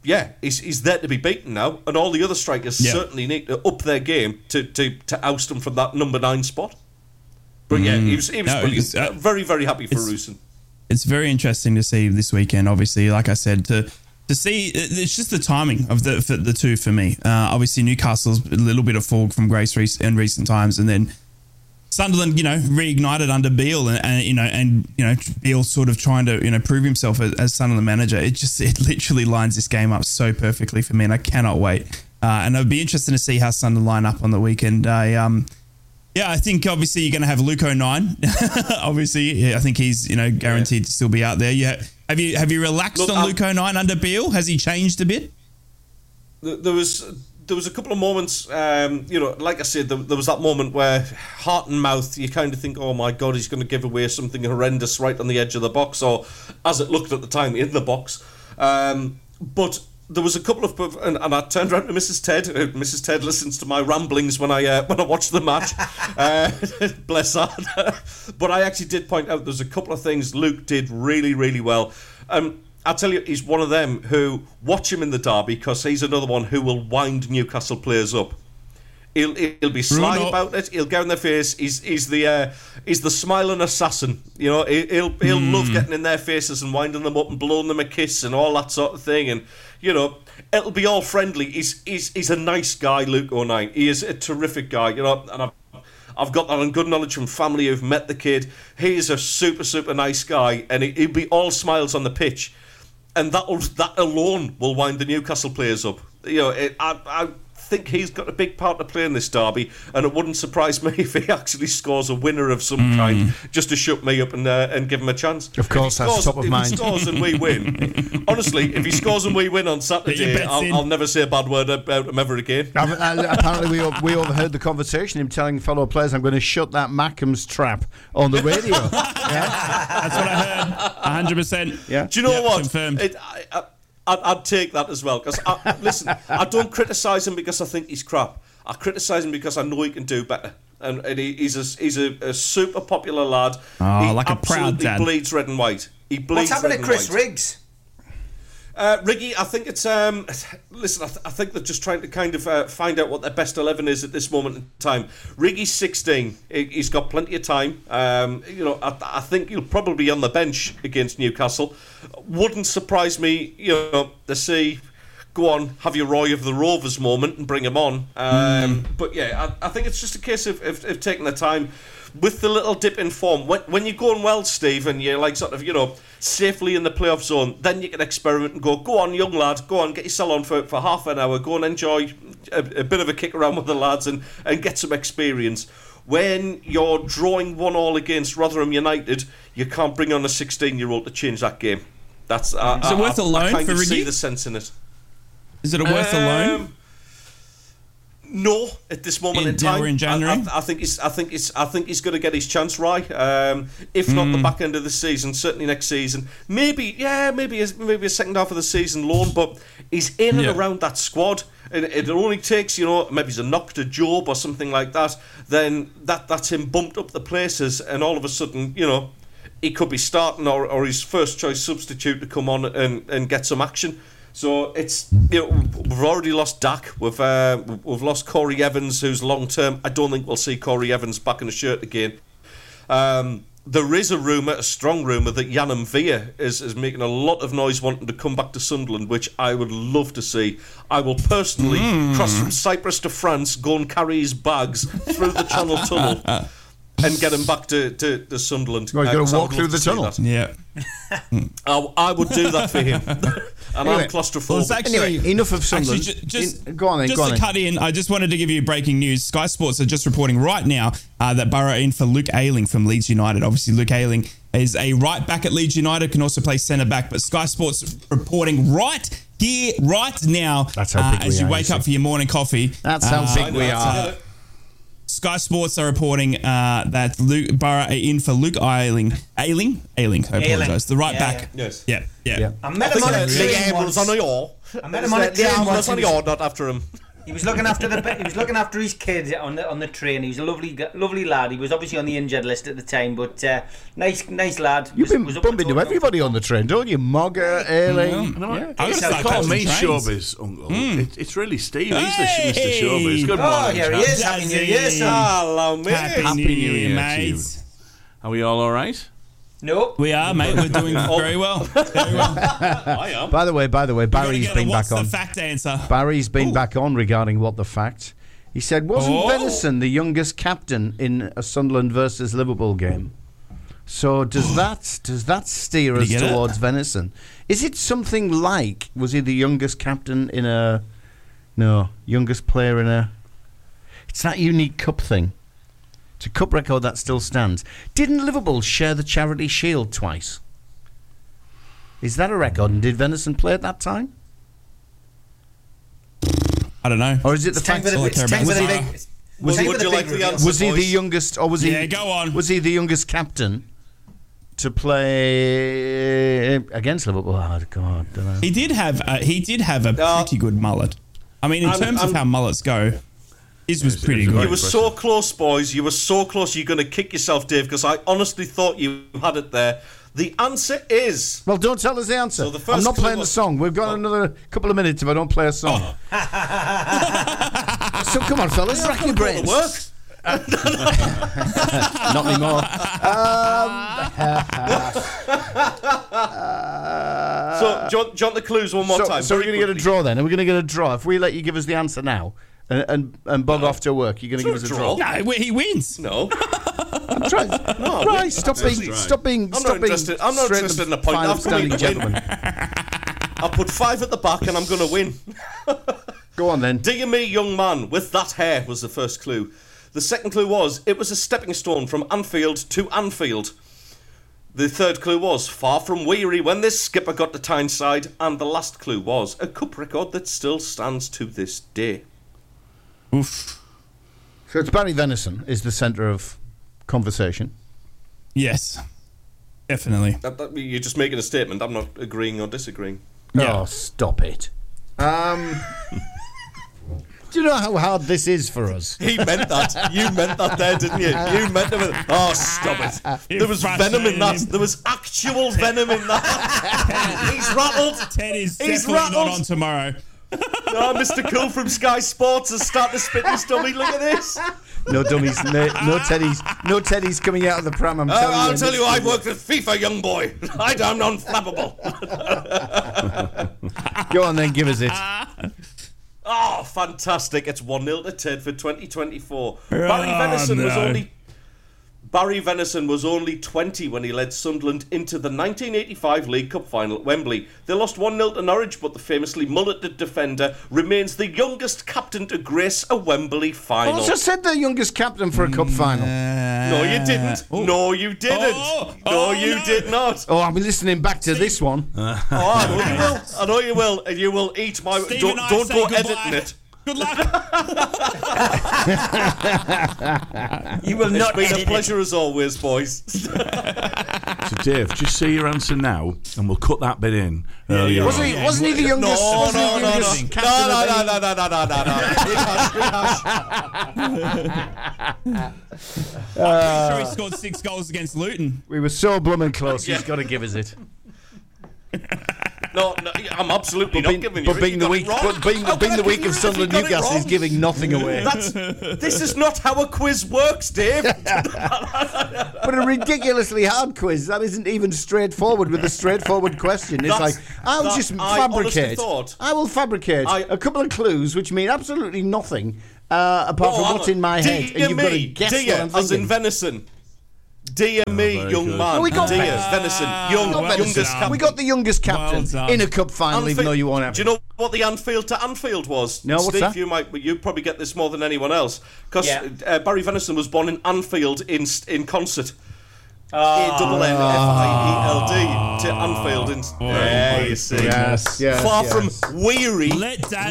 yeah, he's, he's there to be beaten now. And all the other strikers Yeah. certainly need to up their game to, to, to oust him from that number nine spot. But yeah, he was, he was No, brilliant. uh, very, very happy for Rusyn. it's very interesting to see this weekend. Obviously, like I said, to to see it's just the timing of the the two for me. Uh, obviously, Newcastle's a little bit of fall from grace in recent times, and then Sunderland, you know, reignited under Beale, and, and you know, and you know, Beale sort of trying to you know prove himself as, as Sunderland manager. It just it literally lines this game up so perfectly for me, and I cannot wait. Uh, and it'd be interesting to see how Sunderland line up on the weekend. I um. Yeah, I think obviously you're going to have Luke O'Nien. obviously, yeah, I think he's you know guaranteed to still be out there. Yeah, have you have you relaxed Look, on I'm- Luke O'Nien under Beale? Has he changed a bit? There was there was a couple of moments, um, you know, like I said, there, there was that moment where heart and mouth, you kind of think, oh my god, he's going to give away something horrendous right on the edge of the box, or as it looked at the time, in the box. Um, but there was a couple of, and, and I turned around to Mrs. Ted. uh, Mrs. Ted listens to my ramblings when I uh, when I watch the match. uh, bless her. but I actually did point out there's a couple of things Luke did really, really well. Um, I'll tell you, he's one of them who watch him in the derby because he's another one who will wind Newcastle players up. He'll, he'll be sly Bruno. about it. He'll go in their face. He's he's the uh, he's the smiling assassin. You know, he- he'll he'll love getting in their faces and winding them up and blowing them a kiss and all that sort of thing. And you know, it'll be all friendly. He's he's he's a nice guy, Luke O'Nien. He is a terrific guy. You know, and I've I've got that on good knowledge from family who've met the kid. He is a super super nice guy, and he, he'll be all smiles on the pitch and that that alone will wind the Newcastle players up. You know, it, I, I think he's got a big part to play in this derby, and it wouldn't surprise me if he actually scores a winner of some kind just to shut me up and uh, and give him a chance. Of course, he that's scores, top of if mind. he scores and we win, honestly, if he scores and we win on Saturday, I'll. I'll never say a bad word about him ever again. Uh, apparently, we, we overheard the conversation. Him telling fellow players, "I'm going to shut that Mackem's trap on the radio." That's what I heard. 100%. Yeah. Do you know Yeah, what? confirmed. It, I, I, I'd, I'd take that as well. Because listen, I don't criticise him because I think he's crap. I criticise him because I know he can do better. And, and he, he's a he's a, a super popular lad. Oh, he like a proud absolutely dad. bleeds red and white. He bleeds What's happened red to and Chris white. Riggs? Uh, Riggy, I think it's. Um, listen, I, th- I think they're just trying to kind of uh, find out what their best 11 is at this moment in time. Riggy's 16. He- He's got plenty of time. Um, you know, I, I think he'll probably be on the bench against Newcastle. Wouldn't surprise me, you know, to see. Go on, have your Roy of the Rovers moment and bring him on. Um, But yeah, I, I think it's just a case of, of, of taking the time with the little dip in form. When, when you're going well, Steve, and you're like sort of, you know, safely in the playoff zone, then you can experiment and go, go on, young lad, go on, get yourself on for, for half an hour, go and enjoy a, a bit of a kick around with the lads and, and get some experience. When you're drawing one all against Rotherham United, you can't bring on a 16 year old to change that game. That's uh, Is it I- worth I- a loan I kind for of see the sense in it. Is it a worth a loan? No, at this moment In- in, time, in January? I, I, I think he's. I think he's. I think he's going to get his chance right. Um, if not Hmm. the back end of the season, certainly next season. Maybe, yeah, maybe a, maybe a second half of the season loan. But he's in Yeah. and around that squad. And it only takes, you know, maybe he's a knock to Jobe or something like that. Then that that's him bumped up the places, and all of a sudden, you know, he could be starting or, or his first choice substitute to come on and, and get some action. So it's you know we've already lost Dack. We've uh, we've lost Corey Evans, who's long term. I don't think we'll see Corey Evans back in a shirt again. Um, there is a rumour, a strong rumour, that Janum Via is, is making a lot of noise wanting to come back to Sunderland, which I would love to see. I will personally cross from Cyprus to France, go and carry his bags through the Channel Tunnel and get him back to, to, to Sunderland. Well, he's Uh, gotta 'cause I walk through love the tunnel. that. Yeah. I, I would do that for him. and Anyway, I'm claustrophobic. Well, actually Anyway, enough of Actually, Sunderland. ju- just In- go on then, Just go on to then. cut in, I just wanted to give you breaking news. Sky Sports are just reporting right now uh, that Boro in for Luke Ayling from Leeds United. Obviously, Luke Ayling is a right back at Leeds United, can also play centre back. But Sky Sports reporting right here, right now, That's how big uh, as we you are, wake you up for your morning coffee. That's how uh, big we That's are. It. Sky Sports are reporting uh, that Luke Boro are in for Luke Ayling. Ailing? Ailing, I Ayling. apologise. The right Yeah, back. yeah. Yes. Yeah, yeah. Yeah. I met him on a the train ambulance once. on the yaw. I met him on a The train ambulance once. on He the was, yaw, not after him. He was looking after the he was looking after his kid on the on the train. He was a lovely lovely lad. He was obviously on the injured list at the time, but uh, nice nice lad. You've Was- been was bumping into talking. everybody on the train, don't you? Mogger, mm. Ailing. Mm. No, Yeah. I'm gonna Yes, start I Call me trains. Showbiz, oh, Uncle. Mm. It, it's really Steve. He's the Hey! Mr. Showbiz. Good Oh, morning. here he is. Happy New Year, son. Hello, mate. Happy, Happy New New Year, Year to mate. you. Are we all all right? No, We are, mate. We're doing oh. very well. Very well. I am. By the way, by the way, Barry's Barry's get a been what's back the on. fact answer. Barry's been back on regarding what the fact. He said, wasn't Oh. Venison the youngest captain in a Sunderland versus Liverpool game? So does that does that steer us he it? towards Venison? Is it something like was he the youngest captain in a no youngest player in a? It's that unique cup thing. It's a cup record that still stands. Didn't Liverpool share the Charity Shield twice? Is that a record? And did Venison play at that time? I don't know. Or is it the it's fact for the, it's care time about for the big. Zara. Was time it- for would you like the reveal. answer? Was he the youngest, or was he? Yeah, go on. Was he the youngest captain to play against Liverpool? Oh God, don't know. He did have uh, he did have a Uh, pretty good mullet. I mean, in I'm- terms of I'm- how mullets go, his was pretty good. You were so close, boys. You were so close. You're going to kick yourself, Dave, because I honestly thought you had it there. The answer is. Well, don't tell us the answer. So the first I'm not clue playing the song. We've got Oh. another couple of minutes if I don't play a song. Oh. so come on, fellas, rack your Go to brains. work. Not anymore. Um, so, do you, want, do you want the clues one more so, time? so we're going to get a draw then. Are we going to get a draw? If we let you give us the answer now and and, and bog off to work, you're going to give us a draw. draw. No, he wins. No. I'm trying. right, stop being, right. stop being, I'm stop not being interested- I'm not straight interested to in a point. fine I've upstanding got to win. gentlemen. I'll put five at the back and I'm going to win. Go on then. Dear me, young man, with that hair was the first clue. The second clue was it was a stepping stone from Anfield to Anfield. The third clue was far from weary when this skipper got to Tyneside, and the last clue was a cup record that still stands to this day. Oof. So it's Barry Venison is the centre of conversation. Yes, definitely. That, that, you're just making a statement. I'm not agreeing or disagreeing. Yeah. Oh, stop it. Um, Do you know how hard this is for us? He meant that. You meant that there, didn't you? You meant it. Oh, stop it. There was venom in that. There was actual venom in that. He's rattled. Ted is He's definitely not on tomorrow. Oh, Mr. Cool from Sky Sports has started to spit his dummy. Look at this. No dummies, no, no teddies, no teddies coming out of the pram. I'm Oh, telling you. I'll tell you, I've worked at FIFA, young boy. I, I'm unflappable. Go on then, give us it. Oh, fantastic. It's 1 0 to Ted for 2024. Barry Oh, Venison was only. Barry Venison was only 20 when he led Sunderland into the 1985 League Cup final at Wembley. They lost 1 0 to Norwich, but the famously mulleted defender remains the youngest captain to grace a Wembley final. I final. also said the youngest captain for a cup mm, final. Uh, no, you didn't. Oh. No, you didn't. Oh, no, oh, you no. did not. Oh, I'll be listening back to this one. Oh, I know you will. I know you will. And you will eat my. Steve don't and I don't go goodbye. editing it. Good luck. You will It's not been edit a it. pleasure as always, boys. So, Dave, just say your answer now, and we'll cut that bit in earlier Was on. he? Wasn't he the youngest? No, wasn't he no, the no, no. youngest No, captain no, of no, any- no, no, no, no, no. Rehash, rehash. I'm sure he uh, scored six goals against Luton. We were so blooming close. He's got to give us it. No, no, I'm absolutely not Being- giving you but it. being You the week, but being, How being the week of Sunderland Newcastle is giving nothing away. That's, this is not how a quiz works, Dave. But a ridiculously hard quiz that isn't even straightforward with a straightforward question. It's That's- like I'll just I fabricate. thought- I will fabricate I- a couple of clues which mean absolutely nothing uh, apart Oh, from what's in my head, and you've got to guess dear, what I'm thinking. as in venison. Dear me, very young good. man. Well, we got dear venison. venison. Young, Got venison. youngest captain. we got the youngest captain Well in a cup final, even though you won't have. Do you know what the Anfield to Anfield was? No, what's that? you might, you probably get this more than anyone else because Yeah. uh, Barry Venison was born in Anfield in in Consett. Ah. A double N F I E L D to Anfield in. Yeah, you see. Yes, yes, Far yes. from weary,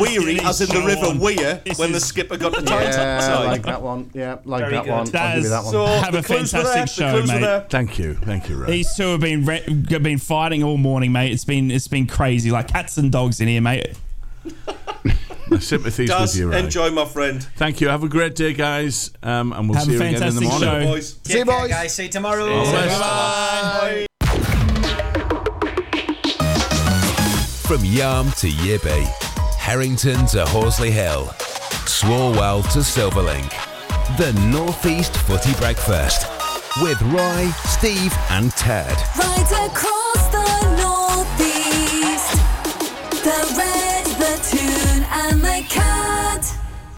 weary as in the river on. Wear This when the skipper got the tight Yeah, side. like that one. Yeah, like Very that good. one. I'll give you that one. So Have a fantastic there, show, the clues were mate. Thank you, thank you, Ray. These two have been re- been fighting all morning, mate. It's been it's been crazy, like cats and dogs in here, mate. My sympathies Does with you, Ray. enjoy, my friend. Thank you. Have a great day, guys, um, and we'll Have see a you again in the fantastic morning. show. Boys. See you, Take care, boys. guys. See you tomorrow. All the best. Bye. From Yarm to Yibby, Harrington to Horsley Hill, Swalwell to Silverlink. The Northeast Footy Breakfast with Roy, Steve, and Ted. Right across the northeast, the red